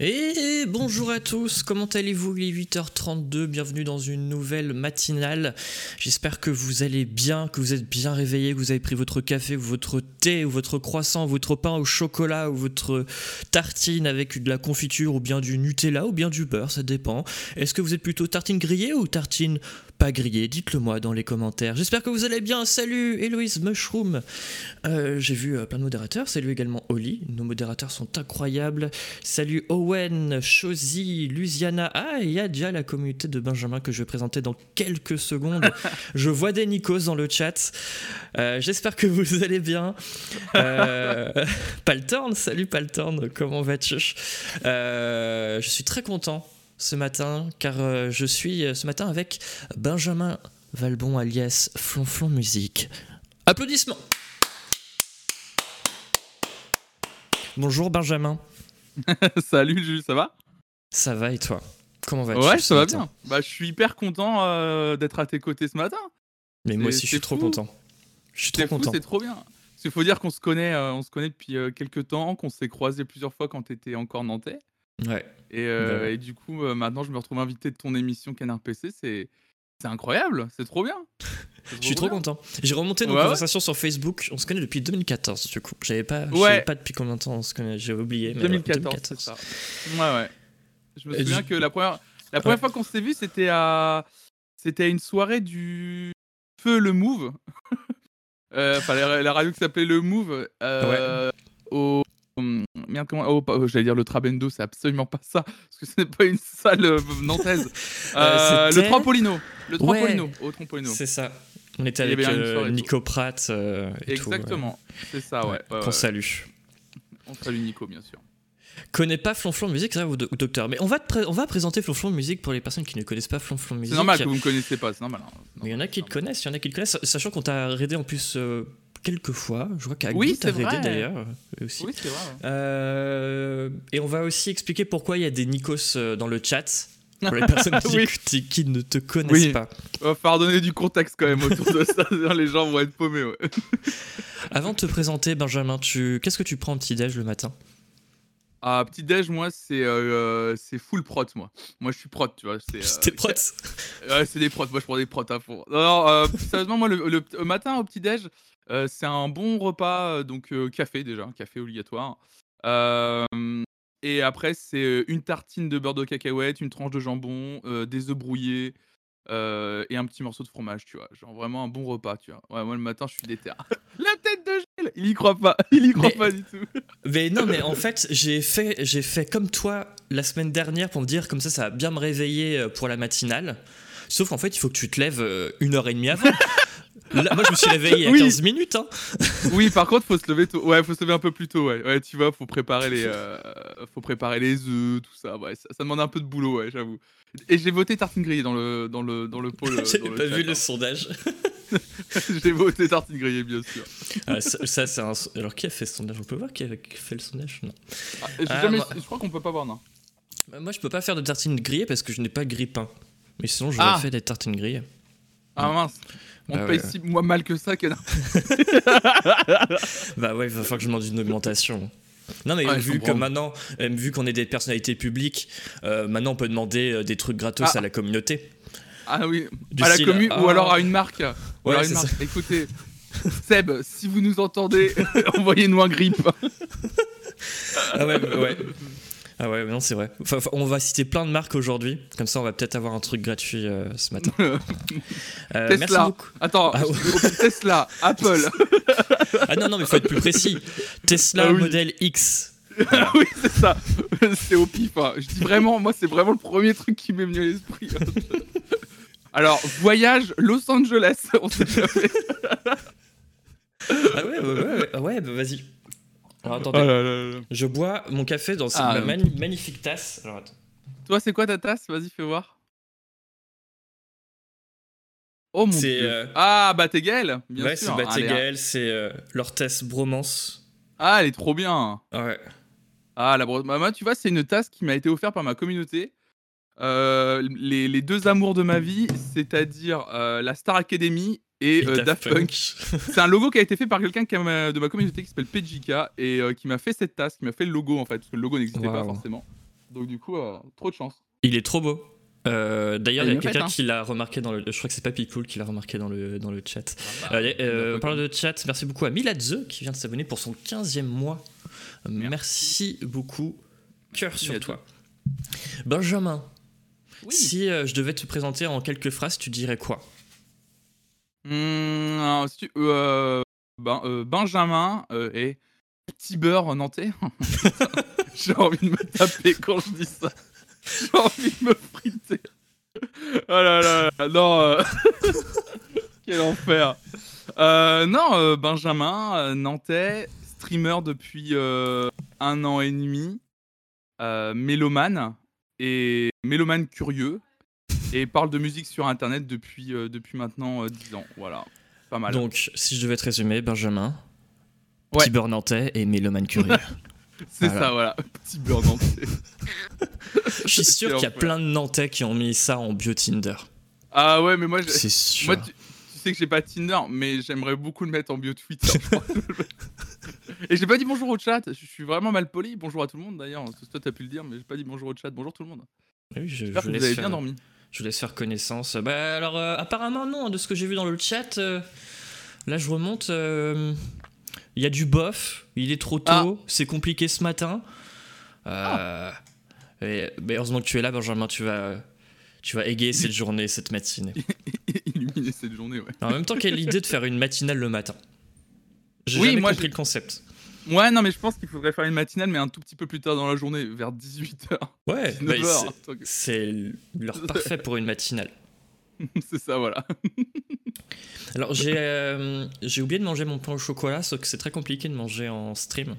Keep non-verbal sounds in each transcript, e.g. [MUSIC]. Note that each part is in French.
Et bonjour à tous, comment allez-vous? Il est 8h32, bienvenue dans une nouvelle matinale. J'espère que vous allez bien, que vous êtes bien réveillés, que vous avez pris votre café votre thé ou votre croissant, votre pain au chocolat ou votre tartine avec de la confiture ou bien du Nutella ou bien du beurre, ça dépend. Est-ce que vous êtes plutôt tartine grillée ou tartine pas grillée Dites-le moi dans les commentaires. J'espère que vous allez bien. Salut Héloïse Mushroom. Euh, J'ai vu euh, plein de modérateurs. Salut également Oli. Nos modérateurs sont incroyables. Salut Owen, Chosy, Luciana. Ah, il y a déjà la communauté de Benjamin que je vais présenter dans quelques secondes. [LAUGHS] je vois des Nikos dans le chat. Euh, J'espère que vous allez bien. Euh, [LAUGHS] Paltorn, salut Paltorn, comment vas-tu? Je suis très content ce matin car euh, je suis euh, ce matin avec Benjamin Valbon alias Flonflon Musique. Applaudissements Bonjour Benjamin, [LAUGHS] Salut Jules, ça va? Ça va et toi? Comment vas-tu Ouais, ça va bien. Bah, je suis hyper content euh, d'être à tes côtés ce matin. Mais moi aussi je suis trop content. Je suis trop fou, content. c'est trop bien. Parce qu'il faut dire qu'on se connaît, euh, on se connaît depuis euh, quelques temps, qu'on s'est croisés plusieurs fois quand t'étais encore nantais. Ouais. Et, euh, et du coup, euh, maintenant, je me retrouve invité de ton émission Canard PC. C'est incroyable, c'est trop bien. [LAUGHS] Je suis trop bien. content. J'ai remonté nos Ouais, ouais. conversations sur Facebook. On se connaît depuis 2014 du coup. J'avais pas, je Ouais. savais pas depuis combien de temps on se connaît. J'ai oublié. Mais ouais, 2014, c'est ça. Ouais, ouais. Je me souviens du- que la première, la première fois qu'on s'est vu, c'était à, c'était à une soirée du Feu le Move. [LAUGHS] Euh, Enfin, la, la radio qui s'appelait le Move. Au merde comment oh, oh, J'allais dire le Trabendo, c'est absolument pas ça, parce que ce n'est pas une salle euh, [LAUGHS] nantaise. Euh, le c'était- Trampolino, le Ouais. Trampolino, au Trampolino. C'est ça. On était y avec euh. Nico Pratt euh, et. Exactement, c'est ça, ouais. Qu'on salue. On salue Nico, bien sûr. Connais pas Flonflon Musique, ça, ou, do- ou docteur? Mais on va, on va présenter Flonflon Musique pour les personnes qui ne connaissent pas Flonflon Musique. C'est normal que vous me connaissez pas, c'est normal. hein. Mais il y en a qui te connaissent, il y en a qui te connaissent, sachant qu'on t'a raidé en plus euh, quelques fois. Je crois qu'Agui Oui, d'ailleurs euh, aussi. Oui, c'est vrai. ouais. Euh, et on va aussi expliquer pourquoi il y a des Nikos euh, dans le chat. Pour les [LAUGHS] personnes qui, Oui. qui ne te connaissent Oui. pas. Va falloir donner du contexte quand même autour de ça, [LAUGHS] les gens vont être paumés. Ouais. [LAUGHS] Avant de te présenter, Benjamin, tu... qu'est-ce que tu prends en petit-déj le matin? Ah, petit déj, moi, c'est euh, c'est full prot, moi. Moi, je suis prot, tu vois. C'est euh, C'était prots Ouais, c'est des prots. Moi, je prends des prots à fond. Non, non, euh, sérieusement, moi, le, matin, au petit déj, euh, c'est un bon repas, donc euh, café déjà, café obligatoire. Euh, et après, c'est une tartine de beurre de cacahuète, une tranche de jambon, des œufs brouillés. et un petit morceau de fromage, tu vois. Genre vraiment un bon repas, tu vois. Ouais, moi le matin, je suis déter. [LAUGHS] La tête de Gilles Il y croit pas, [LAUGHS] il y croit Mais- pas du tout. Mais non, mais en [LAUGHS] fait, j'ai fait, j'ai fait comme toi la semaine dernière pour me dire comme ça, ça va bien me réveiller pour la matinale. Sauf qu'en fait, il faut que tu te lèves une heure et demie avant. Là, moi, je me suis réveillé à Oui. 15 minutes. Hein. Oui, par contre, faut se lever tôt. Ouais, faut se lever un peu plus tôt. Ouais, ouais tu vois, faut préparer les, euh, faut préparer les œufs, tout ça. Ouais, ça, ça demande un peu de boulot, ouais, j'avoue. Et j'ai voté tartine grillée dans le, dans le, dans le [LAUGHS] pôle. euh, J'ai le pas chat, vu le hein. sondage. [LAUGHS] j'ai voté tartine grillée, bien sûr. Ah, ça, ça, c'est un. Alors, qui a fait ce sondage? On peut voir qui a fait le sondage? Non. Ah, Ah, jamais- moi- Je crois qu'on peut pas voir, non. Bah, Moi, je peux pas faire de tartines grillées parce que je n'ai pas grille-pain. Mais sinon, j'aurais fait des tartines grillées. Ah mince. On Bah paye ouais. si moi mal que ça, [LAUGHS] canard. Bah ouais, il va falloir que je demande une augmentation. Non mais Ouais, je vu que maintenant, euh, vu qu'on est des personnalités publiques, euh, maintenant on peut demander euh, des trucs gratos Ah. à la communauté. Ah oui. Du à la commu ou ah. alors à une marque. Ou Ouais, alors à une ça. marque. Écoutez, Seb, si vous nous entendez, [LAUGHS] envoyez-nous un grip. Ah ouais, ouais. Ah ouais, non c'est vrai. Enfin, on va citer plein de marques aujourd'hui, comme ça on va peut-être avoir un truc gratuit euh, ce matin. [LAUGHS] Euh, merci Tesla. beaucoup. Attends, Ah ouais. Tesla, [LAUGHS] Apple. Ah non non mais faut être plus précis. Tesla Ah oui. modèle X. oui, c'est ça. C'est au pif. hein. Je dis vraiment, moi, c'est vraiment le premier truc qui m'est venu à l'esprit. [LAUGHS] Alors, voyage Los Angeles. On sait jamais. Ah ouais ouais ouais, ouais, Ah ouais bah vas-y. Alors attendez, je bois mon café dans cette Ah, ma magnifique tasse. Alors attends. Toi, c'est quoi ta tasse? Vas-y, fais voir. Oh mon dieu. euh, Ah, Batégal, bien ouais, sûr. c'est Allez, hein. Batégaël, c'est euh, l'Orthès Bromance. Ah, elle est trop bien. Ouais. Ah, la brosse. Bah, moi, tu vois, c'est une tasse qui m'a été offerte par ma communauté. Euh, les, les deux amours de ma vie, c'est-à-dire euh, la Star Academy et, euh, Daft Daft Punk. [LAUGHS] C'est un logo qui a été fait par quelqu'un m'a- de ma communauté qui s'appelle PJK et euh, qui m'a fait cette tasse, qui m'a fait le logo en fait, parce que le logo n'existait pas forcément. Donc du coup, trop de chance. Il est trop beau. D'ailleurs, il y a quelqu'un hein. qui l'a remarqué dans le. Je crois que c'est Papy Cool qui l'a remarqué dans le, dans le chat. Ah bah, Euh, euh, parle de chat, merci beaucoup à Miladze qui vient de s'abonner pour son 15e mois. Euh, Merci. Merci beaucoup. Cœur sur toi. Benjamin, Oui. si euh, je devais te présenter en quelques phrases, tu dirais quoi? Mmh, alors, si tu- euh, ben- euh, Benjamin euh, et petit beurre nantais. [LAUGHS] J'ai envie de me taper quand je dis ça. J'ai envie de me friter. Oh là là, là, non. euh, [LAUGHS] Quel enfer. Euh, non, euh, Benjamin, euh, nantais, streamer depuis euh, un an et demi, euh, mélomane et mélomane curieux et parle de musique sur internet depuis, euh, depuis maintenant euh, 10 ans. Voilà, pas mal. Donc, si je devais te résumer, Benjamin, Ouais. petit beurre nantais et mélomane curieux. [LAUGHS] C'est voilà. ça, voilà. Petit beurre nantais. je suis sûr qu'il y a plein de nantais qui ont mis ça en bio Tinder. Ah ouais, mais moi, je- C'est sûr. moi tu, tu sais que j'ai pas Tinder, mais j'aimerais beaucoup le mettre en bio Twitter. [LAUGHS] et j'ai pas dit bonjour au chat. Je suis vraiment mal poli. Bonjour à tout le monde d'ailleurs. Toi, t'as pu le dire, mais j'ai pas dit bonjour au chat. Bonjour tout le monde. Oui, je, je que vous avez faire- bien dormi. Je vous laisse faire connaissance. Bah alors euh, apparemment non, de ce que j'ai vu dans le chat, euh, là je remonte, euh, il y a du bof, il est trop tôt, Ah. c'est compliqué ce matin. Euh, et- mais heureusement que tu es là Benjamin, tu vas, tu vas égayer cette journée, cette matinée. [LAUGHS] Illuminer cette journée, ouais. En même temps, quelle idée de faire une matinale le matin? J'ai Oui, jamais moi, compris le concept. Ouais, non, mais je pense qu'il faudrait faire une matinale, mais un tout petit peu plus tard dans la journée, vers 18h. [LAUGHS] Ouais, bah, 19h. c'est- l'heure parfaite pour une matinale. [LAUGHS] C'est ça, voilà. [LAUGHS] Alors j'ai euh, j'ai oublié de manger mon pain au chocolat, sauf que c'est très compliqué de manger en stream.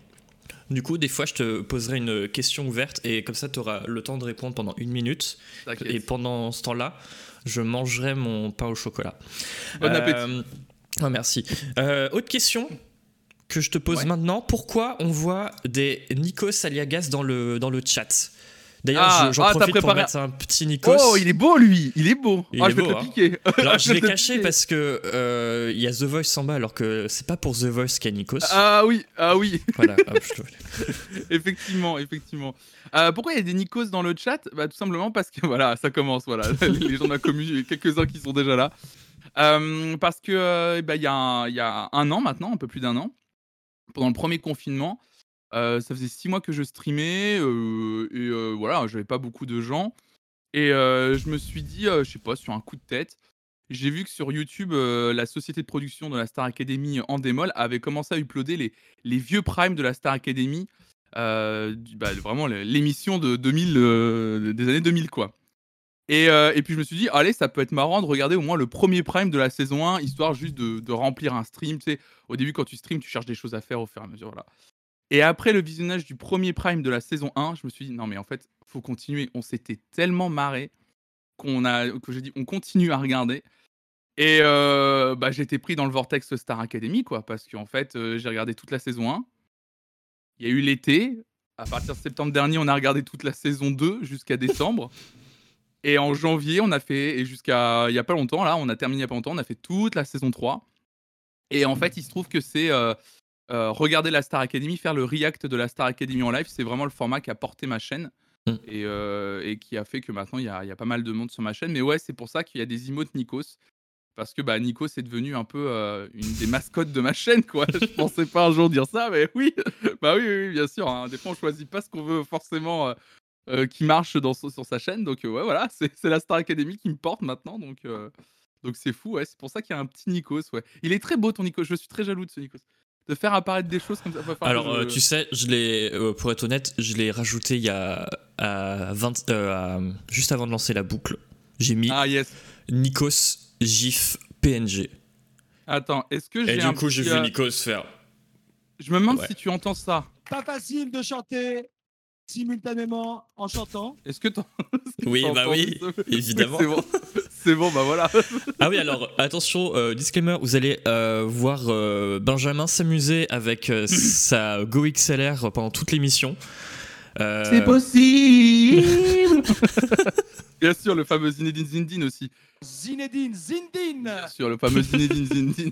Du coup, des fois, je te poserai une question ouverte et comme ça, tu auras le temps de répondre pendant une minute. Et pendant ce temps-là, je mangerai mon pain au chocolat. Bon Euh, appétit. oh, merci. Euh, autre question que je te pose Ouais. maintenant. Pourquoi on voit des Nikos Aliagas dans le, dans le chat? D'ailleurs, Ah, je- j'en ah, profite pour préparé mettre un petit Nikos. Oh, il est beau lui, il est beau. Il ah, est je vais beau, te hein. piquer. [LAUGHS] Alors, je vais l'ai caché piquer. parce que euh, y a The Voice en bas, alors que c'est pas pour The Voice qu'il y a Nikos. Ah oui, ah oui, Voilà, [LAUGHS] hop, je te- effectivement, effectivement. Euh, pourquoi il y a des Nikos dans le chat? Bah tout simplement parce que [LAUGHS] voilà, ça commence, voilà. Les gens de la commune, il y a quelques-uns qui sont déjà là. Euh, parce que euh, bah, y, y a un an maintenant, un peu plus d'un an, pendant le premier confinement, euh, ça faisait six mois que je streamais euh, et euh, voilà, j'avais pas beaucoup de gens. Et je me suis dit, je sais pas, sur un coup de tête, j'ai vu que sur YouTube, la société de production de la Star Academy en démol avait commencé à uploader les, les vieux primes de la Star Academy, bah, vraiment l'émission de 2000, euh, des années 2000 quoi. Et, euh, et puis je me suis dit, allez, ça peut être marrant de regarder au moins le premier prime de la saison 1, histoire juste de, remplir un stream. Tu sais, au début, quand tu streams, tu cherches des choses à faire au fur et à mesure. Voilà. Et après le visionnage du premier prime de la saison 1, je me suis dit, non, mais en fait, faut continuer. On s'était tellement marré qu'on que j'ai dit, on continue à regarder. Et euh, bah, j'étais pris dans le vortex Star Academy, quoi, parce qu'en fait, euh, j'ai regardé toute la saison 1. Il y a eu l'été. À partir de septembre dernier, on a regardé toute la saison 2 jusqu'à décembre. Et en janvier, on a fait, et jusqu'à il y a pas longtemps, là, on a terminé il y a pas longtemps, on a fait toute la saison 3. Et en fait, il se trouve que c'est euh, euh, regarder la Star Academy, faire le react de la Star Academy en live, c'est vraiment le format qui a porté ma chaîne. Mm. Et, euh, et qui a fait que maintenant, il y a, il y a pas mal de monde sur ma chaîne. Mais ouais, c'est pour ça qu'il y a des emotes Nikos. Parce que bah, Nikos est devenu un peu une des mascottes de ma chaîne, quoi. [LAUGHS] Je pensais pas un jour dire ça, mais oui, bah oui, oui, oui, bien sûr. hein. Des fois, on choisit pas ce qu'on veut forcément euh, qui marche dans, son- sur sa chaîne. Donc, euh, ouais, voilà, [LAUGHS] c'est c'est la Star Academy qui me porte maintenant. Donc, euh, donc c'est fou, ouais. C'est pour ça qu'il y a un petit Nikos, ouais. Il est très beau, ton Nikos. Je suis très jaloux de ce Nikos. De faire apparaître des choses comme ça. va falloir que Alors, je- euh, tu sais, je l'ai, euh, pour être honnête, je l'ai rajouté il y a à 20, euh, à- juste avant de lancer la boucle. J'ai mis Ah, yes. Nikos GIF PNG. Attends, est-ce que Et j'ai du un coup, j'ai vu euh, Nikos faire. Je me demande Ouais. si tu entends ça. Pas facile de chanter simultanément en chantant. Est-ce que t'en- [LAUGHS] Oui, bah oui, évidemment. C'est bon. C'est bon, bah voilà. [LAUGHS] Ah oui, alors attention, euh, disclaimer, vous allez euh, voir euh, Benjamin s'amuser avec euh, [LAUGHS] sa Go XLR pendant toute l'émission. Euh, possible. Bien sûr, le fameux Zinedine Zindine aussi. Zinedine Zindine Bien sûr, le fameux Zinedine Zindine.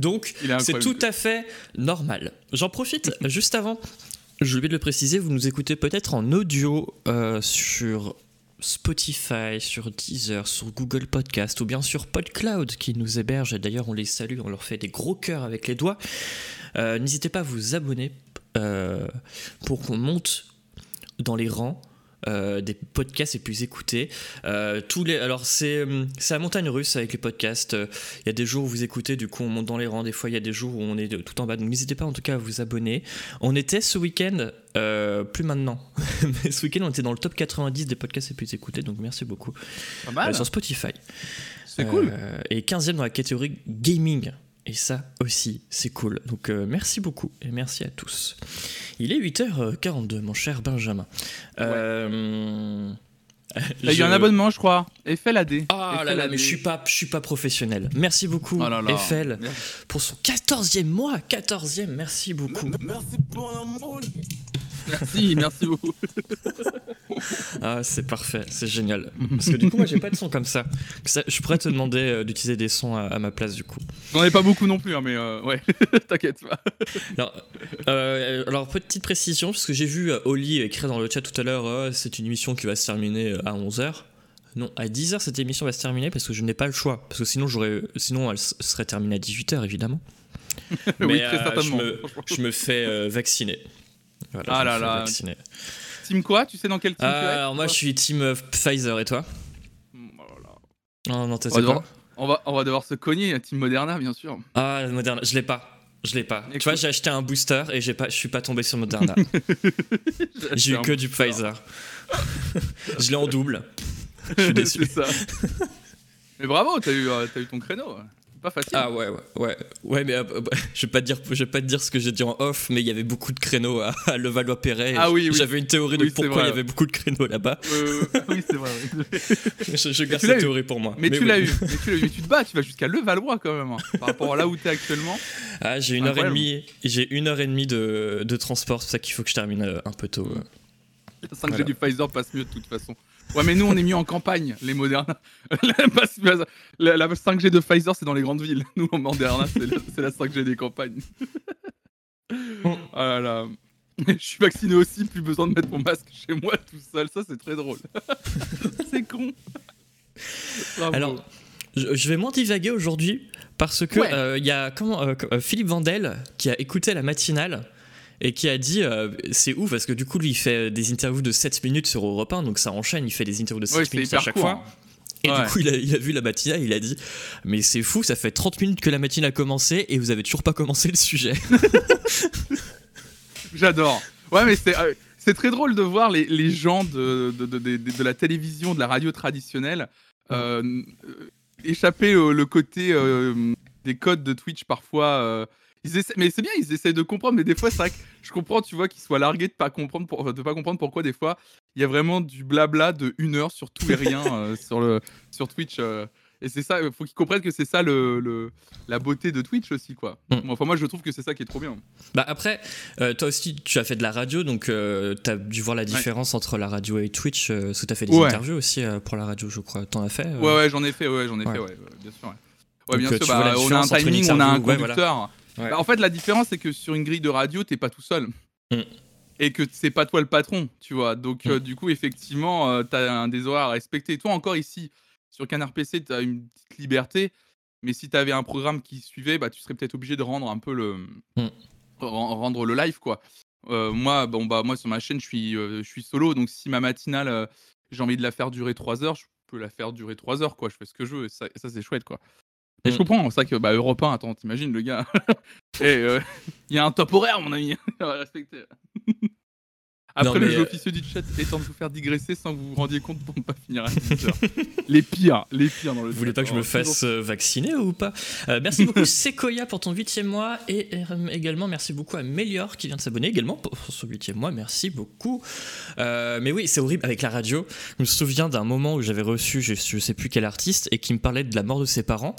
Donc, c'est tout à fait normal. J'en profite juste avant J'ai oublié de le préciser, vous nous écoutez peut-être en audio euh, sur Spotify, sur Deezer, sur Google Podcast ou bien sur PodCloud qui nous héberge. D'ailleurs, on les salue, on leur fait des gros cœurs avec les doigts. Euh, N'hésitez pas à vous abonner euh, pour qu'on monte dans les rangs. Euh, des podcasts les plus écoutés. Euh, tous les, alors c'est c'est la montagne russe avec les podcasts. Euh, Il y a des jours où vous écoutez, du coup on monte dans les rangs. Des fois il y a des jours où on est tout en bas. Donc n'hésitez pas en tout cas à vous abonner. On était ce week-end, euh, plus maintenant, [LAUGHS] mais ce week-end on était dans le top 90 des podcasts les plus écoutés. Donc merci beaucoup Euh, sur Spotify. C'est cool. Euh, et 15e dans la catégorie gaming. Et ça aussi, c'est cool. Donc euh, merci beaucoup et merci à tous. Il est 8h42, mon cher Benjamin. Euh, T'as eu je- un abonnement, je crois. FLAD. Ah là là, mais je suis pas, je suis pas professionnel. Merci beaucoup, Oh là là. Eiffel, pour son 14e mois. 14e, merci beaucoup. Merci, merci beaucoup. [LAUGHS] Ah, c'est parfait, c'est génial. Parce que du coup, moi, j'ai pas de son comme ça. Ça, Je pourrais te demander euh, d'utiliser des sons à, à ma place, du coup. J'en ai pas beaucoup non plus, hein, mais euh, ouais, [LAUGHS] t'inquiète pas. Alors, euh, alors, petite précision, parce que j'ai vu euh, Oli écrire dans le chat tout à l'heure, euh, c'est une émission qui va se terminer à 11h. Non, à 10h, cette émission va se terminer parce que je n'ai pas le choix. Parce que sinon, j'aurais, sinon elle serait terminée à 18h, évidemment. [LAUGHS] oui, euh, très certainement. Je me, je me fais euh, vacciner. Voilà, Ah là là. vacciner. Team quoi? Tu sais dans quel team Euh, tu es? Alors, moi, je suis team euh, Pfizer et toi? Mm, oh là. Non, On va, devoir, on, va, on va devoir se cogner, Team Moderna, bien sûr. Ah, Moderna, je l'ai pas. Je l'ai pas. Tu vois, j'ai acheté un booster et j'ai pas, je suis pas tombé sur Moderna. [LAUGHS] j'ai eu que du Pfizer. [LAUGHS] je l'ai en double. Je suis [LAUGHS] déçu. Ça. Mais bravo, t'as eu, euh, t'as eu ton créneau. Pas facile. Ah ouais ouais ouais ouais mais euh, bah, je vais pas te dire je vais pas te dire ce que j'ai dit en off mais il y avait beaucoup de créneaux à, à Levallois-Perret. Ah oui, oui. J'avais une théorie de Oui, pourquoi il y avait beaucoup de créneaux là-bas. Euh, [LAUGHS] oui, c'est vrai. Je, je garde cette eu. théorie pour moi. Mais, tu oui. l'as eu. Mais tu l'as eu. Mais tu te bats, tu vas jusqu'à Levallois quand même. hein, par rapport à là où t'es actuellement. Ah j'ai une heure et demie j'ai une heure et demie de, de transport c'est pour ça qu'il faut que je termine euh, un peu tôt. euh. 5G Voilà. du Pfizer passe mieux de toute façon. Ouais, mais nous, on est mieux en campagne, les Moderna. [LAUGHS] la, passe- la- la 5G de Pfizer, c'est dans les grandes villes. Nous, en Moderna, c'est la, c'est la 5G des campagnes. oh là là. Je suis vacciné aussi, plus besoin de mettre mon masque chez moi tout seul. Ça, c'est très drôle. [LAUGHS] c'est con. Bravo. Alors je, vais moins divaguer aujourd'hui parce que Ouais. euh, il y a comment euh, euh, Philippe Vandel qui a écouté la matinale et qui a dit euh, c'est ouf parce que du coup lui il fait des interviews de 7 minutes sur Europe 1 donc ça enchaîne il fait des interviews de 7 Ouais, c'est minutes à chaque court. fois hein. Et Ouais. du coup, il a, il a vu la matinale, il a dit Mais c'est fou, ça fait 30 minutes que la matinale a commencé et vous avez toujours pas commencé le sujet. [LAUGHS] J'adore. Ouais, mais c'est euh, c'est très drôle de voir les, les gens de, de, de, de- la télévision, de la radio traditionnelle, euh, euh, échapper au le côté euh, des codes de Twitch parfois. Ils essaient- mais c'est bien, ils essayent de comprendre, mais des fois, c'est vrai que je comprends, tu vois, qu'ils soient largués de pas comprendre, pour, de pas comprendre pourquoi des fois il y a vraiment du blabla de une heure sur tout et [LAUGHS] rien euh, sur le sur Twitch. euh, et c'est ça, il faut qu'ils comprennent que c'est ça le, le- la beauté de Twitch aussi, quoi. Mm. Enfin, moi, je trouve que c'est ça qui est trop bien. Bah après, euh, toi aussi, tu as fait de la radio, donc euh, tu as dû voir la différence entre la radio et Twitch. Parce que tu as fait des Ouais. interviews aussi pour la radio, je crois. T'en as fait Ouais, ouais, j'en ai fait, ouais, j'en ai Ouais. fait, ouais, bien sûr. Ouais, Donc, bien sûr, bah, on a un timing, on a un ouais, voilà. Ouais. Bah, en fait, la différence, c'est que sur une grille de radio, t'es pas tout seul. Mm. Et que c'est pas toi le patron, tu vois. Donc, Mm. euh, du coup, effectivement, euh, t'as un des horaires à respecter. Toi, encore ici, sur Canard PC, t'as une petite liberté. Mais si t'avais un programme qui suivait, bah, tu serais peut-être obligé de rendre un peu le. Mm. ren- rendre le live, quoi. Euh, moi, bon, bah, moi, sur ma chaîne, je suis, je suis solo. Donc, si ma matinale, j'ai envie de la faire durer 3 heures, je peux la faire durer 3 heures, quoi. Je fais ce que je veux. Et ça, ça, c'est chouette, quoi. Et je Mm. comprends, c'est vrai que bah, Europe 1, attends, t'imagines le gars. [LAUGHS] Et euh, il y a un top horaire, mon ami. [LAUGHS] Respecter. Après, Non, le jeu euh, officieux du chat étant de vous faire digresser sans que vous vous rendiez compte pour ne pas finir à 10 heures. [LAUGHS] les pires, les pires dans le Vous voulez pas que je me fasse euh, vacciner ou pas? Euh, Merci beaucoup Sequoia pour ton huitième mois et euh, également merci beaucoup à Melior qui vient de s'abonner également pour son huitième mois. Merci beaucoup. Mais oui, c'est horrible avec la radio. Je me souviens d'un moment où j'avais reçu, je, je sais plus quel artiste, et qui me parlait de la mort de ses parents.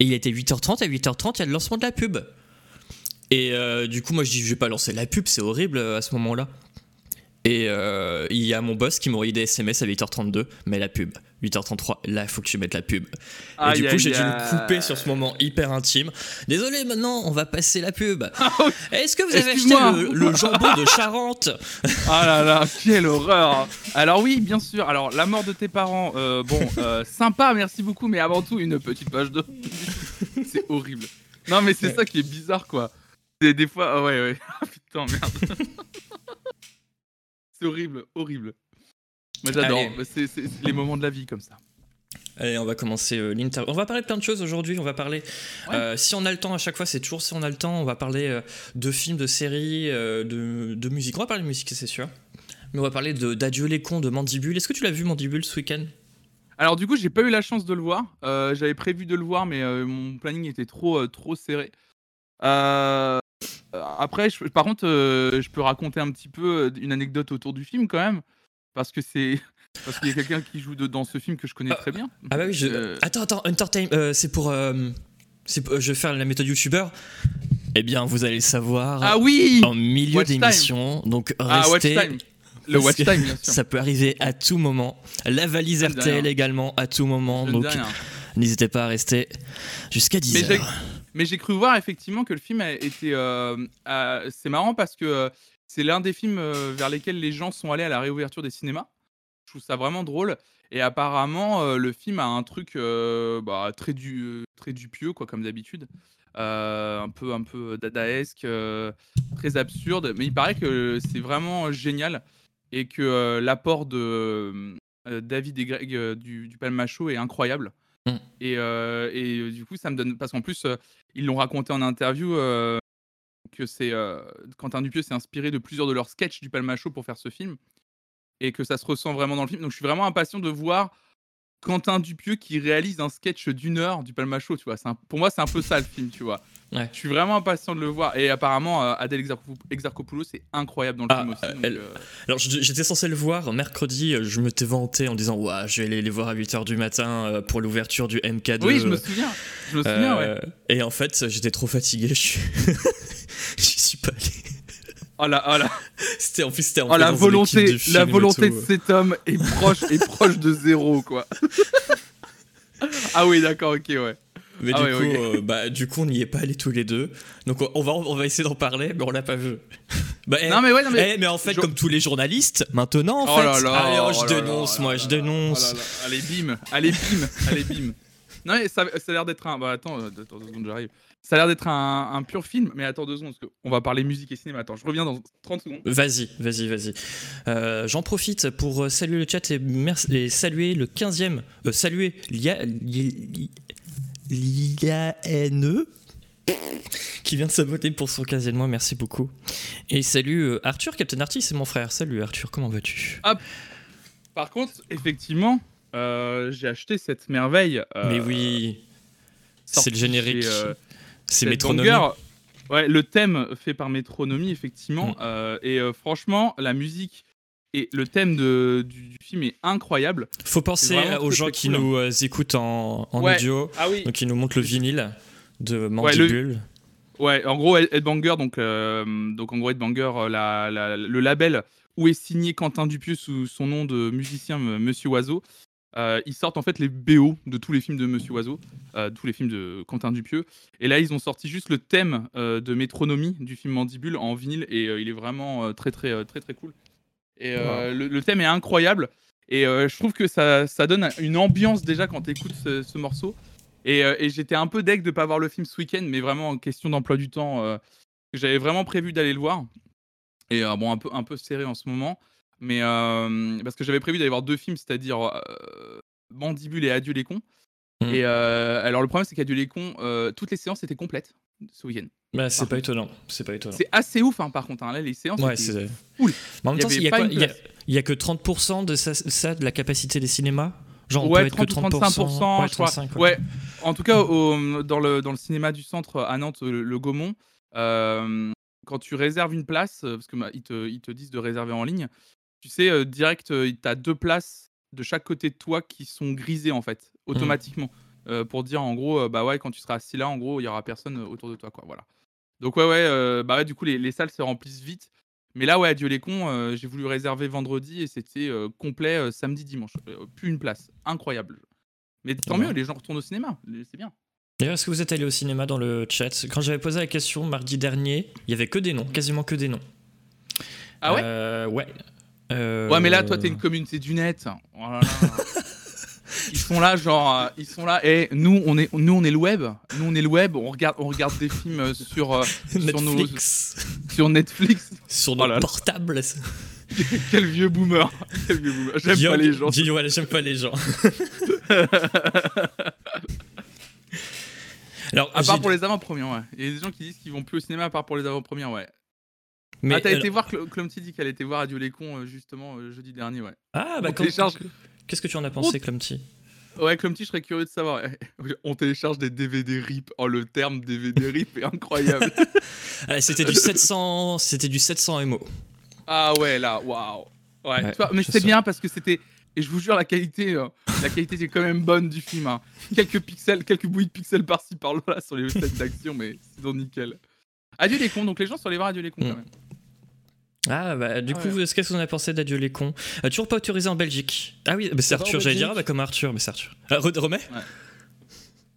Et il était 8h30, à 8h30, il y a le lancement de la pub. Et euh, du coup, moi je dis, je vais pas lancer la pub, c'est horrible euh, à ce moment-là. Et euh, il y a mon boss qui m'a envoyé des SMS à 8h32, mais la pub. 8h33, là, il faut que tu mettes la pub. et du coup, j'ai dû me couper sur ce moment hyper intime. Désolé, maintenant, on va passer la pub. [LAUGHS] Est-ce que vous avez acheté le, le, jambon de Charente? [LAUGHS] Ah là là, quelle horreur Alors oui, bien sûr. Alors, la mort de tes parents, euh, bon, euh, [LAUGHS] sympa, merci beaucoup, mais avant tout, une petite page de... c'est horrible. Non, mais c'est ça qui est bizarre, quoi. C'est des fois... Ah ouais, ouais. Putain, merde. c'est horrible, horrible. Moi j'adore, c'est les moments de la vie comme ça. Allez, on va commencer euh, l'interview. On va parler de plein de choses aujourd'hui. On va parler, euh, si on a le temps, à chaque fois, c'est toujours si on a le temps, on va parler euh, de films, de séries, de, de, musique. On va parler de musique, c'est sûr. Mais on va parler d'Adieu les cons de Mandibule. Est-ce que tu l'as vu, Mandibule, ce week-end? Alors, du coup, j'ai pas eu la chance de le voir. J'avais prévu de le voir, mais mon planning était trop, trop serré. après, par contre, je peux raconter un petit peu une anecdote autour du film quand même. Parce que c'est. [LAUGHS] Parce qu'il y a quelqu'un qui joue dans ce film que je connais ah, très bien. Ah bah oui, je... Euh, attends, attends, Entertain, euh, c'est pour... Euh, je vais faire la méthode youtubeur. Eh bien, vous allez le savoir. Ah oui En milieu d'émission. Donc, ah, restez... Ah, Le watch time, bien sûr. [LAUGHS] Ça peut arriver à tout moment. La valise RTL également, à tout moment. donc, n'hésitez pas à rester jusqu'à 10h. Mais j'ai cru voir effectivement que le film a été... c'est marrant parce que c'est l'un des films vers lesquels les gens sont allés à la réouverture des cinémas. Je trouve ça vraiment drôle. Et apparemment, le film a un truc bah, très, du, très dupieux, quoi, comme d'habitude. un peu, un peu dadaesque, très absurde. Mais il paraît que c'est vraiment génial et que l'apport de David et Greg du, du Palmacho est incroyable. Mmh. Et, et, du coup, ça me donne. Parce qu'en plus, ils l'ont raconté en interview que c'est Quentin Dupieux s'est inspiré de plusieurs de leurs sketchs du Palmacho pour faire ce film et que ça se ressent vraiment dans le film. Donc je suis vraiment impatient de voir Quentin Dupieux qui réalise un sketch d'une heure du Palmacho, tu vois. pour moi, c'est un peu ça le film, tu vois. Je suis vraiment impatient de le voir. Et apparemment, euh, Adèle Exarchopoulos, c'est incroyable dans le ah, film aussi. Euh, alors, j'étais censé le voir mercredi. Je me t'ai vanté en disant Ouah, je vais aller les voir à 8h du matin euh, pour l'ouverture du MK2. Oui, je me souviens. Je me souviens, ouais. Et en fait, j'étais trop fatigué. Je suis. [LAUGHS] suis pas allé. Oh là, oh là. C'était en plus c'était oh, la volonté, la volonté de cet homme est proche, est proche de zéro quoi. [LAUGHS] ah oui, d'accord, ok, ouais. Mais ah du, coup, euh, bah, du coup, on n'y est pas allés tous les deux. Donc, on va, on va essayer d'en parler, mais on l'a pas vu. [LAUGHS] bah, eh, non, mais ouais, non, mais... Eh, mais en fait, comme tous les journalistes, maintenant, en oh fait. Là là, allez, oh, je oh dénonce, moi, je dénonce. allez, bim, allez, bim, allez, bim. Non, mais ça, ça a l'air d'être un. Bah, attends, euh, attends deux secondes, j'arrive. Ça a l'air d'être un, pur film, mais attends deux secondes, parce qu'on va parler musique et cinéma. Attends, je reviens dans 30 secondes. Vas-y, vas-y, vas-y. Euh, j'en profite pour euh, saluer le chat et, saluer le 15e. Euh, saluer l'IANE qui vient de se voter pour son 15e mois, merci beaucoup. Et salut Arthur, Captain Artis, c'est mon frère. Salut Arthur, comment vas-tu? Par contre, effectivement, j'ai acheté cette merveille. Mais oui c'est le générique. Euh, c'est Métronomie. Ouais, le thème fait par Métronomie, effectivement. Mm. Euh, et euh, franchement, la musique et le thème de, du, film est incroyable. Faut penser aux gens qui nous écoutent en, audio, ah donc qui nous montrent le vinyle de Mandibule. Ouais, en gros, Headbanger, donc, donc en gros, Headbanger, la, le label où est signé Quentin Dupieux sous son nom de musicien Monsieur Oiseau. Euh, ils sortent en fait les BO de tous les films de Monsieur Oiseau, euh, tous les films de Quentin Dupieux. Et là, ils ont sorti juste le thème euh, de Métronomie du film Mandibule en vinyle et il est vraiment très très très très cool. Et le, thème est incroyable et je trouve que ça, ça, donne une ambiance déjà quand tu écoutes ce, morceau. Et, et j'étais un peu deg de pas voir le film ce week-end, mais vraiment en question d'emploi du temps, j'avais vraiment prévu d'aller le voir. Et bon, un peu, un peu serré en ce moment. Mais parce que j'avais prévu d'aller voir deux films, c'est-à-dire Mandibule et Adieu les cons. Mmh. Et alors le problème c'est qu'Adieu les cons, toutes les séances étaient complètes ce week-end. Bah, c'est pas étonnant, c'est pas étonnant. C'est assez ouf hein, par contre. Hein. Là les séances. Ouais, c'est cool. Mais en même temps, il y, a que 30% de ça, de la capacité des cinémas? Genre, ouais, 30, que 35%, ouais, je crois. ouais. En tout cas, au, dans, le, dans le cinéma du centre à Nantes, le, Gaumont, quand tu réserves une place, parce que bah, ils, te, ils te disent de réserver en ligne, tu sais, direct, tu as deux places de chaque côté de toi qui sont grisées, en fait, mmh. automatiquement. pour dire, en gros, bah ouais, quand tu seras assis là, en gros, il y aura personne autour de toi, quoi. Voilà. Donc, ouais, ouais, bah ouais, du coup, les, les, salles se remplissent vite. Mais là, ouais, adieu les cons, euh, j'ai voulu réserver vendredi et c'était euh, complet euh, samedi, dimanche. Euh, plus une place. Incroyable. Mais tant Ouais. mieux, les gens retournent au cinéma. C'est bien. D'ailleurs, est-ce que vous êtes allé au cinéma dans le chat? Quand j'avais posé la question mardi dernier, il y avait que des noms, quasiment que des noms. Ah ouais? Euh, Ouais. Euh, Ouais, mais là, toi, t'es une communauté du net. Oh là là. ils sont là, genre, euh, ils sont là. Et nous, on est, nous, on est le web. Nous, on est le web. On regarde, on regarde des films euh, sur, euh, sur, nos- Netflix, sur Netflix. sur Oh nos là là. portables. [LAUGHS] Quel vieux boomer. Quel vieux boomer. J'aime pas les gens. Ouais, j'aime pas les gens. [LAUGHS] Alors, À part pour les avant-premières, ouais. Il y a des gens qui disent qu'ils vont plus au cinéma à part pour les avant-premières, ouais. Mais, ah, t'as été voir, Cl- Clumty dit qu'elle était voir Adieu les cons, euh, justement, euh, jeudi dernier, ouais. Ah, bah quand- télécharge- Qu'est-ce que tu en as pensé, Clumty Ouais, Clumty, je serais curieux de savoir. [LAUGHS] On télécharge des DVD RIP. Oh, le terme DVD [LAUGHS] RIP est incroyable. [LAUGHS] C'était du 700, c'était du 700 MO. ah ouais, là, waouh. Ouais, Ouais, tu vois, mais sais. bien parce que c'était. Et je vous jure, la qualité, euh, la qualité c'est quand même bonne du film. hein. Quelques pixels, quelques bouilles de pixels par-ci par-là sur les scènes d'action, mais c'est donc nickel. Adieu les cons, donc les gens sont allés voir Adieu les cons Mm. quand même. Ah, bah du Ah coup, qu'est-ce que vous en avez pensé d'Adieu les cons? Euh, Toujours pas autorisé en Belgique. Ah oui, bah, c'est Arthur, j'allais dire, ah, bah comme Arthur, mais c'est Arthur. Ah, re- remets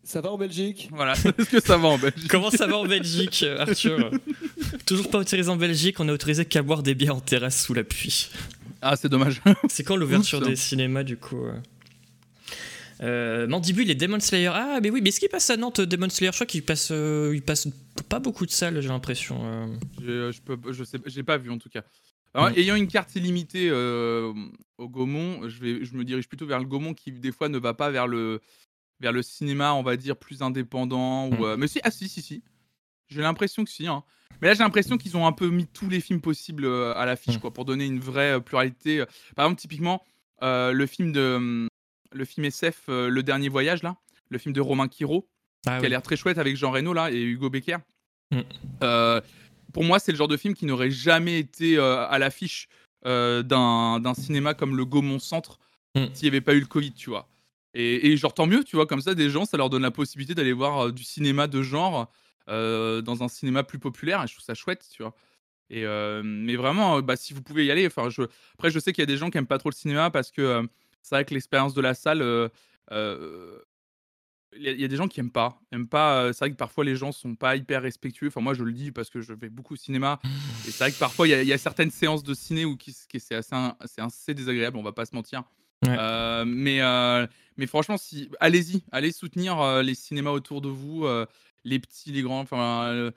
Ça va en Belgique? Voilà, [LAUGHS] est-ce que ça va en Belgique? Comment ça va en Belgique, euh, Arthur? [LAUGHS] Toujours pas autorisé en Belgique, on est autorisé qu'à boire des bières en terrasse sous la pluie. Ah, c'est dommage. C'est quand l'ouverture des cinémas, du coup euh Euh, Mandibule et Demon Slayer. Ah, mais oui, mais est-ce qu'il passe à Nantes, Demon Slayer? Je crois qu'il passe, euh, il passe pas beaucoup de salles, j'ai l'impression. euh. Je, je peux, je sais, j'ai pas vu en tout cas. Alors. Ayant une carte illimitée euh, au Gaumont, je, vais, je me dirige plutôt vers le Gaumont qui des fois ne va pas vers le, vers le cinéma, on va dire plus indépendant. Mm. Ou, euh, mais si, ah si, si, si. J'ai l'impression que si. hein. Mais là, j'ai l'impression qu'ils ont un peu mis tous les films possibles euh, à l'affiche, Mm. quoi, pour donner une vraie euh, pluralité. Par exemple, typiquement, euh, le film de, hum, le film SF, euh, Le Dernier Voyage, là, le film de Romain Quiro, Ah, qui oui. a l'air très chouette avec Jean Reno là et Hugo Becker. Mm. Euh, pour moi, c'est le genre de film qui n'aurait jamais été euh, à l'affiche euh, d'un cinéma comme le Gaumont Centre Mm. s'il n'y avait pas eu le Covid, tu vois. Et, et genre tant mieux, tu vois, comme ça, des gens, ça leur donne la possibilité d'aller voir du cinéma de genre dans un cinéma plus populaire. Et je trouve ça chouette, tu vois. Et mais vraiment, bah, si vous pouvez y aller. Enfin, je... après, je sais qu'il y a des gens qui aiment pas trop le cinéma parce que c'est vrai que l'expérience de la salle. euh, euh, il y, a- des gens qui aiment pas. Aiment pas c'est vrai que parfois les gens sont pas hyper respectueux. Enfin, moi, je le dis parce que je vais beaucoup au cinéma. Et c'est vrai que parfois, il y, a- il y a certaines séances de ciné où qui, qui- c'est assez, un- c'est assez désagréable, on va pas se mentir. Ouais. Euh, mais, euh, mais franchement, si, allez-y, allez soutenir euh, les cinémas autour de vous, les petits, les grands. Enfin,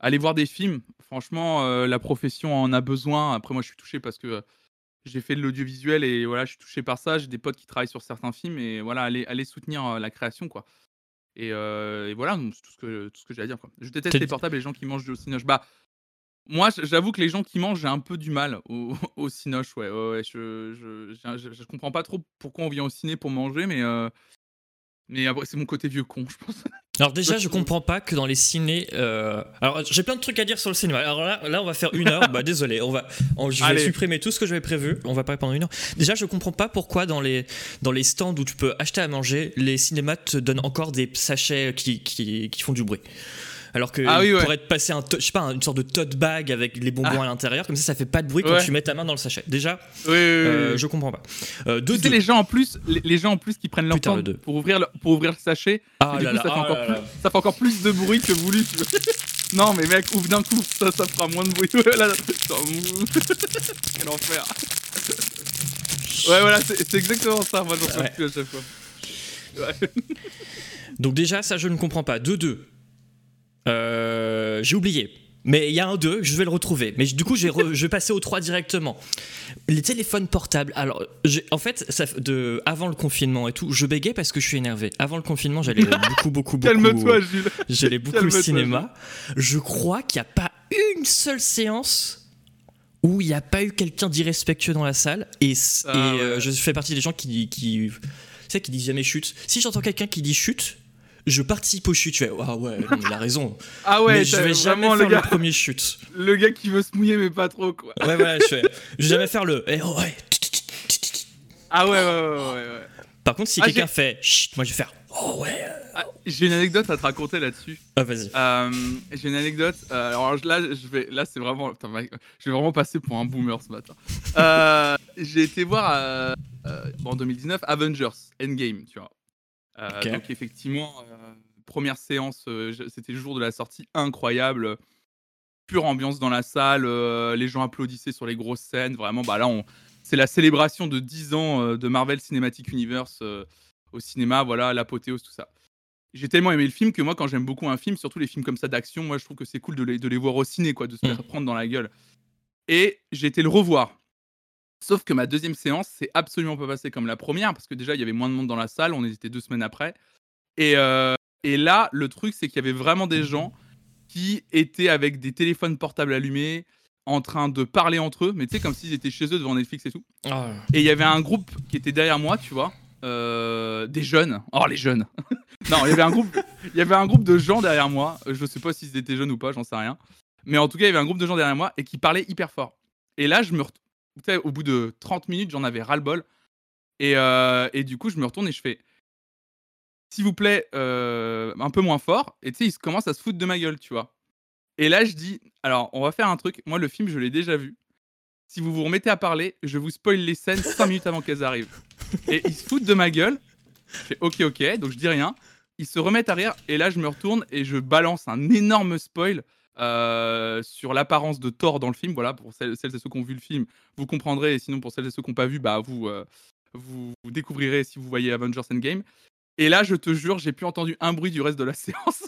allez voir des films. Franchement, la profession en a besoin. Après, moi, je suis touché parce que j'ai fait de l'audiovisuel et voilà, je suis touché par ça. J'ai des potes qui travaillent sur certains films et voilà, allez, allez soutenir euh, la création, quoi. Et, euh, et voilà, c'est tout ce que, tout ce que j'ai à dire. Quoi. Je déteste les portables et les gens qui mangent au cinoche. Bah, moi, j'avoue que les gens qui mangent, j'ai un peu du mal au, [LAUGHS] au cinoche. Ouais, ouais, ouais, je, je, je, je- je comprends pas trop pourquoi on vient au ciné pour manger, mais, euh, mais après, c'est mon côté vieux con, je pense. [LAUGHS] Alors déjà, je comprends pas que dans les ciné. euh, Alors j'ai plein de trucs à dire sur le cinéma. Alors là, là on va faire une heure. [LAUGHS] bah désolé, on va, on- je vais Allez. supprimer tout ce que j'avais prévu. On va parler pendant une heure. Déjà, je comprends pas pourquoi dans les dans les stands où tu peux acheter à manger, les cinémas te donnent encore des sachets qui qui, qui font du bruit. Alors que Ah oui, ouais. pourrait te passer un, je sais pas, une sorte de tote bag avec les bonbons à l'intérieur, comme ça, ça fait pas de bruit quand tu mets ta main dans le sachet. Déjà, Oui, euh, je comprends pas. Euh, de Tu sais, deux. les gens en plus, les, les gens en plus qui prennent leur Putain, temps le pour ouvrir le, pour ouvrir le sachet, Ah du là coup, là, ça, fait ah encore plus, là. ça fait encore plus de bruit que voulu. [LAUGHS] Non, mais mec, ouvre d'un coup, ça, ça fera moins de bruit. [LAUGHS] [LAUGHS] Quel enfer. Ouais, voilà, c'est exactement ça. Moi, j'en peux Ouais. plus à chaque fois. Ouais. Donc déjà, ça, je ne comprends pas. 2-2. Euh, j'ai oublié. Mais il y a un 2, je vais le retrouver. Mais du coup, je vais, re- je vais passer au 3 directement. Les téléphones portables. Alors, en fait, ça, f- de, avant le confinement et tout, je bégayais parce que je suis énervé. Avant le confinement, j'allais [LAUGHS] beaucoup, beaucoup, beaucoup. Calme-toi, Jules. J'allais beaucoup au cinéma. Je crois qu'il n'y a pas une seule séance où il n'y a pas eu quelqu'un d'irrespectueux dans la salle. Et, Ah et, euh, je fais partie des gens qui, qui, qui disent jamais chute. Si j'entends quelqu'un qui dit chute, je participe au chute. Je fais, ah ouais, non, il a raison. [LAUGHS] Ah ouais, mais je vais jamais faire le le, gars, premier chute. le gars qui veut se mouiller, mais pas trop, quoi. Ouais, voilà, je fais. Je vais jamais [LAUGHS] faire le. Eh, oh, ouais. Ah ouais, ouais, ouais, ouais. Par contre, si Ah, quelqu'un fait chut, moi je vais faire. Oh ouais. Ah, j'ai une anecdote à te raconter là-dessus. Ah, vas-y. Euh, j'ai une anecdote. euh, alors là, je vais, là, c'est vraiment, putain, je vais vraiment passer pour un boomer ce matin. Euh, j'ai été voir en 2019 Avengers Endgame, tu vois. Euh. Donc effectivement, euh, première séance, euh, c'était le jour de la sortie, incroyable. Pure ambiance dans la salle, euh, les gens applaudissaient sur les grosses scènes. Vraiment, bah là, on, c'est la célébration de 10 ans euh, de Marvel Cinematic Universe euh, au cinéma. Voilà, l'apothéose, tout ça j'ai tellement aimé le film que moi, quand j'aime beaucoup un film, surtout les films comme ça d'action, moi, je trouve que c'est cool de les, de les voir au ciné, quoi, de se Mm. faire prendre dans la gueule. Et j'ai été le revoir. Sauf que ma deuxième séance, c'est absolument pas passé comme la première, parce que déjà, il y avait moins de monde dans la salle, on était deux semaines après. Et, euh, et là, le truc, c'est qu'il y avait vraiment des gens qui étaient avec des téléphones portables allumés, en train de parler entre eux, mais tu sais, comme s'ils étaient chez eux devant Netflix et tout. Ah, Et il y avait un groupe qui était derrière moi, tu vois, euh, des jeunes. Oh, les jeunes. [LAUGHS] non, il y avait un groupe, il y avait un groupe de gens derrière moi. Je sais pas s'ils étaient jeunes ou pas, j'en sais rien. Mais en tout cas, il y avait un groupe de gens derrière moi et qui parlaient hyper fort. Et là, je me, ret- tu sais, au bout de 30 minutes, j'en avais ras le bol. Et, euh, et du coup, je me retourne et je fais, s'il vous plaît, euh, un peu moins fort. Et tu sais, ils commencent à se foutre de ma gueule, tu vois. Et là, je dis, alors, on va faire un truc. Moi, le film, je l'ai déjà vu. Si vous vous remettez à parler, je vous spoil les scènes 5 [LAUGHS] minutes avant qu'elles arrivent. Et ils se foutent de ma gueule. Je fais OK, OK, donc je dis rien. Ils se remettent à rire, et là, je me retourne et je balance un énorme spoil euh, sur l'apparence de Thor dans le film. Voilà, pour celles, celles et ceux qui ont vu le film, vous comprendrez. Et sinon, pour celles et ceux qui n'ont pas vu, bah, vous, euh, vous, vous découvrirez si vous voyez Avengers Endgame. Et là, je te jure, j'ai plus entendu un bruit du reste de la [LAUGHS] séance.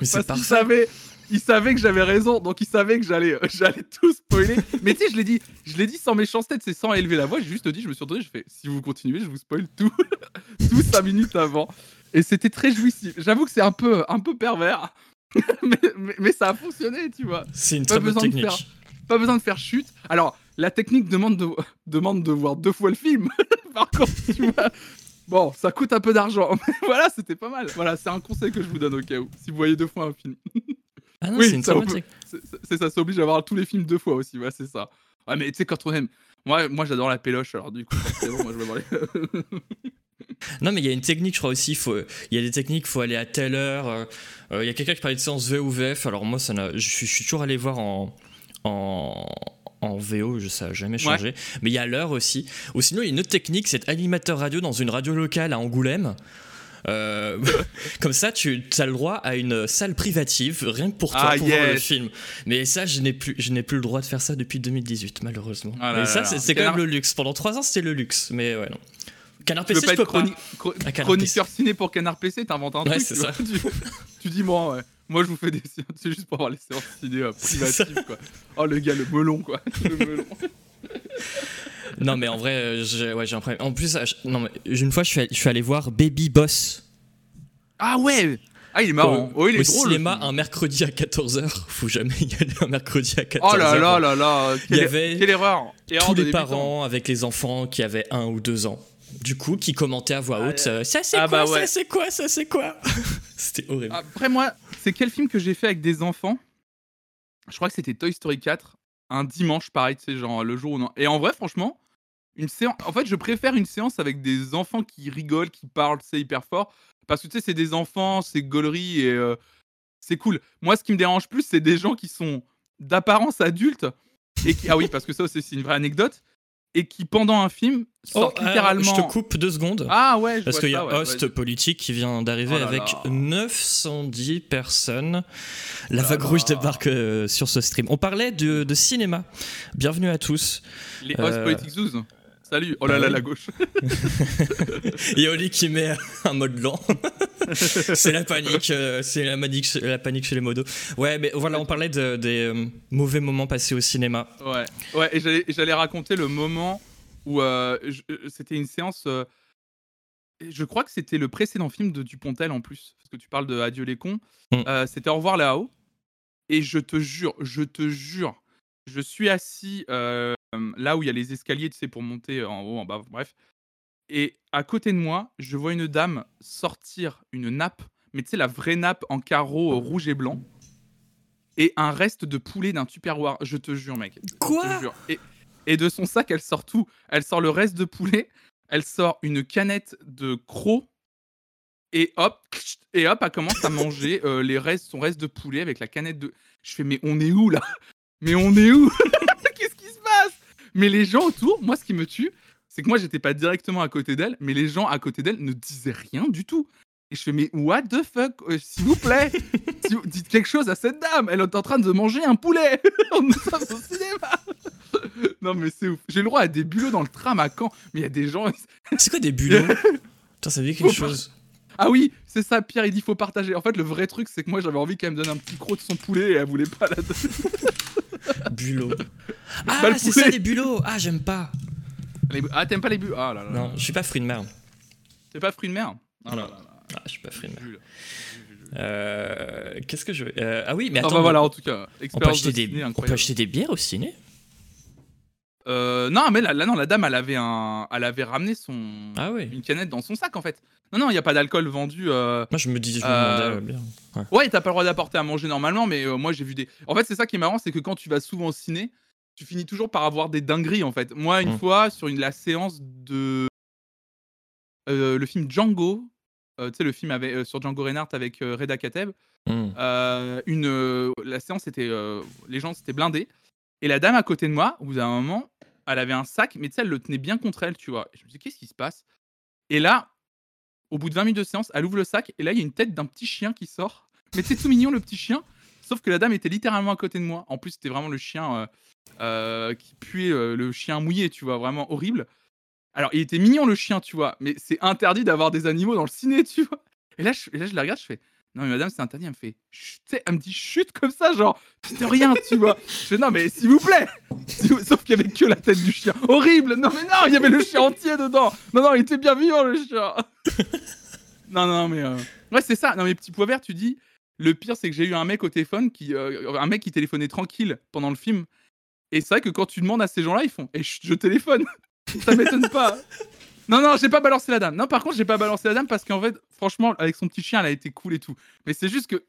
mais c'est Parce savait, il savait que j'avais raison, donc il savait que j'allais, euh, [LAUGHS] j'allais tout spoiler. Mais tu sais, je l'ai dit, je l'ai dit sans méchanceté, c'est sans élever la voix. J'ai juste dit, je me suis retourné, je fais, si vous continuez, je vous spoil tout, [LAUGHS] tout cinq minutes avant. Et c'était très jouissif. J'avoue que c'est un peu, un peu pervers, [LAUGHS] mais, mais, mais ça a fonctionné, tu vois. C'est une pas très bonne technique. faire- Pas besoin de faire chute. Alors, la technique demande de, demande de voir deux fois le film. [LAUGHS] Par contre, tu vois. Bon, ça coûte un peu d'argent, [LAUGHS] mais voilà, c'était pas mal. Voilà, c'est un conseil que je vous donne au cas où, si vous voyez deux fois un film. Ah non, Oui, c'est une ça, peut-. C'est ça, ça oblige à voir tous les films deux fois aussi, ouais, c'est ça. Ouais, mais tu sais, quand on aime. Moi, moi j'adore la péloche, alors du coup, c'est bon, moi je vais voir les. Non, mais il y a une technique, je crois aussi. Faut, il y a des techniques, faut aller à telle heure. euh, euh, Il y a quelqu'un qui parlait de séance V ou VF. Alors moi, ça je, suis- je suis toujours allé voir en, en, en VO, je, ça n'a jamais changé. Mais il y a l'heure aussi. Ou sinon, il y a une autre technique, c'est animateur radio dans une radio locale à Angoulême. Euh, [LAUGHS] comme ça, tu as le droit à une salle privative, rien que pour toi, Ah, pour voir le film. Mais ça, je n'ai plus, je n'ai plus le droit de faire ça depuis 2018, malheureusement. Ah là Mais là ça, c'est quand même le luxe. Pendant trois ans, c'était le luxe. Mais ouais, non. Canard Tu PC, pas je peux être pas. Canard chroniqueur ciné pour Canard PC, t'inventes un Ouais, truc. c'est tu ça. [LAUGHS] Tu, tu dis, moi, ouais. Moi, je vous fais des [LAUGHS] séances, c'est juste pour avoir les séances ciné euh, privatives, quoi. Oh, le gars, le melon, quoi. [LAUGHS] Le melon. Non, mais en vrai, euh, j'ai ouais, un problème. En plus, euh, je- non, mais une fois, je suis allé, je suis allé voir Baby Boss Ah ouais Ah, il est marrant. au, oh, il est au drôle. le cinéma un mercredi à 14h. Faut jamais y aller un mercredi à 14h. Oh là là là là. Il y Quelle, avait quelle erreur. Tous les parents avec les enfants qui avaient un ou deux ans. Du coup, qui commentaient à voix haute euh, Ça c'est ah quoi bah ouais. Ça c'est quoi Ça c'est quoi [LAUGHS] C'était horrible. Après, moi, c'est quel film que j'ai fait avec des enfants? Je crois que c'était Toy Story 4. Un dimanche, pareil, tu sais, genre le jour où non. Et en vrai, franchement, une séance. En fait, je préfère une séance avec des enfants qui rigolent, qui parlent, c'est hyper fort. Parce que tu sais, c'est des enfants, c'est gaulerie et euh, c'est cool. Moi, ce qui me dérange plus, c'est des gens qui sont d'apparence adultes. Et qui... Ah oui, parce que ça, c'est une vraie anecdote. Et qui, pendant un film, Oh, sortent euh, littéralement. je te coupe deux secondes. Ah ouais, je Parce qu'il y a ouais, Host ouais. Politique qui vient d'arriver Oh avec là. 910 personnes. La là vague rouge débarque euh, sur ce stream. On parlait de, de cinéma. Bienvenue à tous. Les Host Euh, Politics Zoos. Salut. Oh là Ah là, oui. la gauche. [LAUGHS] Et Oli qui met un mode lent. [LAUGHS] c'est la panique, euh, c'est la panique, la panique chez les modos. Ouais, mais voilà, on parlait de- des euh, mauvais moments passés au cinéma. Ouais, ouais, et j'allais, raconter le moment où euh, c'était une séance. euh, je crois que c'était le précédent film de Dupontel en plus, parce que tu parles de Adieu les cons. Mm. Euh, c'était Au revoir là-haut. Et je te jure, je te jure, je suis assis là où il y a les escaliers, tu sais, pour monter en haut, en bas, bref. Et à côté de moi, je vois une dame sortir une nappe, mais tu sais, la vraie nappe en carreau rouge et blanc. Et un reste de poulet d'un Tupperware, je te jure, mec. Je te Quoi? jure. Et, et de son sac, elle sort tout. Elle sort le reste de poulet. Elle sort une canette de crocs. Et hop, et hop, elle commence à manger euh, les restes, son reste de poulet avec la canette de. Je fais, mais on est où là? Mais on est où Qu'est-ce qui se passe Mais les gens autour, moi, ce qui me tue, c'est que moi, j'étais pas directement à côté d'elle, mais les gens à côté d'elle ne disaient rien du tout. Et je fais, mais what the fuck euh, S'il vous plaît? [LAUGHS] Dites quelque chose à cette dame Elle est en train de manger un poulet [LAUGHS] On est au cinéma Non, mais c'est ouf. J'ai le droit à des bulots dans le tram à Caen, mais il y a des gens. [LAUGHS] C'est quoi des bulots? Putain, ça veut dire quelque chose. Ah oui, c'est ça, Pierre, il dit faut partager. En fait, le vrai truc, c'est que moi, j'avais envie qu'elle me donne un petit croc de son poulet et elle voulait pas la donner. [LAUGHS] Bulot. Bah, Ah, c'est ça des bulots Ah, j'aime pas. Les bu- Ah, t'aimes pas les bulots Ah là là. Non, je suis pas fruit de mer. C'est pas fruit de mer? Ah là Non. là là. Ah, je suis pas fruit de mer. Bulle. Euh, Qu'est-ce que je veux euh, Ah oui, mais Enfin attends. voilà, en tout cas, on, peut expérience acheter de des... ciné on peut incroyable. acheter des bières au ciné? Euh, non, mais là, là, non, la dame, elle avait un, elle avait ramené son, Ah oui. une canette dans son sac en fait. Non, non, il y a pas d'alcool vendu. euh, Moi, je me disais, je me Euh, demandais euh. Ouais, t'as pas le droit d'apporter à manger normalement, mais moi j'ai vu des. En fait, c'est ça qui est marrant, c'est que quand tu vas souvent au ciné, tu finis toujours par avoir des dingueries en fait. Moi, une Mm. fois, sur une, la séance de. le film Django, tu sais, le film avec, sur Django Reinhardt avec Reda Kateb, euh, une, la séance était. les gens s'étaient blindés. Et la dame à côté de moi, au bout d'un moment, elle avait un sac, mais tu sais, elle le tenait bien contre elle, tu vois. Et je me dis, qu'est-ce qui se passe? Et là, au bout de 20 minutes de séance, elle ouvre le sac, et là, il y a une tête d'un petit chien qui sort. Mais c'est tout mignon, le petit chien. Sauf que la dame était littéralement à côté de moi. En plus, c'était vraiment le chien euh, euh, qui puait, euh, le chien mouillé, tu vois, vraiment horrible. Alors, il était mignon, le chien, tu vois, mais c'est interdit d'avoir des animaux dans le ciné, tu vois. Et là, je, et là, je la regarde, je fais, non, mais madame, c'est interdit. Elle me fait, Chut tu sais, elle me dit chut comme ça, genre, de rien, tu vois. Je fais, non, mais s'il vous plaît. Sauf qu'il y avait que la tête du chien. Horrible. Non, mais non, il y avait le chien entier dedans. Non, non, il était bien vivant, le chien. [LAUGHS] non, non, mais. euh, Ouais, c'est ça. Non, mais petit pois vert, tu dis, le pire, c'est que j'ai eu un mec au téléphone, qui, euh, un mec qui téléphonait tranquille pendant le film. Et c'est vrai que quand tu demandes à ces gens-là, ils font, et je téléphone. ça m'étonne pas. Non, non, j'ai pas balancé la dame. Non, par contre, j'ai pas balancé la dame parce qu'en fait, franchement, avec son petit chien, elle a été cool et tout. Mais c'est juste que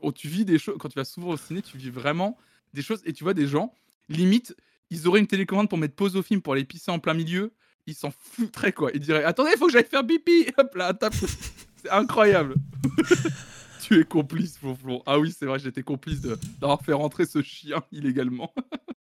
oh, tu vis des choses, quand tu vas souvent au ciné, tu vis vraiment des choses et tu vois des gens, limite, ils auraient une télécommande pour mettre pause au film pour aller pisser en plein milieu, ils s'en foutraient quoi. Ils diraient Attendez, il faut que j'aille faire pipi [LAUGHS] Hop là, tape. C'est incroyable. [LAUGHS] tu es complice, Flonflon. Ah oui, c'est vrai, j'étais complice d'avoir fait rentrer ce chien illégalement. [LAUGHS]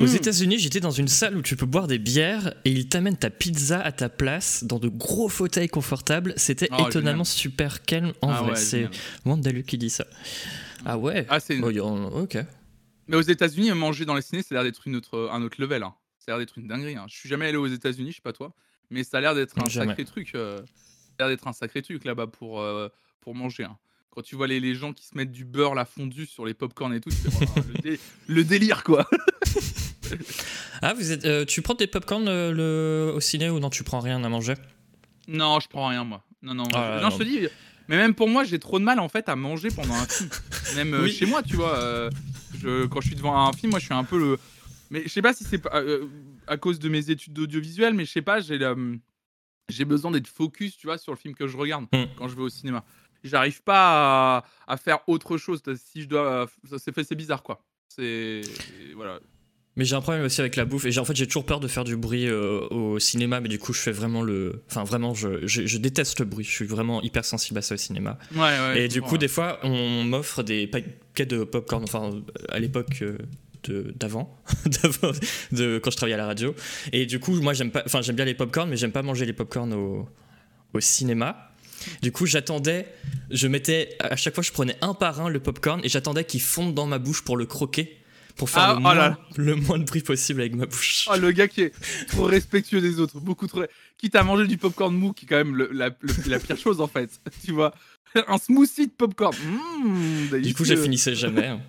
Aux Hmm. États-Unis, j'étais dans une salle où tu peux boire des bières et ils t'amènent ta pizza à ta place dans de gros fauteuils confortables. C'était Oh, étonnamment génial. super calme. En Ah vrai, ouais, c'est. Wandalu qui dit ça. Ah ouais Ah, c'est Oh, Ok. Mais aux États-Unis, manger dans les ciné, ça a l'air d'être une autre, un autre level. Hein. Ça a l'air d'être une dinguerie. Hein. Je suis jamais allé aux États-Unis, je sais pas toi, mais ça a l'air d'être un Jamais. sacré truc. euh, Ça a l'air d'être un sacré truc là-bas pour, euh, pour manger. hein. Quand tu vois les, les gens qui se mettent du beurre la fondue sur les popcorn et tout, tu fais, Oh, le, dé- [LAUGHS] le délire quoi. [LAUGHS] Ah, vous êtes, euh, tu prends des popcorn euh, le... au ciné ou non Tu prends rien à manger? Non, je prends rien moi. Non, non, Ah, je, non. non, je te dis. Mais même pour moi, j'ai trop de mal en fait à manger pendant un film. [LAUGHS] Même euh, Oui. chez moi, tu vois. je, quand je suis devant un film, moi, je suis un peu le. Mais je sais pas si c'est à cause de mes études d'audiovisuel, mais je sais pas, j'ai la- j'ai besoin d'être focus, tu vois, sur le film que je regarde Mm. quand je vais au cinéma. J'arrive pas à, à faire autre chose. Si je dois, ça c'est bizarre quoi. C'est voilà. Mais j'ai un problème aussi avec la bouffe et j'ai- en fait j'ai toujours peur de faire du bruit euh, au cinéma mais du coup je fais vraiment le enfin vraiment je, je, je déteste le bruit je suis vraiment hyper sensible à ça au cinéma Ouais, ouais. et du coup ouais. des fois on m'offre des paquets de popcorn enfin euh, à l'époque euh, [LAUGHS] d'avant de quand je travaillais à la radio et du coup moi j'aime pas enfin j'aime bien les popcorn mais j'aime pas manger les popcorn au, au cinéma du coup j'attendais je mettais à chaque fois je prenais un par un le popcorn et j'attendais qu'il fonde dans ma bouche pour le croquer pour faire Ah, le, oh moins, là là. le moins de bruit possible avec ma bouche Oh, le gars qui est trop respectueux des autres, beaucoup trop. Quitte à manger du popcorn mou, qui est quand même le- la, le- la pire chose en fait. [LAUGHS] Tu vois, un smoothie de popcorn. Mmh, Du coup, j'ai finissais jamais. hein.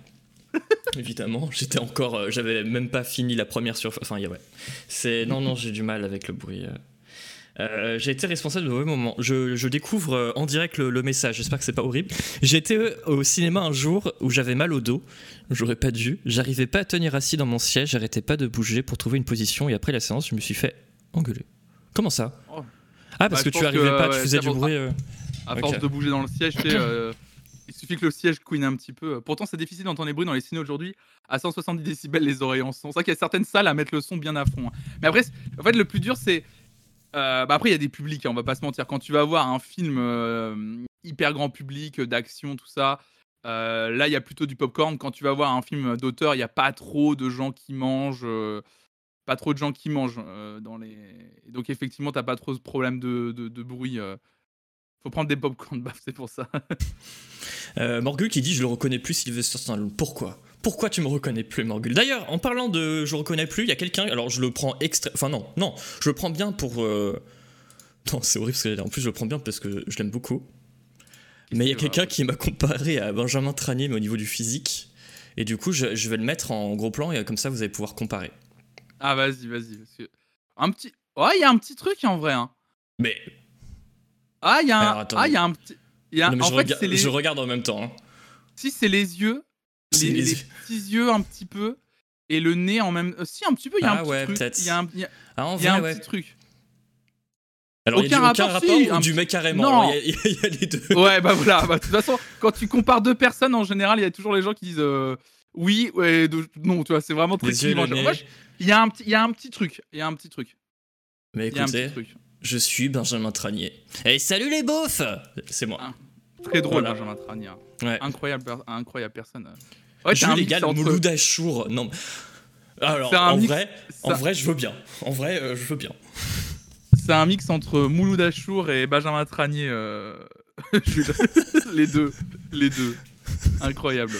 Évidemment, j'étais encore, euh, j'avais même pas fini la première surface. Enfin, ouais. C'est non, non, j'ai du mal avec le bruit. euh. Euh, j'ai été responsable de mauvais moments. Je, je découvre euh, en direct le, le message. J'espère que c'est pas horrible. J'ai été euh, au cinéma un jour où j'avais mal au dos. J'aurais pas dû. J'arrivais pas à tenir assis dans mon siège. J'arrêtais pas de bouger pour trouver une position. Et après la séance, je me suis fait engueuler. Comment ça? Oh. Ah, parce Bah, que tu pense que, arrivais pas, ouais, tu faisais du bruit. euh. À force de bouger dans le siège, euh, il suffit que le siège couine un petit peu. Pourtant, c'est difficile d'entendre les bruits dans les ciné aujourd'hui. À 170 décibels, les oreilles en son. C'est vrai qu'il y a certaines salles à mettre le son bien à fond. hein. Mais après, en fait, le plus dur, c'est Euh, bah après, il y a des publics, hein, on va pas se mentir. Quand tu vas voir un film euh, hyper grand public, euh, d'action, tout ça, là, il y a plutôt du popcorn. Quand tu vas voir un film d'auteur, il n'y a pas trop de gens qui mangent. pas trop de gens qui mangent dans les. Donc, effectivement, t'as pas trop de problème de bruit. Faut prendre des popcorn, baf, c'est pour ça. [LAUGHS] Euh, Morgul qui dit Je le reconnais plus, Sylvester Stallone. Pourquoi? Pourquoi tu me reconnais plus, Morgul? D'ailleurs, en parlant de Je reconnais plus, il y a quelqu'un. Alors, je le prends extra. Enfin, non, non, je le prends bien pour. euh, [LAUGHS] Non, c'est horrible parce que en plus, je le prends bien parce que je l'aime beaucoup. Mais il y a quelqu'un qui m'a comparé à Benjamin Tranier, mais au niveau du physique. Et du coup, je, je vais le mettre en gros plan et comme ça, vous allez pouvoir comparer. Ah, vas-y, vas-y. parce que- Un petit. Ouais, il y a un petit truc en vrai. Hein. Mais Ah, il y a un. Alors, ah, il y a un petit. Y a... Non, en je, fait, rega- c'est les... je regarde en même temps. hein. Si, c'est les yeux. Les, les les yeux. petits yeux un petit peu. Et le nez en même. euh, Si, un petit peu, il y a Ah un petit ouais, truc. Il y a un, il y a- Ah, en y a un ouais. petit truc. Alors, il y a du- aucun rapport, rapport, si, ou un du mec carrément Non. Il y, a- il y a les deux. Ouais, bah voilà. Bah, de toute façon, quand tu compares deux personnes, en général, il y a toujours les gens qui disent euh, oui, ouais, de- non, tu vois, c'est vraiment très Il y, a un petit- il y a un petit truc. Il y a un petit truc. Mais Il y a un écoutez, petit truc. Je suis Benjamin Tranier. Et salut les beaufs C'est moi. Ah. Très drôle, Voilà. Benjamin Tranier. Ouais. Incroyable, incroyable personne. Ouais, je t'as un les mix gars, le entre- Mouloud Achour. Non. Alors, en mix- vrai, en vrai, je veux bien. En vrai, euh, je veux bien. C'est un mix entre Mouloud Achour et Benjamin Tranier. euh, [LAUGHS] Jules. les deux. Les deux. Incroyable.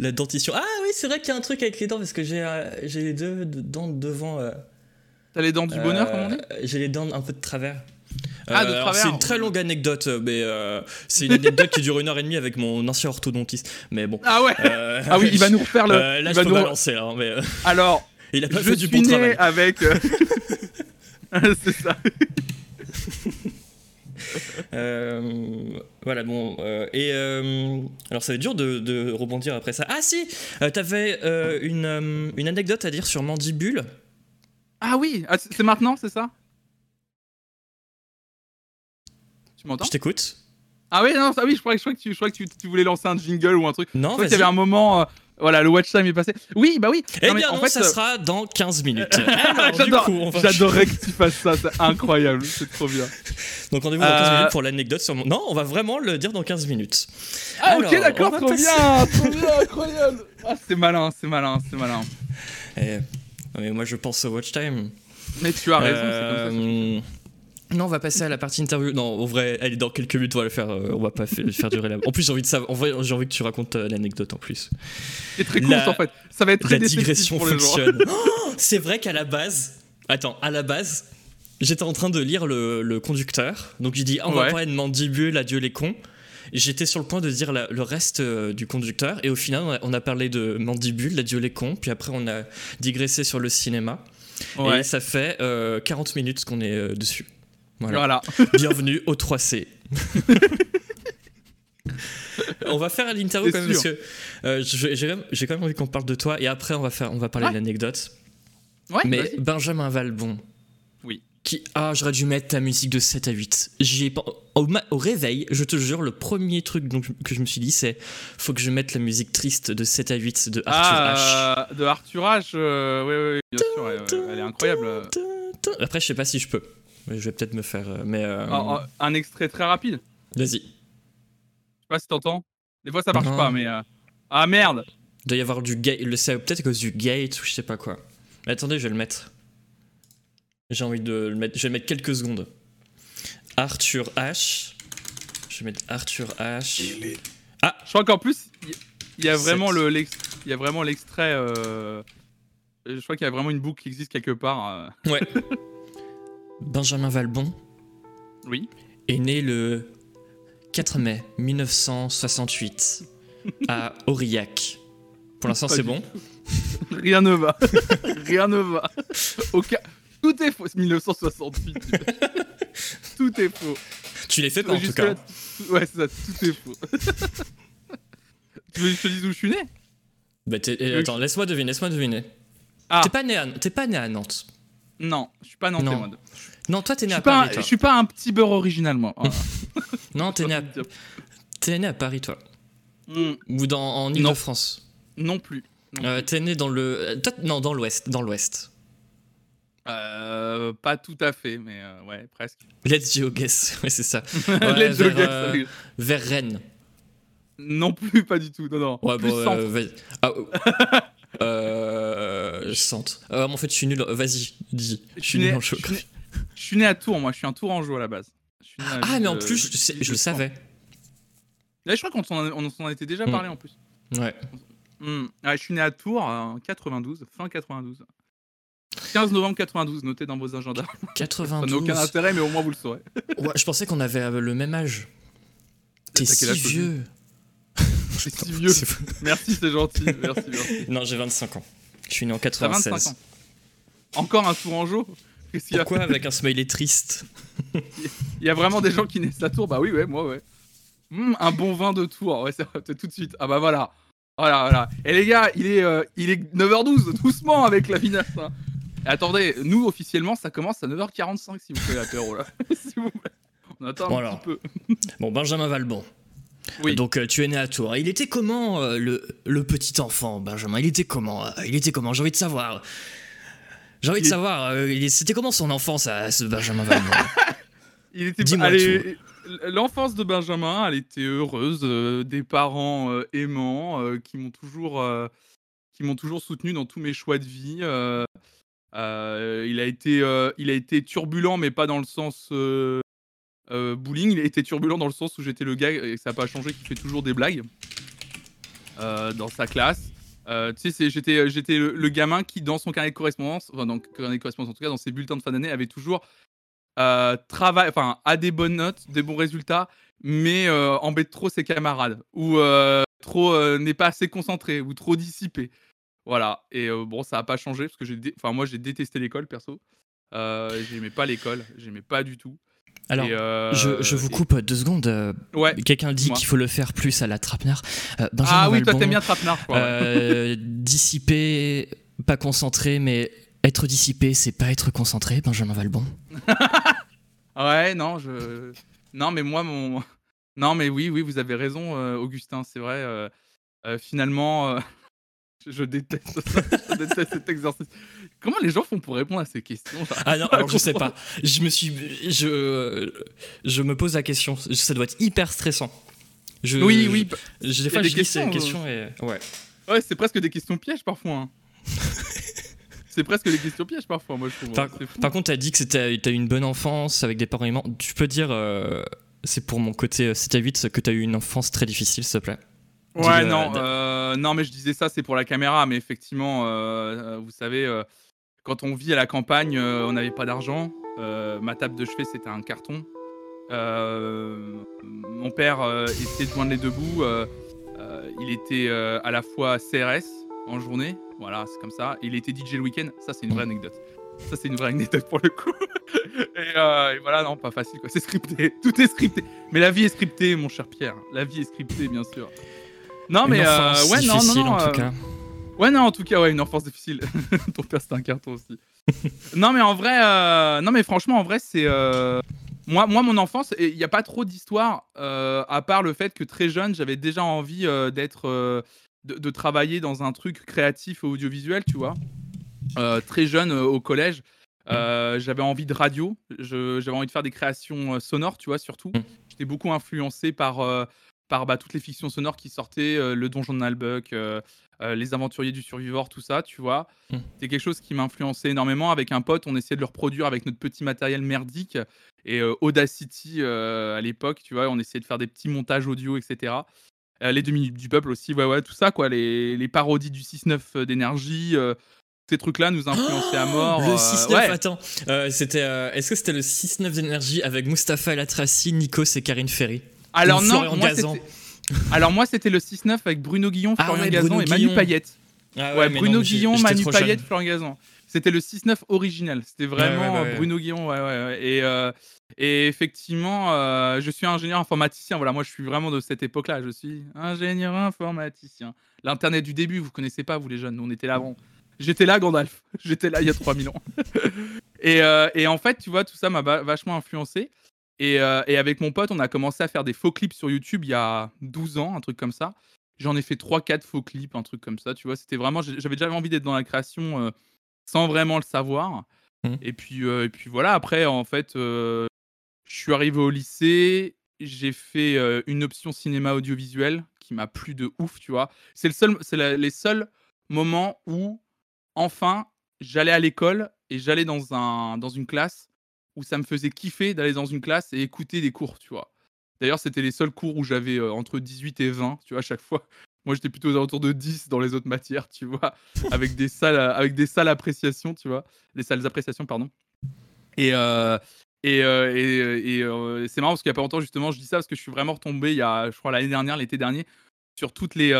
La dentition. Ah oui, c'est vrai qu'il y a un truc avec les dents parce que j'ai euh, les deux de- dents devant. Euh, T'as les dents du bonheur, euh, comme on dit J'ai les dents un peu de travers. Ah, travers. C'est une très longue anecdote, euh, mais euh, c'est une anecdote qui dure une heure et demie avec mon ancien orthodontiste. Mais bon. Ah ouais Euh, Ah oui, il va nous refaire le. euh, là, il je va peux nous- balancer, là, mais euh, Alors, [LAUGHS] il a pas je fait du bon travail. avec. euh, [LAUGHS] C'est ça. [LAUGHS] Euh, voilà, bon. euh, et euh, alors, ça va être dur de, de rebondir après ça. Ah, si euh, T'avais euh, une, euh, une anecdote à dire sur Mandibule Ah oui, ah, c'est maintenant, c'est ça? Tu m'entends? Je t'écoute Ah oui, non, ça, oui, je croyais, je croyais que, tu, je croyais que tu, tu voulais lancer un jingle ou un truc. Je Non, vas-y. qu'il y avait un moment. euh, voilà, le watch time est passé. Oui, bah oui. Eh Non, mais bien, en non, fait, ça euh, sera dans 15 minutes. [LAUGHS] Alors, du J'adore- coup, on va- J'adorerais que tu fasses ça, c'est incroyable, c'est trop bien. Donc, rendez-vous dans 15 Euh, minutes pour l'anecdote sur mon. Non, on va vraiment le dire dans 15 minutes. Ah Alors, ok, d'accord, trop passer- bien, trop [LAUGHS] bien, incroyable. Ah, c'est malin, c'est malin, c'est malin. Eh, non, mais moi, je pense au watch time. Mais tu as raison, c'est comme ça. Euh, Non, on va passer à la partie interview. Non, en vrai, elle est dans quelques minutes, on va le faire. euh, on va pas fa- faire durer la. En plus, j'ai envie de savoir. En vrai, j'ai envie que tu racontes euh, l'anecdote en plus. C'est très cool la- en fait. Ça va être très La digression pour fonctionne. [LAUGHS] Oh, c'est vrai qu'à la base. Attends, à la base, j'étais en train de lire le, le conducteur. Donc, j'ai dit, ah, on va parler de mandibule, adieu les cons. J'étais sur le point de dire la- le reste euh, du conducteur. Et au final, on a, on a parlé de mandibule, l'adieu les cons. Puis après, on a digressé sur le cinéma. Ouais. Et ça fait euh, 40 minutes qu'on est euh, dessus. Voilà. Voilà. [LAUGHS] [LAUGHS] Bienvenue au 3C. [LAUGHS] on va faire l'interview quand même parce que euh, je- j'ai quand même- envie qu'on parle de toi et après on va faire on va parler Ouais. de l'anecdote. Ouais, Mais. Benjamin Valbon. Qui ah j'aurais dû mettre ta musique de 7 à 8. J'y ai pas- au, réveil, je te jure le premier truc donc, que je me suis dit c'est faut que je mette la musique triste de 7 à 8 de Arthur H. Ah, de Arthur H. euh, oui, oui, bien sûr, elle, elle est incroyable. Après je sais pas si je peux. Je vais peut-être me faire euh, mais euh, Ah, ah, un extrait très rapide. Je vas-y. sais pas si t'entends. Des fois ça marche Non. pas, mais. euh, Ah merde Il doit y avoir du gate, le c'est peut-être à cause du gate ou je sais pas quoi. Mais attendez, je vais le mettre. J'ai envie de le mettre, je vais mettre quelques secondes. Arthur H. Je vais mettre Arthur H. Je crois qu'en plus, il- y a vraiment le l'ex- il y a vraiment l'extrait. euh, Je crois qu'il y a vraiment une boucle qui existe quelque part. euh. Ouais. [LAUGHS] Benjamin Valbon Oui. est né le 4 mai 1968 à [LAUGHS] Aurillac. Pour l'instant, c'est bon. Rien ne va. [LAUGHS] Rien ne va. Aucun... Tout est faux. C'est 1968. [LAUGHS] tout est faux. Tu l'as fait pas en tout cas. là, Ouais, c'est ça. Tout est faux. [LAUGHS] tu veux que je te dise où je suis né? Bah, t'es- eh, attends, laisse-moi deviner, laisse-moi deviner. Ah. T'es pas né à, pas né à Nantes. Non, je suis pas nantais, Non. moi. Non, toi t'es né à Paris. un, toi. je suis pas un petit beurre original, moi. [LAUGHS] Voilà. Non, t'es né à né à Paris, toi Hmm, Ou dans, en. Ile-de-France non plus. Non. Euh, T'es né dans le. euh, non, dans l'Ouest. Dans l'Ouest. Euh, pas tout à fait, mais euh, ouais, presque. Let's Geoguess, [LAUGHS] ouais, c'est ça. [LAUGHS] Let's vers, Geoguess, euh, vers Rennes. Non plus, pas du tout. Non, non. Ouais, plus bon, vas-y. Ah, oh. [LAUGHS] je sente. Ah, en fait, je suis nul. Vas-y, dis. Je suis né- nul en géographie. je suis né à Tours, moi. Je suis un Tourangeau à la base. Je suis né à la Ah, ville mais en plus, je, le savais. Là, je crois qu'on s'en a, on était déjà Hmm. parlé en plus. Ouais. Hmm. Ouais, je suis né à Tours en 92, fin 92. 15 novembre 92, notez dans vos agendas. Ça n'a 92. aucun intérêt, mais au moins vous le saurez. Ouais, je pensais qu'on avait euh, le même âge. T'es si vieux. C'est si vieux. [LAUGHS] Merci, c'est gentil. Merci, merci. Non, j'ai 25 ans. Je suis né en T'as 96. 25 ans. Encore un Tourangeau y a Pourquoi avec un smiley triste Il y a vraiment des gens qui naissent à Tours Bah oui, ouais, moi, ouais. Hmm, un bon vin de Tours, ouais, c'est vrai, peut-être tout de suite. Ah bah voilà. Voilà, voilà. Et les gars, il est, euh, il est 9h12, doucement avec la vinasse. hein. Attendez, nous, officiellement, ça commence à 9h45 si vous faites l'apéro, là. [LAUGHS] Vous. On attend Bon, un alors. petit peu. [LAUGHS] Bon, Benjamin Valbon. Oui. Donc, euh, tu es né à Tours. Il était comment, euh, le, le petit enfant, Benjamin? Il était comment euh, Il était comment? J'ai envie de savoir. J'ai envie de savoir. euh, C'était comment son enfance à ce Benjamin Valbon? [LAUGHS] Il était Dis-moi allez, L'enfance de Benjamin, elle était heureuse, euh, des parents euh, aimants euh, qui m'ont toujours, qui m'ont toujours soutenu dans tous mes choix de vie. Euh, il a été, euh, il a été turbulent, mais pas dans le sens euh, euh, bullying. Il a été turbulent dans le sens où j'étais le gars et ça n'a pas changé, qui fait toujours des blagues dans sa classe. Tu sais, j'étais, le, gamin qui, dans son carnet de correspondance, enfin, dans carnet de correspondance, en tout cas, dans ses bulletins de fin d'année, avait toujours travail, enfin, a des bonnes notes, des bons résultats, mais embête trop ses camarades, ou trop n'est pas assez concentré, ou trop dissipé. Voilà. Et euh, bon, ça n'a pas changé parce que j'ai, dé- enfin, moi, j'ai détesté l'école perso. Euh, j'aimais pas l'école, j'aimais pas du tout. Alors, euh, je, je vous et- coupe deux secondes. Ouais. Quelqu'un dit qu'il faut le faire plus à la trapenard. Ah oui, toi t'aimes bien Trapenard, euh, [LAUGHS] dissipé, pas concentré, mais être dissipé, c'est pas être concentré, Benjamin Valbon. Ouais, non, je. Non, mais moi, mon. Non, mais oui, oui, vous avez raison, Augustin, c'est vrai. euh, finalement, euh, je, déteste ça, je déteste cet exercice. Comment les gens font pour répondre à ces questions Ah non, [LAUGHS] alors je sais pas. Je me suis, je, je me pose la question. Ça doit être hyper stressant. Je, Oui, oui, je- des fois, des je lis ces questions, et ouais. ouais, c'est presque des questions pièges parfois. hein. [LAUGHS] c'est presque des questions pièges parfois, moi je trouve. Par, par contre, t'as dit que t'as eu une bonne enfance avec des parents aimants. Tu peux dire, euh, c'est pour mon côté 7 à 8 que t'as eu une enfance très difficile, s'il te plaît. Ouais, non, euh, euh, non, mais je disais ça, c'est pour la caméra, mais effectivement, euh, vous savez, euh, quand on vit à la campagne, on n'avait pas d'argent. Ma table de chevet, c'était un carton. Mon père essayait de joindre les deux bouts. il était à la fois CRS en journée, voilà, c'est comme ça. Et il était DJ le week-end. Ça, c'est une vraie anecdote. Ça, c'est une vraie anecdote pour le coup. [LAUGHS] et, euh, et voilà, non, pas facile, quoi. C'est scripté. Tout est scripté. Mais la vie est scriptée, mon cher Pierre. La vie est scriptée, bien sûr. Non, mais euh, ouais, non, non, en euh, tout cas. Ouais, non, en tout cas, ouais, une enfance difficile. [LAUGHS] Ton père, c'était un carton aussi. [LAUGHS] non, mais en vrai, euh, non, mais franchement, en vrai, c'est. euh, Moi, moi, mon enfance, il n'y a pas trop d'histoire, euh, à part le fait que très jeune, j'avais déjà envie euh, d'être. euh, de, de travailler dans un truc créatif audiovisuel, tu vois. Euh, très jeune, euh, au collège. euh, j'avais envie de radio, j'avais envie de faire des créations euh, sonores, tu vois, surtout. Mm. J'étais beaucoup influencé par, euh, par bah, toutes les fictions sonores qui sortaient, euh, Le Donjon de Nalbuck, euh, euh, Les Aventuriers du Survivor, tout ça, tu vois. Mm. C'est quelque chose qui m'a influencé énormément. Avec un pote, on essayait de le reproduire avec notre petit matériel merdique. Et Audacity, à l'époque, tu vois, on essayait de faire des petits montages audio, etc. Les 2 minutes du peuple aussi, ouais, ouais, tout ça, quoi. Les, les parodies du 6-9 d'énergie, ces trucs-là nous influençaient à mort. Le euh, 6-9, ouais. attends. euh, c'était, euh, est-ce que c'était le 6-9 d'énergie avec Mustapha El Atrassi, Nikos et Karine Ferry? Alors non, Florian moi, Gazan. Alors moi c'était le 6-9 avec Bruno Guillon, Ah Florian ouais, Gazan Bruno et Manu Guillon. Payette. Ah Ouais, Bruno non, Guillon, Manu. Payette, Florian Gazan. C'était le 6-9 original. C'était vraiment ouais. Bruno Guillon. Et, euh, et effectivement, euh, je suis ingénieur informaticien. Voilà, moi je suis vraiment de cette époque-là. Je suis ingénieur informaticien. L'internet du début, vous connaissez pas, vous les jeunes. Nous, on était là avant. J'étais là, Gandalf. [LAUGHS] J'étais là il y a 3000 ans. [LAUGHS] et, euh, et en fait, tu vois, tout ça m'a va- vachement influencé. Et, euh, et avec mon pote, on a commencé à faire des faux clips sur YouTube il y a 12 ans, un truc comme ça. J'en ai fait 3-4 faux clips, un truc comme ça, tu vois. C'était vraiment, j'avais déjà envie d'être dans la création euh, sans vraiment le savoir. Mmh. Et puis, et puis voilà, après, en fait, je suis arrivé au lycée, j'ai fait une option cinéma audiovisuel qui m'a plu de ouf, tu vois. C'est le seul, c'est les seuls moments où, enfin, j'allais à l'école et j'allais dans, un, dans une classe où ça me faisait kiffer d'aller dans une classe et écouter des cours, tu vois. D'ailleurs, c'était les seuls cours où j'avais entre 18 et 20, tu vois, à chaque fois. [LAUGHS] Moi, j'étais plutôt aux alentours de 10 dans les autres matières, tu vois, [LAUGHS] avec des salles, avec des salles appréciation, tu vois, des salles d'appréciation, pardon. Et, euh, et, euh, et, euh, c'est marrant parce qu'il y a pas longtemps, justement, je dis ça parce que je suis vraiment retombé, il y a, je crois, l'année dernière, l'été dernier, sur toutes les,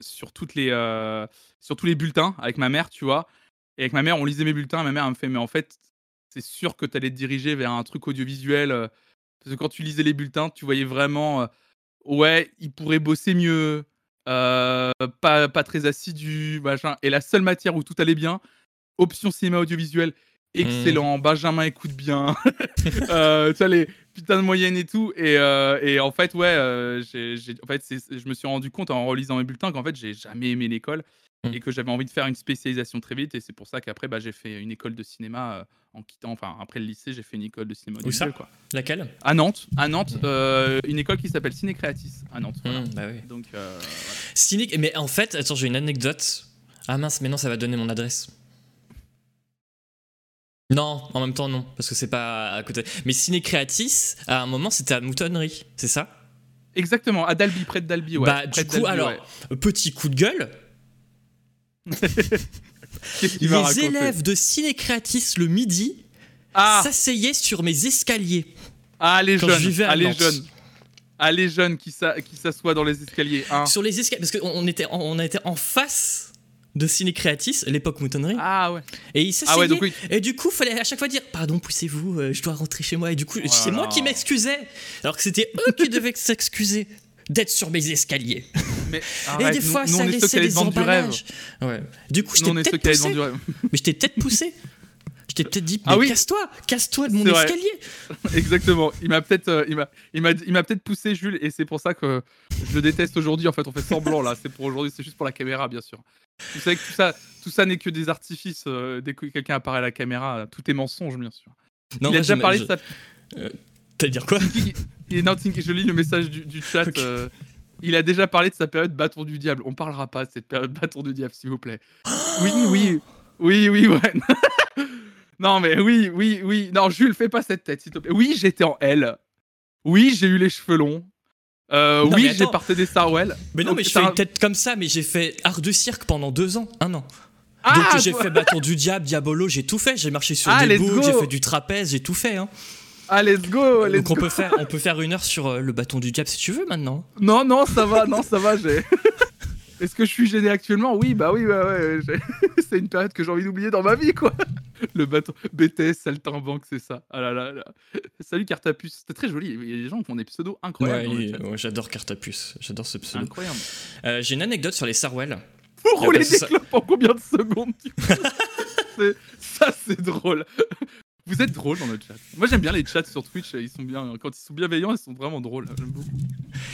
sur toutes les, sur tous les bulletins avec ma mère, tu vois. Et avec ma mère, on lisait mes bulletins. Et ma mère elle me fait, mais en fait, c'est sûr que tu allais te diriger vers un truc audiovisuel. parce que quand tu lisais les bulletins, tu voyais vraiment ouais, il pourrait bosser mieux, pas, pas très assidu, machin. Et la seule matière où tout allait bien, option cinéma audiovisuel, mmh. excellent. Benjamin écoute bien. [LAUGHS] euh, tu les putains de moyennes et tout. Et, et en fait, ouais, j'ai, en fait, je me suis rendu compte en relisant mes bulletins qu'en fait, j'ai jamais aimé l'école. Mmh. et que j'avais envie de faire une spécialisation très vite. Et c'est pour ça qu'après, bah, j'ai fait une école de cinéma euh, en quittant, enfin, après le lycée, j'ai fait une école de cinéma. Où ça? quoi. Laquelle? À Nantes. À Nantes, mmh. euh, une école qui s'appelle Ciné Creatis à Nantes. Bah oui. Donc, euh, Ciné... Mais en fait, attends, j'ai une anecdote. Ah mince, mais non, ça va donner mon adresse. Non, en même temps, non, parce que c'est pas à côté. Mais Ciné Creatis, à un moment, c'était à Moutonnerie, c'est ça? Exactement, à Dalby, près de Dalby, ouais. Bah, du coup, alors, petit coup de gueule, les élèves de Ciné Creatis le midi ah. s'asseyaient sur mes escaliers. Ah, les jeunes, ah, les jeunes. Ah, les jeunes qui s'assoient dans les escaliers. Hein. Sur les escaliers, parce qu'on était, on était en face de Ciné Creatis, l'époque moutonnerie. Ah ouais. Et ils s'asseyaient. Ah ouais, Et du coup, il fallait à chaque fois dire Pardon, poussez-vous, euh, je dois rentrer chez moi. Et du coup, oh c'est moi qui m'excusais. Alors que c'était eux qui devaient [LAUGHS] s'excuser d'être sur mes escaliers. Mais [LAUGHS] et des fois, ça laissait des emballages. Du, ouais. du coup, j'étais peut-être poussé. Mais je t'ai peut-être poussé. Je t'ai peut-être dit, ah oui. casse-toi, casse-toi de mon escalier. [LAUGHS] Exactement. Il m'a peut-être, euh, il m'a, il m'a, il m'a peut-être poussé, Jules, et c'est pour ça que je le déteste aujourd'hui. En fait, on fait semblant là. C'est pour aujourd'hui, c'est juste pour la caméra, bien sûr. Vous savez que tout ça, tout ça n'est que des artifices. Euh, dès que quelqu'un apparaît à la caméra, tout est mensonge, bien sûr. Non, il a déjà parlé de ça. Euh, T'as dire quoi? Je lis le message du, chat. Euh, il a déjà parlé de sa période bâton du diable. On parlera pas de cette période bâton du diable, s'il vous plaît. Oui, oui, oui, oui, ouais. [LAUGHS] non, mais oui, oui, oui. Non, Jules, fais pas cette tête, s'il te plaît. Oui, j'étais en L. Oui, j'ai eu les cheveux longs. Euh, oui, j'ai parté des Sarwell. Mais non, mais je fais une tête comme ça, mais j'ai fait art de cirque pendant deux ans, un an. Ah, Donc j'ai fait bâton du diable, diabolo, j'ai tout fait. J'ai marché sur ah, des bouts, j'ai fait du trapèze, j'ai tout fait. Hein. Ah, let's go, let's Donc on peut faire, on peut faire une heure sur euh, le bâton du diable si tu veux maintenant. Non, non, ça va, non, ça va. J'ai. [LAUGHS] Est-ce que je suis gêné actuellement? Oui, bah oui, bah ouais. [LAUGHS] c'est une période que j'ai envie d'oublier dans ma vie, quoi. [LAUGHS] Le bâton BTS, saltimbanque, c'est ça. Ah là là là. Salut Cartapus, c'était très joli. Il y a des gens qui font des pseudos incroyables. Ouais, j'adore Cartapus, j'adore ce pseudo. Incroyable. Euh, j'ai une anecdote sur les Sarwell. Pour rouler des clopes en combien de secondes [LAUGHS] Ça, c'est drôle. Vous êtes drôle dans le chat. Moi j'aime bien les chats sur Twitch, ils sont bien. Quand ils sont bienveillants, ils sont vraiment drôles. J'aime beaucoup.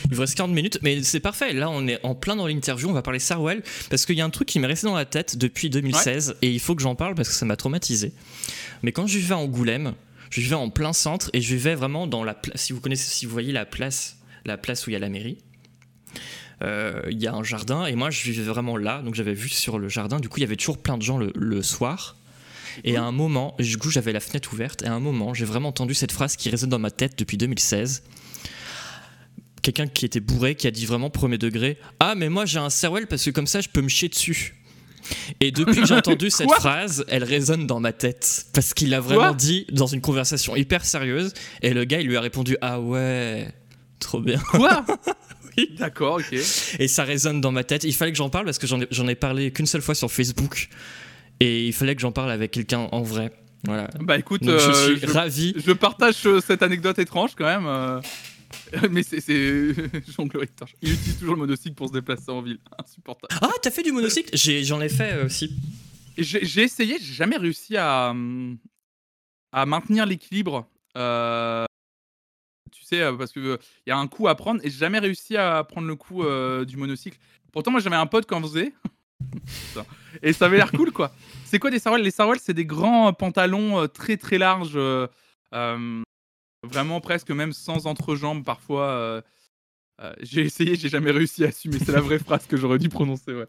Il vous reste 40 minutes, mais c'est parfait. Là, on est en plein dans l'interview. On va parler Sarwell parce qu'il y a un truc qui m'est resté dans la tête depuis 2016 et il faut que j'en parle parce que ça m'a traumatisé. Mais quand je vivais à Angoulême, je vivais en plein centre et je vivais vraiment dans la place. Si vous connaissez, si vous voyez la place, la place où il y a la mairie. Euh, il y a un jardin et moi je vivais vraiment là donc j'avais vu sur le jardin du coup il y avait toujours plein de gens le soir et à un moment, du coup, j'avais la fenêtre ouverte, et à un moment, j'ai vraiment entendu cette phrase qui résonne dans ma tête depuis 2016. Quelqu'un qui était bourré, qui a dit vraiment premier degré Ah, mais moi j'ai un cerwell parce que comme ça, je peux me chier dessus. Et depuis que j'ai [LAUGHS] entendu cette phrase, elle résonne dans ma tête. Parce qu'il l'a vraiment dit dans une conversation hyper sérieuse. Et le gars, il lui a répondu Ah ouais, trop bien. Quoi? [LAUGHS] Oui. D'accord, ok. Et ça résonne dans ma tête. Il fallait que j'en parle parce que j'en ai, ai, parlé qu'une seule fois sur Facebook. Et il fallait que j'en parle avec quelqu'un en vrai. Voilà. Bah écoute, je euh, suis ravi. Je partage euh, cette anecdote étrange quand même. Euh. [LAUGHS] Mais c'est [LAUGHS] Jean-Claude Il utilise toujours le monocycle pour se déplacer en ville. [LAUGHS] Insupportable. Ah, t'as fait du monocycle J'en ai, fait aussi. J'ai essayé, j'ai jamais réussi à, à maintenir l'équilibre. tu sais, parce qu'il il y a un coup à prendre et j'ai jamais réussi à prendre le coup du monocycle. Pourtant, moi j'avais un pote qui en faisait. Et ça avait l'air cool, quoi. C'est quoi des sarouels? Les sarouels, c'est des grands pantalons euh, très très larges, euh, euh, vraiment presque même sans entrejambe parfois. euh, j'ai essayé, j'ai jamais réussi à assumer. C'est la vraie phrase que j'aurais dû prononcer, ouais.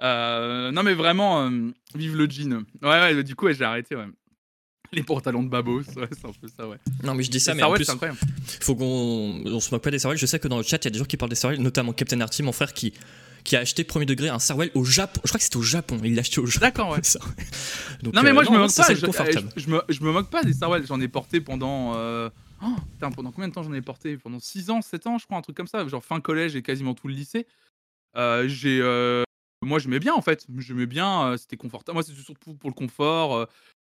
Non, mais vraiment, vive le jean. Ouais, ouais, du coup, ouais, j'ai arrêté, ouais. Les pantalons de babos, ouais, c'est un peu ça, ouais. Non, mais je dis ça, Les mais en plus, faut qu'on on se moque pas des sarouels. Je sais que dans le chat, il y a des gens qui parlent des sarouels, notamment Captain Arty, mon frère, qui, qui a acheté premier degré un sarouel au Japon. Je crois que c'était au Japon. Il l'a acheté au Japon. D'accord, ouais. [LAUGHS] Ça. Donc, Non mais euh, moi je me ça, pas, c'est je, confortable. je- je me, je me moque pas des sarouels, j'en ai porté pendant euh, oh, putain, pendant combien de temps j'en ai porté? Pendant 6 ans, 7 ans, je crois un truc comme ça, genre fin collège et quasiment tout le lycée. Euh, j'ai euh, moi j'aimais bien en fait, j'aimais bien, euh, c'était confortable. Moi c'était surtout pour le confort, euh,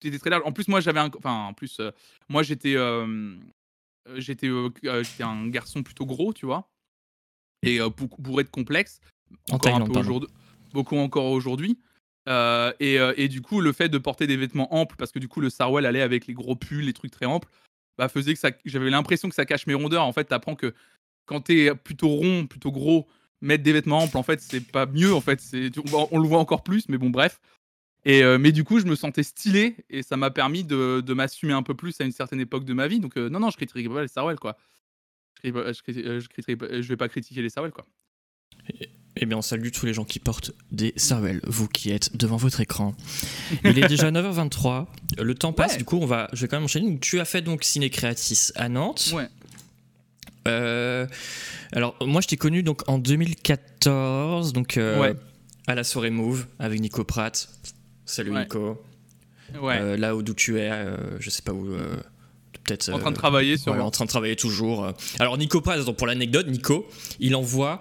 c'était très large. En plus moi j'avais un enfin en plus euh, moi j'étais euh, euh, j'étais euh, euh, j'étais un garçon plutôt gros, tu vois. Et euh, beaucoup bourré de complexes, En Thaïlande, beaucoup encore aujourd'hui. Euh, et, euh, et du coup, le fait de porter des vêtements amples, parce que du coup, le sarouel allait avec les gros pulls, les trucs très amples, bah, faisait que ça, j'avais l'impression que ça cache mes rondeurs. En fait, t'apprends que quand t'es plutôt rond, plutôt gros, mettre des vêtements amples, en fait, c'est pas mieux. En fait, c'est, on, on le voit encore plus, mais bon, bref. Et euh, mais du coup, je me sentais stylé et ça m'a permis de, de m'assumer un peu plus à une certaine époque de ma vie. Donc, euh, non, non, je critiquerai pas les sarouels, quoi. Je, je, je vais pas critiquer les sarouels, quoi. Eh bien, on salue tous les gens qui portent des sarouels, vous qui êtes devant votre écran. Il est déjà [LAUGHS] 9h23, le temps passe, Ouais. du coup, on va, je vais quand même enchaîner. Donc, tu as fait donc Ciné Creatis à Nantes. Ouais. Euh, alors, moi, je t'ai connu donc en 2014, donc euh, Ouais. à la soirée Move avec Nico Pratt. Salut Ouais. Nico. Ouais. Euh, là où d'où tu es, euh, je sais pas où. Peut-être. en train de travailler sur. en train de travailler toujours. Alors Nico Paz, donc pour l'anecdote, Nico, il envoie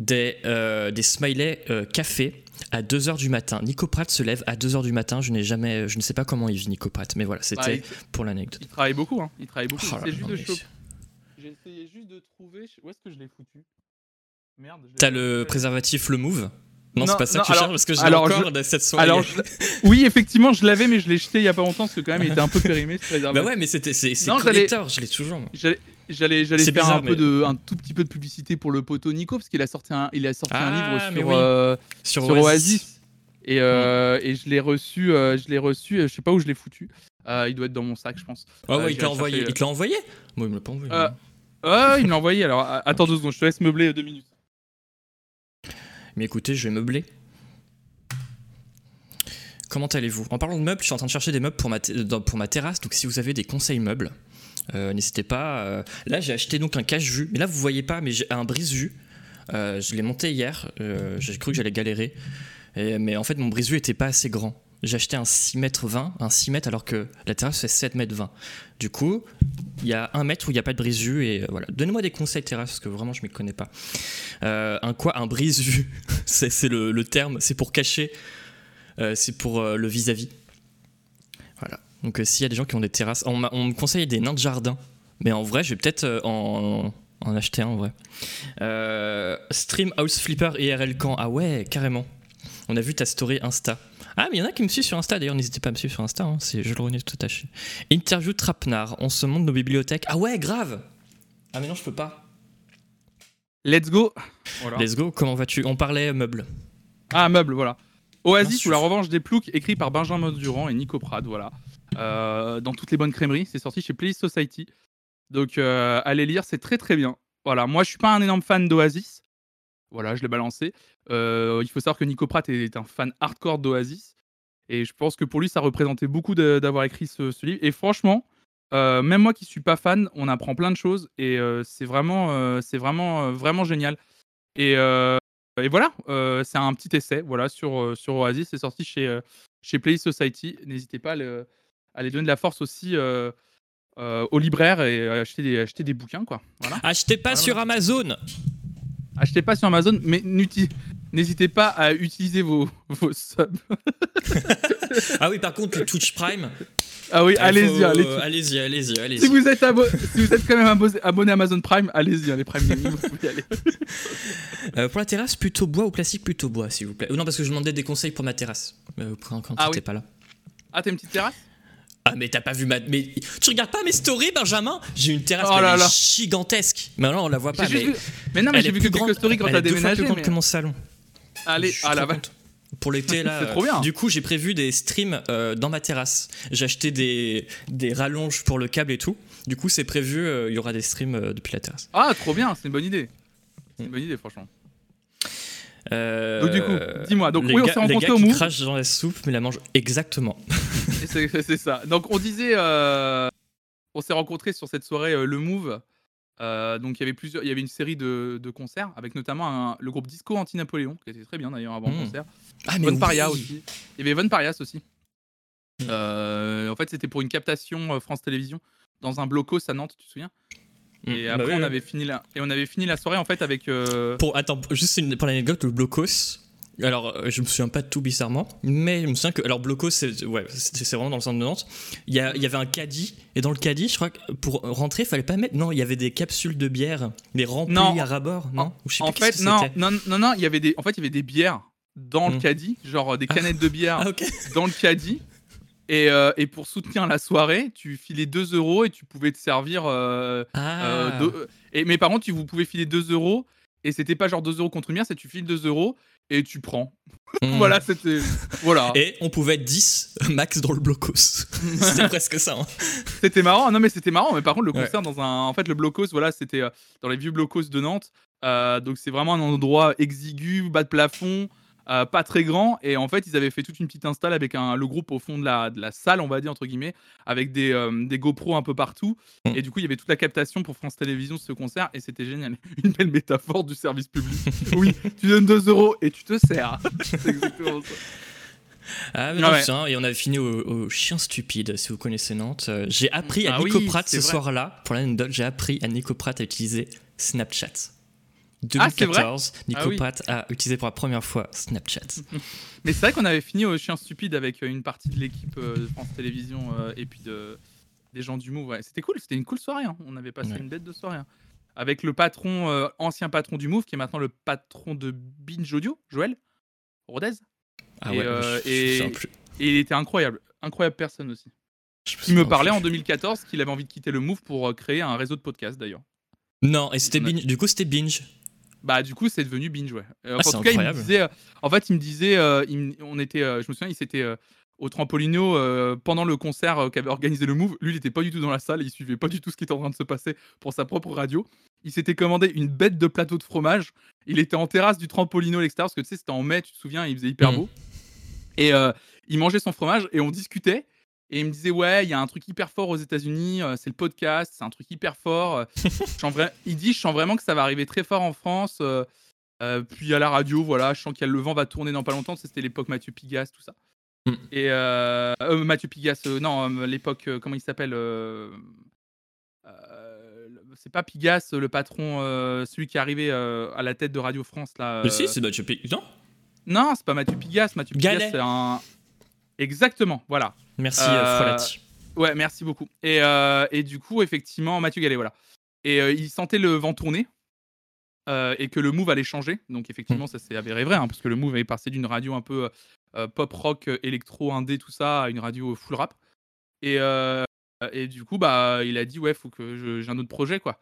des, euh, des smileys euh, café à 2h du matin. Nico Pratt se lève à 2h du matin. Je n'ai jamais, je ne sais pas comment il vit Nico Pratt, mais voilà, Bah, c'était il, pour l'anecdote. il travaille beaucoup, hein. Il travaille beaucoup. Oh là, juste de mais choper- J'ai essayé juste de trouver. Où est-ce que je l'ai foutu Merde. je T'as le préservatif le Move? Non, Non, c'est pas ça non, que tu alors- parce que j'ai encore de cette soirée. Alors, je- oui, effectivement, je l'avais, mais je l'ai jeté il y a pas longtemps parce que quand même, il était un peu périmé. ce [LAUGHS] bah ouais, mais c'était c'est collector, je l'ai toujours. J'allais, j'allais, faire bizarre, un peu mais- de, un tout petit peu de publicité pour le poteau Nico parce qu'il a sorti un, il a sorti un Ah, livre mais sur, oui. euh, Sur, sur Oasis. Et, euh, et je l'ai reçu, euh, je l'ai reçu, je sais pas où je l'ai foutu. Il doit être dans mon sac, je pense. Ah ouais, il te l'a envoyé. Il te l'a envoyé? Moi, il me l'a pas envoyé. Ah, il me l'a envoyé. Alors, attends deux secondes, je te laisse meubler deux minutes. Mais écoutez, je vais meubler. Comment allez-vous? En parlant de meubles, je suis en train de chercher des meubles pour ma, pour ma terrasse, donc si vous avez des conseils meubles, n'hésitez pas. euh, Là, j'ai acheté donc un cache-vue, mais là, vous voyez pas, mais j'ai un brise-vue. Euh, je l'ai monté hier, euh, j'ai cru que j'allais galérer, mais en fait, mon brise-vue était pas assez grand. J'ai acheté un 6 mètres 20, un 6 mètres alors que la terrasse fait 7 mètres 20. Du coup, il y a un mètre où il n'y a pas de brise-vue et euh, voilà. Donnez-moi des conseils terrasse parce que vraiment je ne m'y connais pas. Euh, un quoi? Un brise-vue, [LAUGHS] c'est le, terme, c'est pour cacher, euh, c'est pour euh, le vis-à-vis. Voilà. Donc euh, s'il y a des gens qui ont des terrasses, on, me conseille des nains de jardin, mais en vrai je vais peut-être euh, en, en acheter un en vrai. Euh, stream House Flipper IRL quand Ah ouais, carrément. On a vu ta story Insta. Ah, mais il y en a qui me suivent sur Insta, d'ailleurs, n'hésitez pas à me suivre sur Insta, hein, c'est je le renais tout attaché. Interview Trapnar, on se montre nos bibliothèques. Ah ouais, grave Ah mais non, je peux pas. Let's go. Voilà. Let's go, comment vas-tu? On parlait meubles. Ah, meuble, voilà. Oasis ou la revanche des ploucs, écrit par Benjamin Durand et Nico Prad, voilà. Euh, dans toutes les bonnes crèmeries, c'est sorti chez Play Society. Donc, euh, allez lire, c'est très très bien. Voilà, moi je suis pas un énorme fan d'Oasis. Voilà, je l'ai balancé. Euh, il faut savoir que Nico Pratt est un fan hardcore d'Oasis. Et je pense que pour lui, ça représentait beaucoup d'avoir écrit ce, livre. Et franchement, même moi qui suis pas fan, on apprend plein de choses. Et c'est vraiment, c'est vraiment, vraiment génial. Et, voilà, c'est un petit essai voilà, sur, sur Oasis. C'est sorti chez, chez Play Society. N'hésitez pas à, le- les donner de la force aussi euh, euh, aux libraires et acheter des, acheter des bouquins. Quoi. Voilà. Achetez pas Voilà. sur Amazon Achetez pas sur Amazon, mais n'hésitez pas à utiliser vos, [LAUGHS] vos subs. Ah oui, par contre, le Twitch Prime. Ah oui, ah, allez-y, faut- allez. allez-y, allez-y, Si allez-y. vous êtes, si vous êtes quand même abo- abonné à Amazon Prime, allez-y, hein, les Prime Gaming, vous pouvez y aller. [LAUGHS] Euh, pour la terrasse, plutôt bois ou plastique, plutôt bois, s'il vous plaît? Euh, Non, parce que je demandais des conseils pour ma terrasse. euh, quand quand Ah t'étais oui. pas là. Ah, t'as une petite terrasse? Ah, mais t'as pas vu ma. Mais tu regardes pas mes stories, Benjamin? J'ai une terrasse Oh là là. gigantesque. Mais non, on la voit pas. Mais vu- Mais non, mais j'ai vu plus que quelques stories quand t'as est deux fois déménagé. plus mais- que mon salon. Allez, suis ah la content. pour l'été [LAUGHS] là. C'est trop bien. Du coup, j'ai prévu des streams euh, dans ma terrasse. J'ai acheté des, des rallonges pour le câble et tout. Du coup, c'est prévu, euh, il y aura des streams euh, depuis la terrasse. Ah, trop bien, c'est une bonne idée. C'est une bonne idée, franchement. Euh, Donc, du coup, dis-moi, donc, oui, on s'est rencontrés les gars au dans la soupe, mais la mangent exactement. [LAUGHS] C'est ça. Donc, on disait, euh, on s'est rencontrés sur cette soirée euh, Le Move. Donc, il y avait plusieurs, il y avait une série de, de concerts avec notamment un- le groupe Disco Anti-Napoléon, qui était très bien d'ailleurs avant le Mm. concert. Ah, Von Paria aussi. Il y avait Von Parias aussi. Mm. Euh, en fait, c'était pour une captation France Télévisions dans un blocos à Nantes, tu te souviens? Et Bah après, oui, on avait fini la et on avait fini la soirée en fait avec. euh, Pour, attends, juste une, pour l'anecdote, le blocos. Alors, euh, je me souviens pas de tout bizarrement, mais je me souviens que. Alors, blocos, c'est ouais, c'est vraiment dans le centre de Nantes. Il y, a- il y avait un caddie, et dans le caddie, je crois que pour rentrer, il fallait pas mettre. Non, il y avait des capsules de bière, mais remplies Non. à rabord, non? Ou je sais En plus qu'est-ce fait, que non, non, non, non, il y avait des, en fait, il y avait des bières dans le Mm. caddie, genre des canettes de bière Ah, dans le caddie. Et, euh, et pour soutenir la soirée, tu filais 2 euros et tu pouvais te servir. euh, Ah. euh, deux- et, mais par contre, tu vous pouvez filer 2 euros et c'était pas genre 2 euros contre une bière, c'est tu files 2 euros et tu prends. [LAUGHS] Mm. Voilà, c'était. Voilà. Et on pouvait être 10 max dans le blocos. [LAUGHS] C'était presque ça. hein. C'était marrant, non mais c'était marrant, mais par contre le Ouais. concert dans un, en fait le blocos, voilà, c'était dans les vieux blocos de Nantes, Euh, donc c'est vraiment un endroit exigu, bas de plafond, euh, pas très grand, et en fait ils avaient fait toute une petite install avec un, le groupe au fond de la, de la salle, on va dire entre guillemets, avec des, euh, des GoPros un peu partout, Mm. et du coup il y avait toute la captation pour France Télévisions de ce concert, et c'était génial, [LAUGHS] une belle métaphore du service public. [LAUGHS] oui, tu donnes 2 euros et tu te sers. [LAUGHS] c'est exactement ça. Ah, mais Ah non, ouais. et on avait fini au, au Chien Stupide, si vous connaissez Nantes. Euh, J'ai appris à Ah Nico oui, Pratt ce soir-là, pour l'anecdote, j'ai appris à Nico Pratt à utiliser Snapchat. Ah, c'est vrai 2014, Nico Ah oui. Pratt a utilisé pour la première fois Snapchat. [LAUGHS] Mais c'est vrai qu'on avait fini au Chien Stupide avec euh, une partie de l'équipe euh, de France Télévisions euh, et puis de, des gens du Move. ouais. C'était cool, c'était une cool soirée. hein. On avait passé Ouais. une bête de soirée. hein. Avec le patron, euh, ancien patron du Move, qui est maintenant le patron de Binge Audio, Joël Rodez. Ah Et, ouais, euh, et-. Et il était incroyable. Incroyable personne aussi. Il me parlait en 2014 qu'il avait envie de quitter le Move pour créer un réseau de podcasts d'ailleurs. Non, et c'était. Binge. Du coup, c'était Binge. Bah du coup c'est devenu binge ouais. Euh, Ah, en tout cas il me disait, euh, en fait il me disait, euh, il on était, je me souviens il s'était au Trampolino pendant le concert qu'avait organisé le Move. Lui il était pas du tout dans la salle, il suivait pas du tout ce qui était en train de se passer pour sa propre radio. Il s'était commandé une bête de plateau de fromage. Il était en terrasse du Trampolino à l'extérieur parce que tu sais c'était en mai, tu te souviens, il faisait hyper Mhm. beau. Et il mangeait son fromage et on discutait. Et il me disait ouais, il y a un truc hyper fort aux États-Unis, euh, c'est le podcast, c'est un truc hyper fort. euh, je sens vra- Il dit je sens vraiment que ça va arriver très fort en France. euh, euh, puis à la radio, voilà, je sens qu'il y a le vent va tourner dans pas longtemps. C'était l'époque Mathieu Pigas, tout ça. Mm. Et Mathieu Pigas, non, l'époque, comment il s'appelle le- C'est pas Pigas, le patron, celui qui est arrivé à la tête de Radio France là. Mais si, c'est Mathieu Pic- Non? Non, c'est pas Mathieu Pigas. Mathieu Pigas, c'est un. Exactement, voilà. Merci, Euh, euh, Frolati. Ouais, merci beaucoup. Et, euh, et du coup, effectivement, Mathieu Gallet, voilà. Et il sentait le vent tourner et que le move allait changer. Donc, effectivement, ça s'est avéré vrai, hein, parce que le move est passé d'une radio un peu pop rock, électro, indé, tout ça, à une radio full rap. Et, et du coup, bah, il a dit, ouais, faut que j'ai un autre projet, quoi.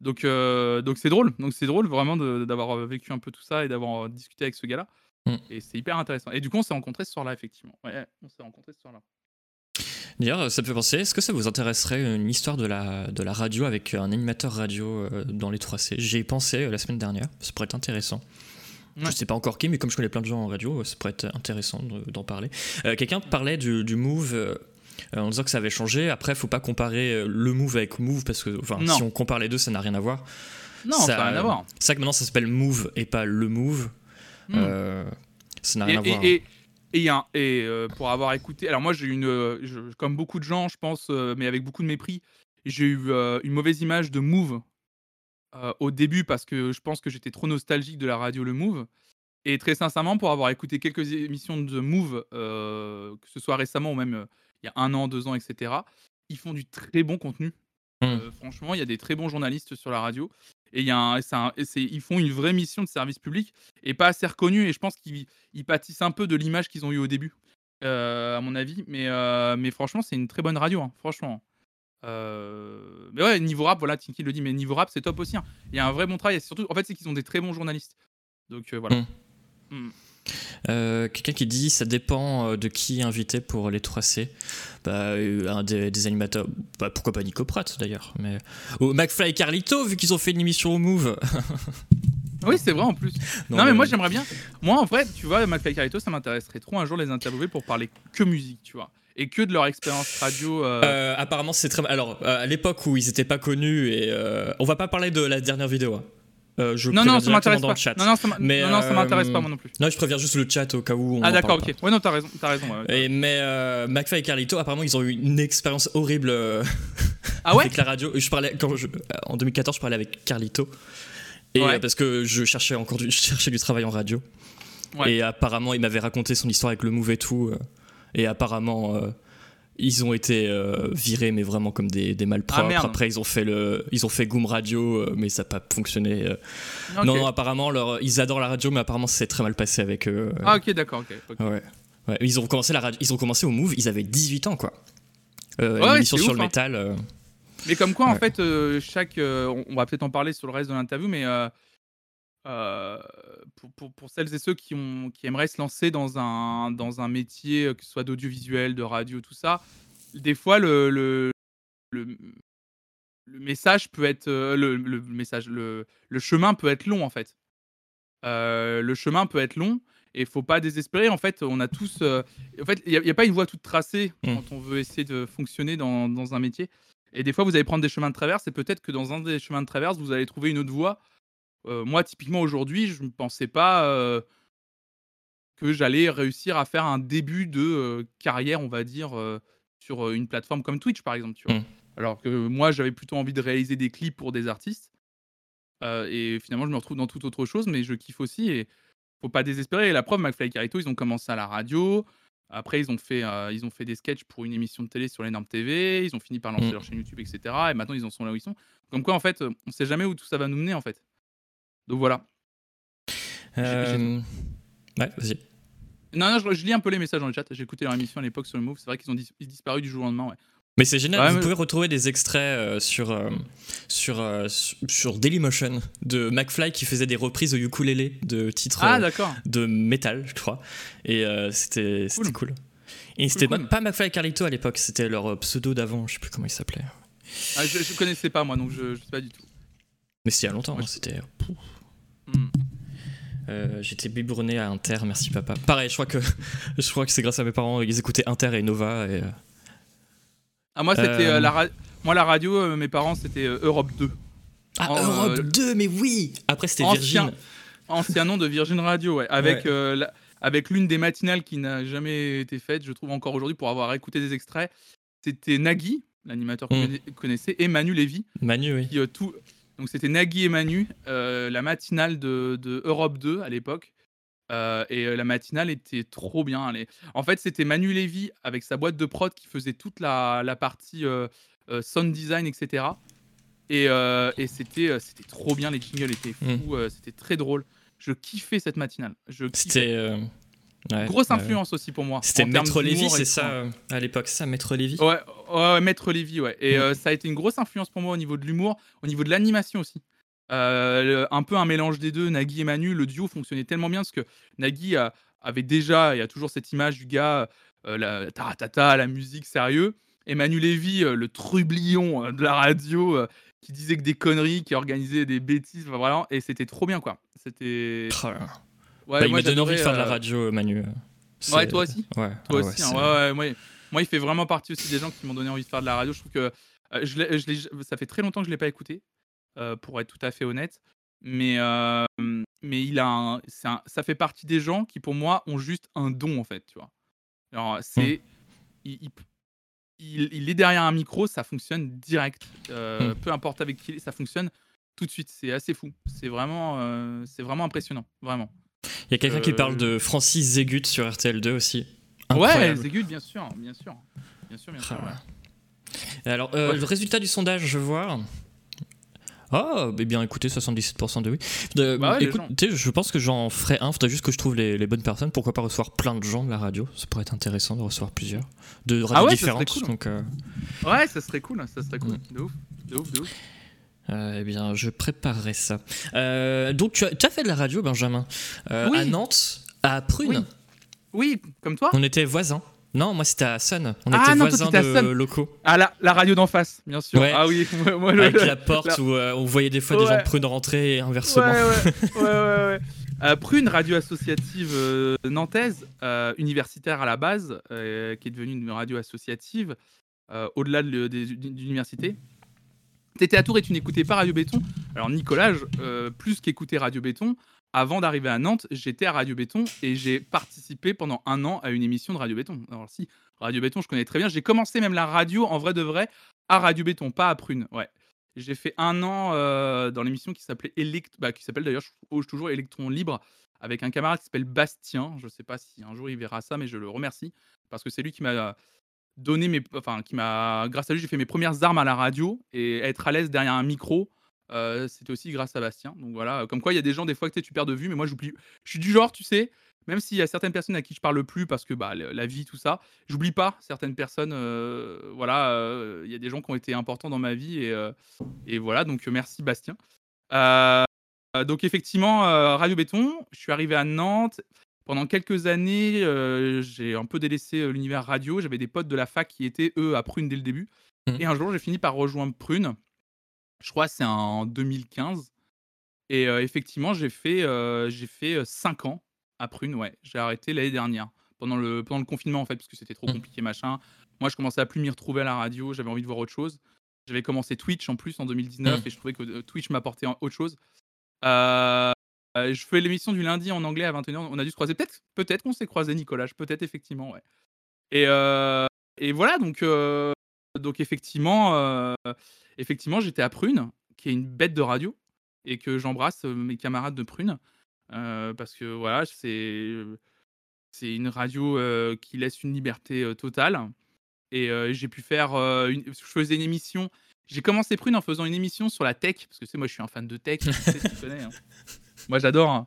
Donc, euh, donc c'est drôle. Donc, c'est drôle vraiment d'avoir vécu un peu tout ça et d'avoir discuté avec ce gars-là. Mm. Et c'est hyper intéressant. Et du coup, on s'est rencontrés ce soir-là, effectivement. Ouais, on s'est rencontrés ce soir-là. D'ailleurs, ça me fait penser, est-ce que ça vous intéresserait une histoire de la, de la radio avec un animateur radio euh, dans les 3C J'y ai pensé euh, la semaine dernière, ça pourrait être intéressant. Je Ouais. sais pas encore qui, mais comme je connais plein de gens en radio, euh, ça pourrait être intéressant de- d'en parler. Euh, Quelqu'un parlait du, du Move euh, en disant que ça avait changé. Après, faut pas comparer euh, le Move avec Move parce que enfin, si on compare les deux, ça n'a rien à voir. Non, ça n'a rien à voir. C'est ça que maintenant ça s'appelle Move et pas le Move. Ça n'a Et, à voir. pour avoir écouté, alors moi j'ai eu une, euh, je- comme beaucoup de gens, je pense, euh, mais avec beaucoup de mépris, j'ai eu euh, une mauvaise image de Move au début parce que je pense que j'étais trop nostalgique de la radio Le Move. Et très sincèrement, pour avoir écouté quelques émissions de Move, euh, que ce soit récemment ou même euh, il y a un an, deux ans, etc., ils font du très bon contenu. Mm. Euh, franchement, il y a des très bons journalistes sur la radio. Et, y a un- un- et ils font une vraie mission de service public et pas assez reconnue. Et je pense qu'ils ils pâtissent un peu de l'image qu'ils ont eue au début, euh, à mon avis. Mais, euh, mais franchement, c'est une très bonne radio, hein, franchement. Euh, mais ouais, niveau rap, voilà, Tinky le dit, mais niveau rap, c'est top aussi. hein. Il y a un vrai bon travail. Et surtout, en fait, c'est qu'ils ont des très bons journalistes. Donc voilà. Mm. Mm. Euh, Quelqu'un qui dit ça dépend euh, de qui est invité pour les 3C. Bah, euh, un des, des animateurs, bah, pourquoi pas Nico Pratt d'ailleurs. Mais... Ou McFly et Carlito, vu qu'ils ont fait une émission au Move. [LAUGHS] Oui, c'est vrai en plus. Non, mais moi j'aimerais bien. Moi en vrai, tu vois, McFly et Carlito, ça m'intéresserait trop un jour les interviewer pour parler que musique, tu vois. Et que de leur expérience radio. euh, Euh, apparemment, c'est très. Alors, euh, à l'époque où ils étaient pas connus, et on va pas parler de la dernière vidéo. hein. Euh, je Non, non, ça m'intéresse pas. Non, non, ça m'a- Mais, non, non, ça euh, m'intéresse pas moi non plus. Non, je préviens juste le chat au cas où. On Ah d'accord, ok. Ouais, non, t'as raison, t'as raison. ouais. pas. Et, mais euh, McFly et Carlito, apparemment, ils ont eu une expérience horrible euh, Ah ouais? avec la radio. Je parlais quand je- en 2014, je parlais avec Carlito. Et Ouais. euh, parce que je cherchais encore du, [LAUGHS] je cherchais du travail en radio. Ouais. Et apparemment, il m'avait raconté son histoire avec le Move et tout. euh, et apparemment, euh, ils ont été euh, virés, mais vraiment comme des, des malpropres. Ah. Après, ils ont fait le, ils ont fait Goom Radio, euh, mais ça n'a pas fonctionné. euh. Ok. Non, non, apparemment, leur, ils adorent la radio, mais apparemment, c'est très mal passé avec eux. Ah ok, d'accord, ok. Ouais. Ouais, Ils ont commencé la radio, ils ont commencé au Move, ils avaient 18 ans quoi. Euh, Ouais, sur ouf, le hein. métal. euh, Mais comme quoi, en fait, euh, chaque. euh, on, on va peut-être en parler sur le reste de l'interview, mais euh, pour, pour- pour celles et ceux qui, ont, qui aimeraient se lancer dans un, dans un métier, euh, que ce soit d'audiovisuel, de radio, tout ça, des fois, le, le, le, le message peut être. euh, le, le message, le, chemin peut être long, en fait. Euh, le chemin peut être long. Et il faut pas désespérer. En fait, on a tous. euh, en fait, il n'y a, pas une voie toute tracée Mm. quand on veut essayer de fonctionner dans, dans un métier. Et des fois, vous allez prendre des chemins de traverse, et peut-être que dans un des chemins de traverse, vous allez trouver une autre voie. Moi, typiquement, aujourd'hui, je ne pensais pas que j'allais réussir à faire un début de carrière, on va dire, sur une plateforme comme Twitch, par exemple. Tu vois? Mm. Alors que moi, j'avais plutôt envie de réaliser des clips pour des artistes. Euh, et finalement, je me retrouve dans toute autre chose, mais je kiffe aussi. Et faut pas désespérer. Et la preuve, McFly et Carito, ils ont commencé à la radio. Après, ils ont, fait, euh, ils ont fait des sketchs pour une émission de télé sur l'énorme TV. Ils ont fini par lancer Mm. leur chaîne YouTube, etc. Et maintenant, ils en sont là où ils sont. Comme quoi, en fait, on sait jamais où tout ça va nous mener, en fait. Donc voilà. euh, Ouais, vas-y. Non, non, je, je lis un peu les messages dans le chat. J'ai écouté leur émission à l'époque sur le Move. C'est vrai qu'ils ont dis- disparu du jour au lendemain. Ouais. Mais c'est génial, Ouais, vous mais- pouvez retrouver des extraits euh, sur, euh, sur, euh, sur, Dailymotion de McFly qui faisait des reprises au ukulélé de titres Ah, euh, de métal, je crois. Et c'était c'était cool. Et c'était cool. pas McFly et Carlito à l'époque, c'était leur pseudo d'avant, je sais plus comment il s'appelait. Ah, je, je connaissais pas, moi, donc je, je sais pas du tout. Mais c'était il y a longtemps, Ouais, hein, c'était. Hmm. Euh, J'étais biberonné à Inter, merci papa. Pareil, je crois que [LAUGHS] je crois que c'est grâce à mes parents, ils écoutaient Inter et Nova. Et, euh, Ah, moi, c'était Euh, euh, la, ra- moi, la radio, euh, mes parents, c'était euh, Europe 2. Ah, Europe euh, 2, mais oui Après, c'était. Virgin. Ancien nom de Virgin Radio, ouais. Avec, Ouais. euh, la- avec l'une des matinales qui n'a jamais été faite, je trouve encore aujourd'hui, pour avoir écouté des extraits. C'était Nagui, l'animateur que vous connaissez, et Manu Lévy. Manu, oui. Qui, euh, tout... Donc c'était Nagui et Manu, euh, la matinale de, de Europe 2 à l'époque. Euh, et euh, la matinale était trop bien. elle est- En fait, c'était Manu Lévy avec sa boîte de prod qui faisait toute la, la partie euh, sound design, etc. Et, et c'était c'était trop bien, les jingles étaient fous, euh, c'était très drôle. Je kiffais cette matinale. Je kiffais. C'était. Euh, ouais, Grosse influence aussi pour moi. C'était Maître Lévy, et c'est ça euh, à l'époque, ça, Maître Lévy Ouais, ouais, Maître Lévy, ouais. Et euh, ça a été une grosse influence pour moi au niveau de l'humour, au niveau de l'animation aussi. Euh, un peu un mélange des deux, Nagui et Manu, le duo fonctionnait tellement bien parce que Nagui a- avait déjà, il y a toujours cette image du gars, euh, la taratata, la musique sérieux, et Manu Lévy, euh, le trublion euh, de la radio, euh, qui disait que des conneries, qui organisait des bêtises, enfin, et c'était trop bien quoi. C'était. Ouais, Bah, il m'a donné envie de faire de la euh, radio, Manu. Ouais, toi aussi? Ouais, Toi ah ouais, aussi, hein, c'est- ouais, ouais, moi, moi, il fait vraiment partie aussi des gens qui m'ont donné envie de faire de la radio. Je trouve que euh, je je l'ai- ça fait très longtemps que je ne l'ai pas écouté, euh, pour être tout à fait honnête. Mais, mais il a un- ça fait partie des gens qui, pour moi, ont juste un don, en fait, tu vois. Alors, c'est... Il, il- il- il est derrière un micro, ça fonctionne direct. Euh, Mm. Peu importe avec qui ça fonctionne tout de suite. C'est assez fou. C'est vraiment, euh, c'est vraiment impressionnant, vraiment. Il y a quelqu'un qui Euh, parle de Francis Zégut sur RTL2 aussi. Ouais, Incroyable. Zégut, bien sûr, bien sûr. Bien sûr, bien sûr. Ah ouais. Alors, euh, Ouais. le résultat du sondage, je vois. Ah, eh bien écoutez, 77% de oui. De- Bah ouais, écoutez, je pense que j'en ferai un. Faudrait juste que je trouve les, les bonnes personnes. Pourquoi pas recevoir plein de gens de la radio? Ça pourrait être intéressant de recevoir plusieurs. De radios Ah ouais, ça différentes. cool. Donc, euh, Ouais, ça serait cool, ça serait cool. Mm. De ouf, de ouf, de ouf. Euh, eh bien, je préparerai ça. Euh, donc, tu as, tu as fait de la radio, Benjamin. Euh, Oui. À Nantes, À Prune Oui, comme toi On était voisins. Non, moi c'était à Sun. On Ah, était non, voisins de locaux. Ah, la, la radio d'en face, bien sûr. Ouais. Ah oui, [LAUGHS] moi, le- Avec le- la porte la- où on voyait des fois des gens de Prune rentrer et inversement. ouais, ouais, [LAUGHS] ouais, ouais. Prune, radio associative nantaise, universitaire à la base, qui est devenue une radio associative au-delà de l'université. T'étais à Tours et tu n'écoutais pas Radio Béton. Alors Nicolas, euh, plus qu'écouter Radio Béton, avant d'arriver à Nantes, j'étais à Radio Béton et j'ai participé pendant un an à une émission de Radio Béton. Alors si, Radio Béton, je connais très bien. J'ai commencé même la radio en vrai de vrai à Radio Béton, pas à Prune. Ouais. J'ai fait un an euh, dans l'émission qui s'appelait Elect... bah, qui s'appelle d'ailleurs toujours Electron Libre avec un camarade qui s'appelle Bastien. Je sais pas si un jour il verra ça, mais je le remercie parce que c'est lui qui m'a donné mes, enfin qui m'a, grâce à lui j'ai fait mes premières armes à la radio et être à l'aise derrière un micro. euh, c'était aussi grâce à Bastien. Donc voilà, comme quoi il y a des gens des fois que tu perds de vue, mais moi j'oublie. Je suis du genre, tu sais, même s'il y a certaines personnes à qui je parle plus parce que bah, la vie, tout ça, j'oublie pas certaines personnes. euh, voilà, euh, il y a des gens qui ont été importants dans ma vie et, euh, et voilà, donc merci Bastien. Donc effectivement, Radio Béton, je suis arrivé à Nantes. Pendant quelques années, euh, j'ai un peu délaissé euh, l'univers radio. J'avais des potes de la fac qui étaient, eux, à Prune dès le début. Mhm. Et un jour, j'ai fini par rejoindre Prune. Je crois que c'est en 2015. Et euh, effectivement, j'ai fait, euh, j'ai fait 5 ans à Prune. Ouais, j'ai arrêté l'année dernière, pendant le, pendant le confinement, en fait, parce que c'était trop Mhm. compliqué, machin. Moi, je commençais à plus m'y retrouver à la radio. J'avais envie de voir autre chose. J'avais commencé Twitch en plus en 2019 Mhm. et je trouvais que Twitch m'apportait autre chose. Euh, je fais l'émission du lundi en anglais à 21h. On a dû se croiser. Peut-être peut qu'on s'est croisé, Nicolas. Peut-être, effectivement, ouais. Et, euh, voilà, donc, euh, donc effectivement, effectivement j'étais à Prune, qui est une bête de radio, et que j'embrasse mes camarades de Prune. parce que voilà, c'est une radio qui laisse une liberté totale. Et j'ai pu faire. une- je faisais une émission. J'ai commencé Prune en faisant une émission sur la tech, parce que c'est moi, je suis un fan de tech. tu sais, tu connais, hein. [LAUGHS] Moi, j'adore. hein.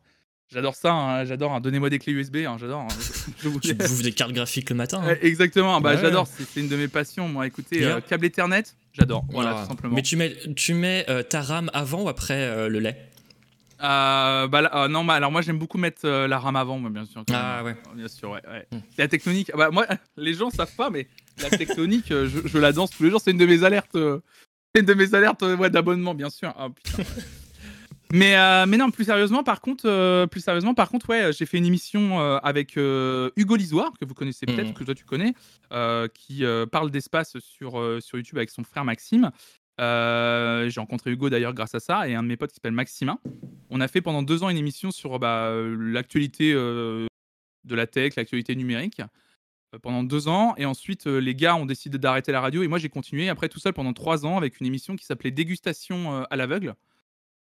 J'adore ça. hein, J'adore. hein. Donnez-moi des clés USB. hein, J'adore. hein. [LAUGHS] Je vous Tu bouffes des cartes graphiques le matin. Exactement. Bah, Ouais. j'adore. C'est une de mes passions. Moi, écoutez, euh, câble Ethernet, j'adore. Voilà, tout simplement. Mais tu mets, tu mets euh, ta RAM avant ou après euh, le lait? Bah, là- non, bah, alors moi, j'aime beaucoup mettre la RAM avant, moi, bien sûr. Ah ouais. Bien sûr, ouais. ouais. Hmm. La tectonique. Bah, moi, [LAUGHS] les gens savent pas, mais la tectonique, je, je la danse tous les jours. C'est une de mes alertes. c'est une de mes alertes ouais, d'abonnement, bien sûr. Ah, putain. [LAUGHS] mais, euh, mais non, plus sérieusement, par contre, euh, plus sérieusement, par contre, ouais, j'ai fait une émission euh, avec Hugo Lisoire, que vous connaissez peut-être, Mhm. que toi tu connais, qui parle d'espace sur, sur YouTube avec son frère Maxime. J'ai rencontré Hugo d'ailleurs grâce à ça et un de mes potes qui s'appelle Maximin. On a fait pendant deux ans une émission sur bah, l'actualité de la tech, l'actualité numérique pendant deux ans. Et ensuite, les gars ont décidé d'arrêter la radio et moi j'ai continué après tout seul pendant trois ans avec une émission qui s'appelait Dégustation à l'aveugle.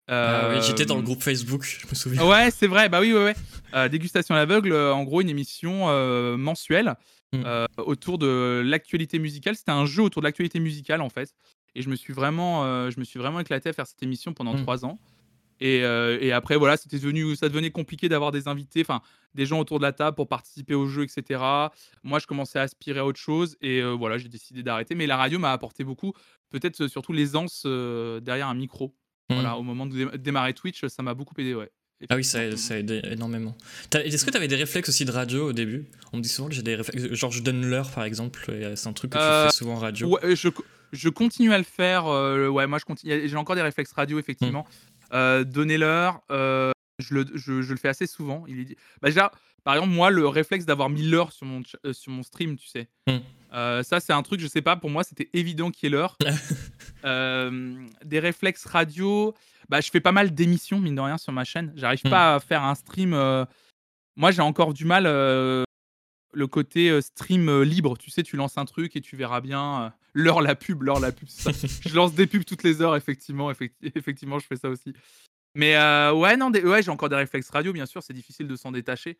Ah oui, j'étais dans le Euh, groupe Facebook, je me souviens. Ouais, c'est vrai. Bah oui, ouais, ouais. Euh, Dégustation à l'aveugle, euh, en gros, une émission euh, mensuelle Mm. euh, autour de l'actualité musicale. C'était un jeu autour de l'actualité musicale, en fait. Et je me suis vraiment, euh, je me suis vraiment éclaté à faire cette émission pendant Mm. trois ans. Et, euh, et après, voilà, c'était devenu, ça devenait compliqué d'avoir des invités, enfin, des gens autour de la table pour participer au jeu, etc. Moi, je commençais à aspirer à autre chose. Et euh, voilà, j'ai décidé d'arrêter. Mais la radio m'a apporté beaucoup. Peut-être euh, surtout l'aisance euh, derrière un micro. Mm. Voilà, au moment de dé- démarrer Twitch, ça m'a beaucoup aidé, ouais. Ah oui, ça, ça aide énormément. Est-ce que tu avais des réflexes aussi de radio au début? On me dit souvent que j'ai des réflexes. Genre, je donne l'heure par exemple, euh, c'est un truc que Euh, tu fais souvent en radio. Ouais, je, co- je continue à le faire. euh, ouais, moi, je continue. J'ai encore des réflexes radio, effectivement. Euh, donner l'heure, euh, je, le, je, je le fais assez souvent. Il est bah, déjà, par exemple, moi, le réflexe d'avoir mis l'heure sur, mon euh, sur mon stream, tu sais. Mm. Euh, ça, c'est un truc, je sais pas, pour moi, c'était évident qu'il y ait l'heure. [LAUGHS] Euh, des réflexes radio, bah, je fais pas mal d'émissions, mine de rien, sur ma chaîne. J'arrive Mm. pas à faire un stream. euh, Moi, j'ai encore du mal. euh, le côté stream libre, tu sais, tu lances un truc et tu verras bien l'heure la pub, l'heure la pub. ça. [LAUGHS] je lance des pubs toutes les heures, effectivement, effecti- effectivement, je fais ça aussi. Mais euh, ouais, non, des- ouais, j'ai encore des réflexes radio, bien sûr, c'est difficile de s'en détacher.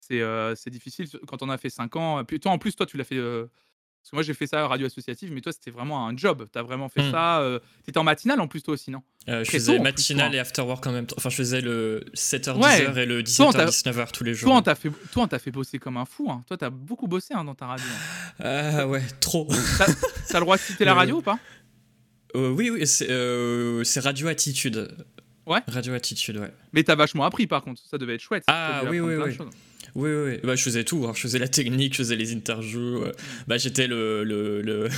C'est euh, difficile quand on a fait 5 ans. Puis toi, en plus, toi, tu l'as fait. euh, parce que moi, j'ai fait ça à radio associative, mais toi, c'était vraiment un job. Tu as vraiment fait Mm. ça. euh, T'étais en matinale en plus, toi aussi, non? Euh, je faisais tôt, en plus, matinal toi. et after work en même temps. Enfin, je faisais le 7h, Ouais. 10h et le Toi, on t'a- 17h, 19h tous les jours. Toi, on t'a fait, fait bosser comme un fou. Hein. Toi, t'as beaucoup bossé hein, dans ta radio. hein. Ah ouais, trop. T'as le droit de citer la Le- [LAUGHS] radio ou pas? Euh, oui, oui, c'est euh, Radio Attitude. Ouais. Radio Attitude, ouais. Mais t'as vachement appris par contre, ça devait être chouette. Ah, oui, oui, oui. Oui, oui, oui. Bah, je faisais tout. hein. Je faisais la technique, je faisais les interviews. euh. Bah, j'étais le, le, le,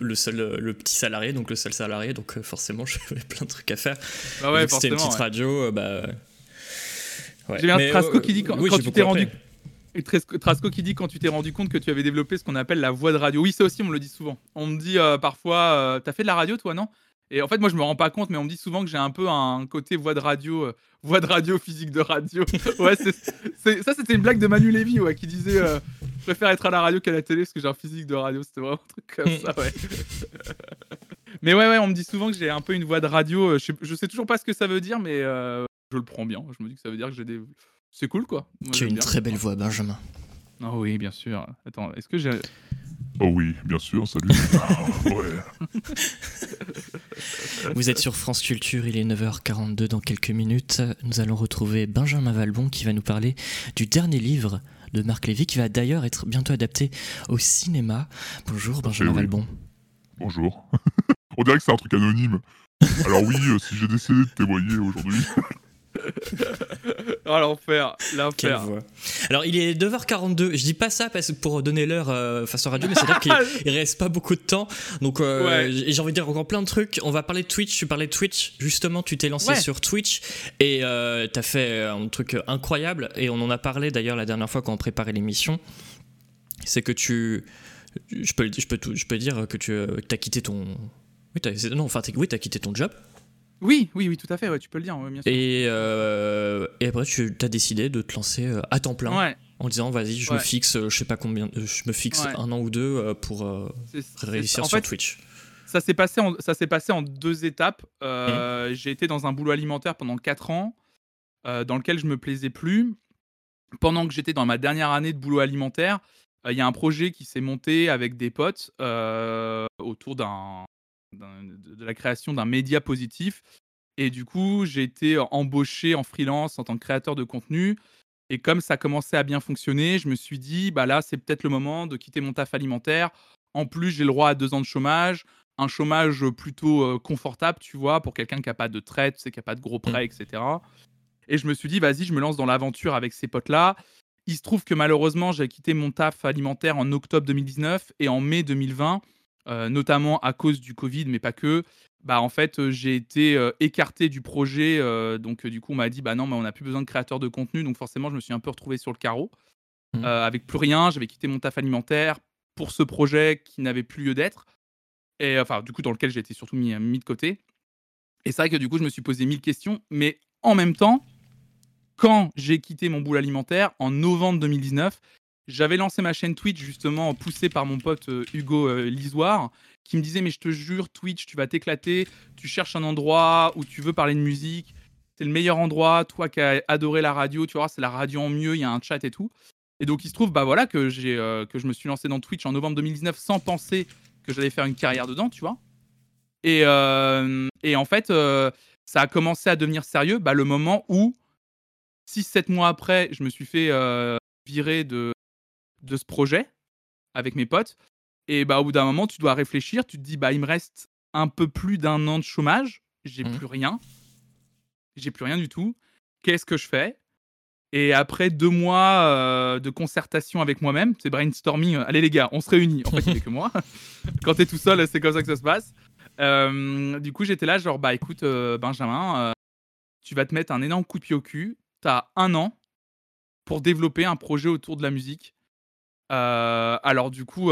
le, seul, le petit salarié, donc le seul salarié. Donc, euh, forcément, [LAUGHS] j'avais plein de trucs à faire. Bah ouais, C'était une petite ouais. radio, euh, bah. ouais. J'ai Mais, Trasco qui dit quand, oui, quand j'ai tu t'es rendu. Trasco qui dit quand tu t'es rendu compte que tu avais développé ce qu'on appelle la voix de radio. Oui, ça aussi, on me le dit souvent. On me dit euh, parfois, t'as fait de la radio toi, non? Et en fait, moi, je me rends pas compte, mais on me dit souvent que j'ai un peu un côté voix de radio, euh, voix de radio, physique de radio. [LAUGHS] ouais, ça, c'était une blague de Manu Lévy, ouais, qui disait, euh, je préfère être à la radio qu'à la télé parce que j'ai un physique de radio. C'était vraiment un truc comme ça, ouais. [LAUGHS] mais ouais, ouais, on me dit souvent que j'ai un peu une voix de radio. euh, Je sais, je sais toujours pas ce que ça veut dire, mais euh, je le prends bien. Je me dis que ça veut dire que j'ai des. C'est cool, quoi. Moi, Tu as une bien. très belle voix, Benjamin. Ah oui, bien sûr. Attends, est-ce que j'ai. Oh oui, bien sûr, salut. [LAUGHS] ouais. Vous êtes sur France Culture, il est 9h42 dans quelques minutes. Nous allons retrouver Benjamin Valbon qui va nous parler du dernier livre de Marc Lévy qui va d'ailleurs être bientôt adapté au cinéma. Bonjour Benjamin oui. Valbon. Bonjour. [LAUGHS] On dirait que c'est un truc anonyme. Alors oui, euh, si j'ai décidé de témoigner aujourd'hui, [LAUGHS] [LAUGHS] Oh l'enfer, l'enfer. Alors il est 9h42, je dis pas ça parce que pour donner l'heure euh, face à radio, mais c'est-à-dire qu'il [LAUGHS] il reste pas beaucoup de temps. Donc euh, Ouais. j'ai envie de dire encore plein de trucs. On va parler de Twitch, tu parlais de Twitch, justement tu t'es lancé Ouais. sur Twitch et euh, t'as fait un truc incroyable et on en a parlé d'ailleurs la dernière fois quand on préparait l'émission. C'est que tu... Je peux, je, peux je peux dire que tu as quitté ton... Oui, non, enfin, oui, t'as quitté ton job Oui, oui, oui, tout à fait, ouais, tu peux le dire, ouais, bien sûr. et, euh, et après tu as décidé de te lancer euh, à temps plein Ouais, en disant vas-y je me fixe je sais pas combien euh, je me fixe un an ou deux euh, pour réussir sur fait, Twitch ça s'est passé, en, ça passé en deux étapes. Euh, Mmh. J'ai été dans un boulot alimentaire pendant 4 ans, euh, dans lequel je me plaisais plus. Pendant que j'étais dans ma dernière année de boulot alimentaire, il y a un projet qui s'est monté avec des potes autour d'un- de la création d'un média positif. Et du coup, j'ai été embauché en freelance en tant que créateur de contenu. Et comme ça commençait à bien fonctionner, je me suis dit, bah là, c'est peut-être le moment de quitter mon taf alimentaire. En plus, j'ai le droit à deux ans de chômage, un chômage plutôt euh, confortable, tu vois, pour quelqu'un qui n'a pas de traite, qui n'a pas de gros prêts, etc. Et je me suis dit, vas-y, je me lance dans l'aventure avec ces potes-là. Il se trouve que malheureusement, j'ai quitté mon taf alimentaire en octobre 2019 et en mai 2020, euh, notamment à cause du Covid, mais pas que. Bah, en fait, euh, j'ai été euh, écarté du projet. euh, donc, du coup, on m'a dit, bah non, mais on n'a plus besoin de créateurs de contenu. Donc, forcément, je me suis un peu retrouvé sur le carreau. Euh, avec plus rien. J'avais quitté mon taf alimentaire pour ce projet qui n'avait plus lieu d'être. Et enfin, du coup, dans lequel j'ai été surtout mis, mis de côté. Et c'est vrai que du coup, je me suis posé mille questions. Mais en même temps, quand j'ai quitté mon boulot alimentaire en novembre 2019, j'avais lancé ma chaîne Twitch justement poussé par mon pote euh, Hugo euh, Lisoire qui me disait mais je te jure Twitch tu vas t'éclater, tu cherches un endroit où tu veux parler de musique, c'est le meilleur endroit, toi qui as adoré la radio, tu vois, c'est la radio en mieux, il y a un chat et tout. Et donc il se trouve bah voilà que j'ai euh, que je me suis lancé dans Twitch en novembre 2019 sans penser que j'allais faire une carrière dedans, tu vois. Et, et en fait, ça a commencé à devenir sérieux bah, le moment où 6-7 mois après, je me suis fait virer de, de ce projet avec mes potes. Et bah, au bout d'un moment, tu dois réfléchir. Tu te dis, bah, il me reste un peu plus d'un an de chômage. J'ai Mhm. plus rien. J'ai plus rien du tout. Qu'est-ce que je fais? Et après deux mois euh, de concertation avec moi-même, c'est brainstorming. euh, Allez les gars, on se réunit. En fait, il n'y avait que moi. [LAUGHS] Quand t'es tout seul, c'est comme ça que ça se passe. Euh, du coup, j'étais là, genre, bah écoute, euh, Benjamin, tu vas te mettre un énorme coup de pied au cul. T'as un an pour développer un projet autour de la musique. Alors du coup,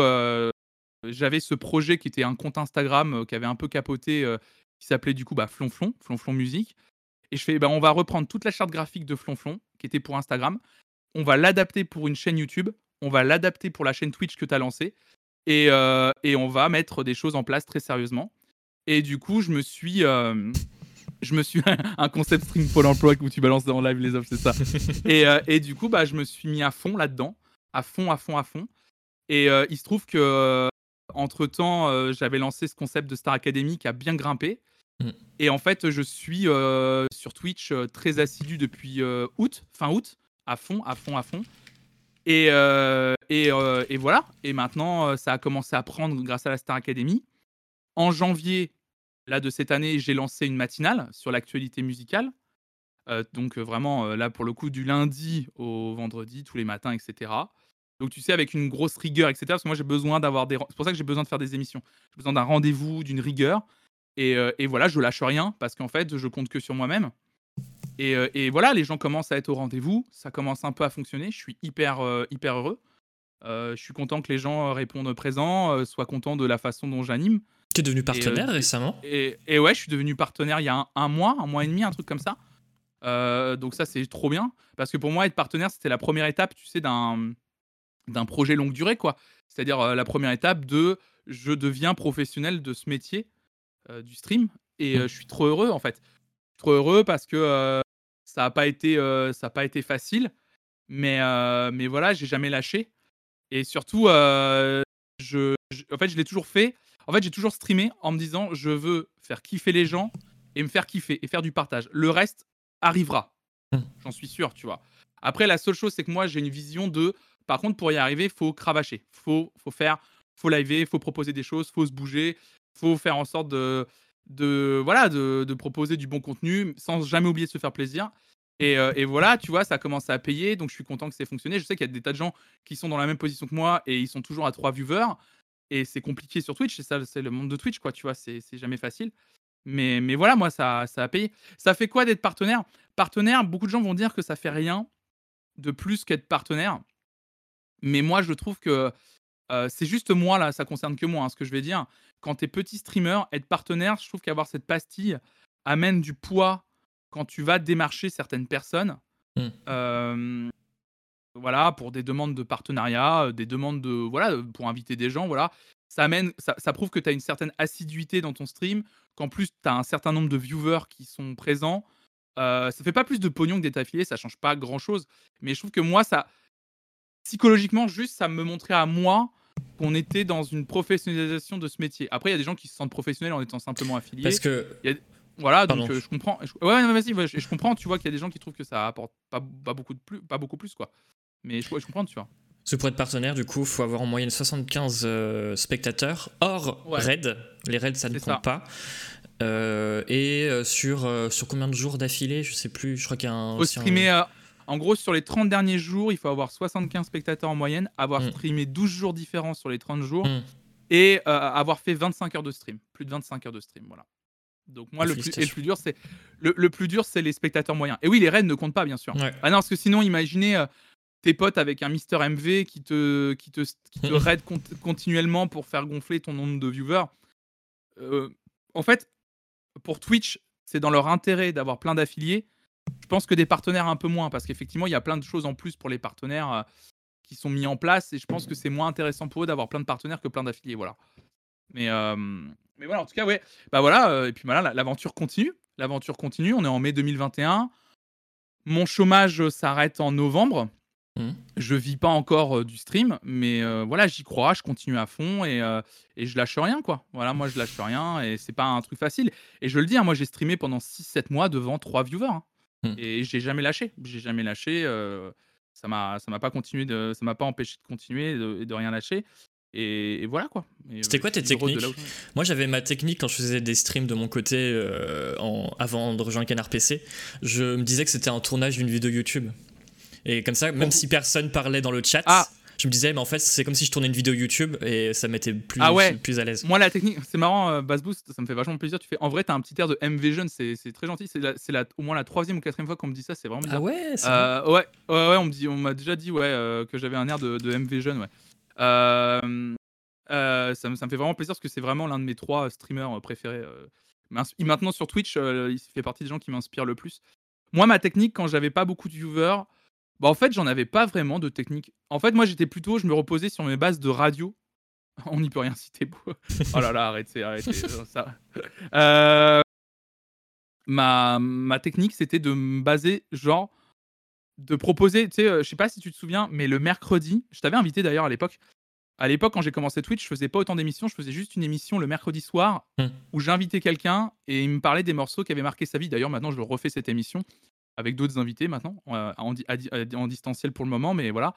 j'avais ce projet qui était un compte Instagram qui avait un peu capoté, qui s'appelait du coup bah, Flonflon, Flonflon Musique. Et je fais, bah, on va reprendre toute la charte graphique de Flonflon, qui était pour Instagram. On va l'adapter pour une chaîne YouTube. On va l'adapter pour la chaîne Twitch que tu as lancée. Et, et on va mettre des choses en place très sérieusement. Et du coup, je me suis... je me suis [LAUGHS] un concept string Pôle emploi où tu balances en live les offres, c'est ça. et, et du coup, bah, je me suis mis à fond là-dedans, à fond, à fond, à fond. Et euh, il se trouve que entre temps, j'avais lancé ce concept de Star Academy qui a bien grimpé. Mm. Et en fait, je suis sur Twitch très assidu depuis août, fin août, à fond, à fond, à fond. Et, et, et voilà. Et maintenant, ça a commencé à prendre grâce à la Star Academy. En janvier, là, de cette année, j'ai lancé une matinale sur l'actualité musicale. Donc, vraiment, là, pour le coup, du lundi au vendredi, tous les matins, etc. Donc, tu sais, avec une grosse rigueur, etc. Parce que moi, j'ai besoin d'avoir des. C'est pour ça que j'ai besoin de faire des émissions. J'ai besoin d'un rendez-vous, d'une rigueur. Et, euh, et voilà, je lâche rien parce qu'en fait, je compte que sur moi-même. Et, euh, et voilà, les gens commencent à être au rendez-vous. Ça commence un peu à fonctionner. Je suis hyper, euh, hyper heureux. Je suis content que les gens répondent présents, euh, soient contents de la façon dont j'anime. Tu es devenu partenaire récemment? Et, ouais, je suis devenu partenaire il y a un, un mois, un mois et demi, un truc comme ça. Donc ça, c'est trop bien. Parce que pour moi, être partenaire, c'était la première étape, tu sais, d'un d'un projet longue durée, quoi. C'est-à-dire euh, la première étape de je deviens professionnel de ce métier euh, du stream. Et euh, je suis trop heureux, en fait. Je suis trop heureux parce que ça n'a pas, été, ça a pas été facile. Mais, mais voilà, j'ai jamais lâché. Et surtout, je, je- en fait, je l'ai toujours fait. En fait, j'ai toujours streamé en me disant je veux faire kiffer les gens et me faire kiffer et faire du partage. Le reste arrivera. Hmm. J'en suis sûr, tu vois. Après, la seule chose, c'est que moi, j'ai une vision de. Par contre, pour y arriver, faut cravacher. Faut, faut faire, faut liver, faut proposer des choses, faut se bouger, faut faire en sorte de, de voilà, de, de proposer du bon contenu sans jamais oublier de se faire plaisir. Et, euh, et voilà, tu vois, ça a commencé à payer, donc je suis content que c'est fonctionné. Je sais qu'il y a des tas de gens qui sont dans la même position que moi et ils sont toujours à trois viewers. Et c'est compliqué sur Twitch, c'est ça, c'est le monde de Twitch, quoi, tu vois, c'est c'est jamais facile. Mais, mais voilà, moi, ça, ça a payé. Ça fait quoi d'être partenaire? Partenaire, beaucoup de gens vont dire que ça fait rien de plus qu'être partenaire. Mais moi, je trouve que euh, c'est juste moi, là, ça concerne que moi, hein, ce que je vais dire. Quand tu es petit streamer, être partenaire, je trouve qu'avoir cette pastille amène du poids quand tu vas démarcher certaines personnes. Mm. Euh, voilà, pour des demandes de partenariat, des demandes de. Voilà, pour inviter des gens, voilà. Ça, amène, ça, ça prouve que tu as une certaine assiduité dans ton stream, qu'en plus, tu as un certain nombre de viewers qui sont présents. Euh, ça fait pas plus de pognon que d'être affilié, ça change pas grand chose. Mais je trouve que moi, ça. Psychologiquement, juste, ça me montrait à moi qu'on était dans une professionnalisation de ce métier. Après, il y a des gens qui se sentent professionnels en étant simplement affiliés. Parce que Voilà, donc euh, je comprends. je- Ouais, non, vas-y, ouais, je, je comprends. Tu vois qu'il y a des gens qui trouvent que ça apporte pas, pas beaucoup de plus, pas beaucoup plus quoi. Mais je, comprends, tu vois. Que pour être partenaire, du coup, il faut avoir en moyenne 75 euh, spectateurs hors Ouais. raid. Les raids, ça ne compte ça. pas. Euh, et sur, sur combien de jours d'affilée Je sais plus. Je crois qu'il y a un. Faut un- streamer. En gros, sur les 30 derniers jours, il faut avoir 75 spectateurs en moyenne, avoir Mm. streamé 12 jours différents sur les 30 jours Mm. et euh, avoir fait 25 heures de stream, plus de 25 heures de stream, voilà. Donc moi, le plus, et le plus dur, c'est le, le plus dur, c'est les spectateurs moyens. Et oui, les raids ne comptent pas, bien sûr. Ouais. Ah non, parce que sinon, imaginez euh, tes potes avec un Mister MV qui te, qui te, qui te [LAUGHS] raid cont- continuellement pour faire gonfler ton nombre de viewers. Euh, en fait, pour Twitch, c'est dans leur intérêt d'avoir plein d'affiliés. Je pense que des partenaires un peu moins, parce qu'effectivement, il y a plein de choses en plus pour les partenaires euh, qui sont mis en place, et je pense que c'est moins intéressant pour eux d'avoir plein de partenaires que plein d'affiliés, voilà. Mais, euh, mais voilà, en tout cas, ouais. Bah voilà, euh, et puis voilà, la- l'aventure continue. L'aventure continue, on est en mai 2021. Mon chômage euh, s'arrête en novembre. Mhm. Je vis pas encore euh, du stream, mais euh, voilà, j'y crois, je continue à fond et, euh, et je lâche rien, quoi. Voilà, moi je lâche rien et c'est pas un truc facile. Et je le dis, hein, moi j'ai streamé pendant 6-7 mois devant 3 viewers. hein. Mhm. Et j'ai jamais lâché. J'ai jamais lâché. euh, ça m'a ça m'a pas continué de ça m'a pas empêché de continuer et de, et de rien lâcher. Et, et voilà quoi. Euh, C'était quoi je tes techniques. Moi, j'avais ma technique quand je faisais des streams de mon côté euh, en, avant de rejoindre Canard PC. Je me disais que c'était un tournage d'une vidéo YouTube. Et comme ça, même si personne parlait dans le chat, Ah. Je me disais, mais en fait, c'est comme si je tournais une vidéo YouTube et ça m'était plus, Ah ouais. plus à l'aise. Moi, la technique, c'est marrant, euh, Bass Boost, ça me fait vachement plaisir. Tu fais, en vrai, t'as un petit air de M-Vision, c'est c'est très gentil. C'est au moins la troisième ou quatrième fois qu'on me dit ça, c'est vraiment bizarre. Ah ouais Euh, ouais, ouais, ouais, on me dit, on m'a déjà dit ouais euh, que j'avais un air de, de M-Vision, ouais. Euh, euh, ça, me, ça me fait vraiment plaisir parce que c'est vraiment l'un de mes trois streamers préférés. Maintenant sur Twitch, il fait partie des gens qui m'inspirent le plus. Moi, ma technique, quand j'avais pas beaucoup de viewers, bah en fait, j'en avais pas vraiment de technique. En fait, moi, j'étais plutôt, je me reposais sur mes bases de radio. [LAUGHS] On n'y peut rien beau. oh là là, [LAUGHS] arrêtez, arrêtez. euh, ça. Euh, ma, ma technique, c'était de me baser, genre, de proposer, tu sais, euh, je sais pas si tu te souviens, mais le mercredi, je t'avais invité d'ailleurs à l'époque. À l'époque, quand j'ai commencé Twitch, je faisais pas autant d'émissions, je faisais juste une émission le mercredi soir Hmm. où j'invitais quelqu'un et il me parlait des morceaux qui avaient marqué sa vie. D'ailleurs, maintenant, je refais cette émission avec d'autres invités maintenant, euh, en, di- di- distanciel pour le moment, mais voilà.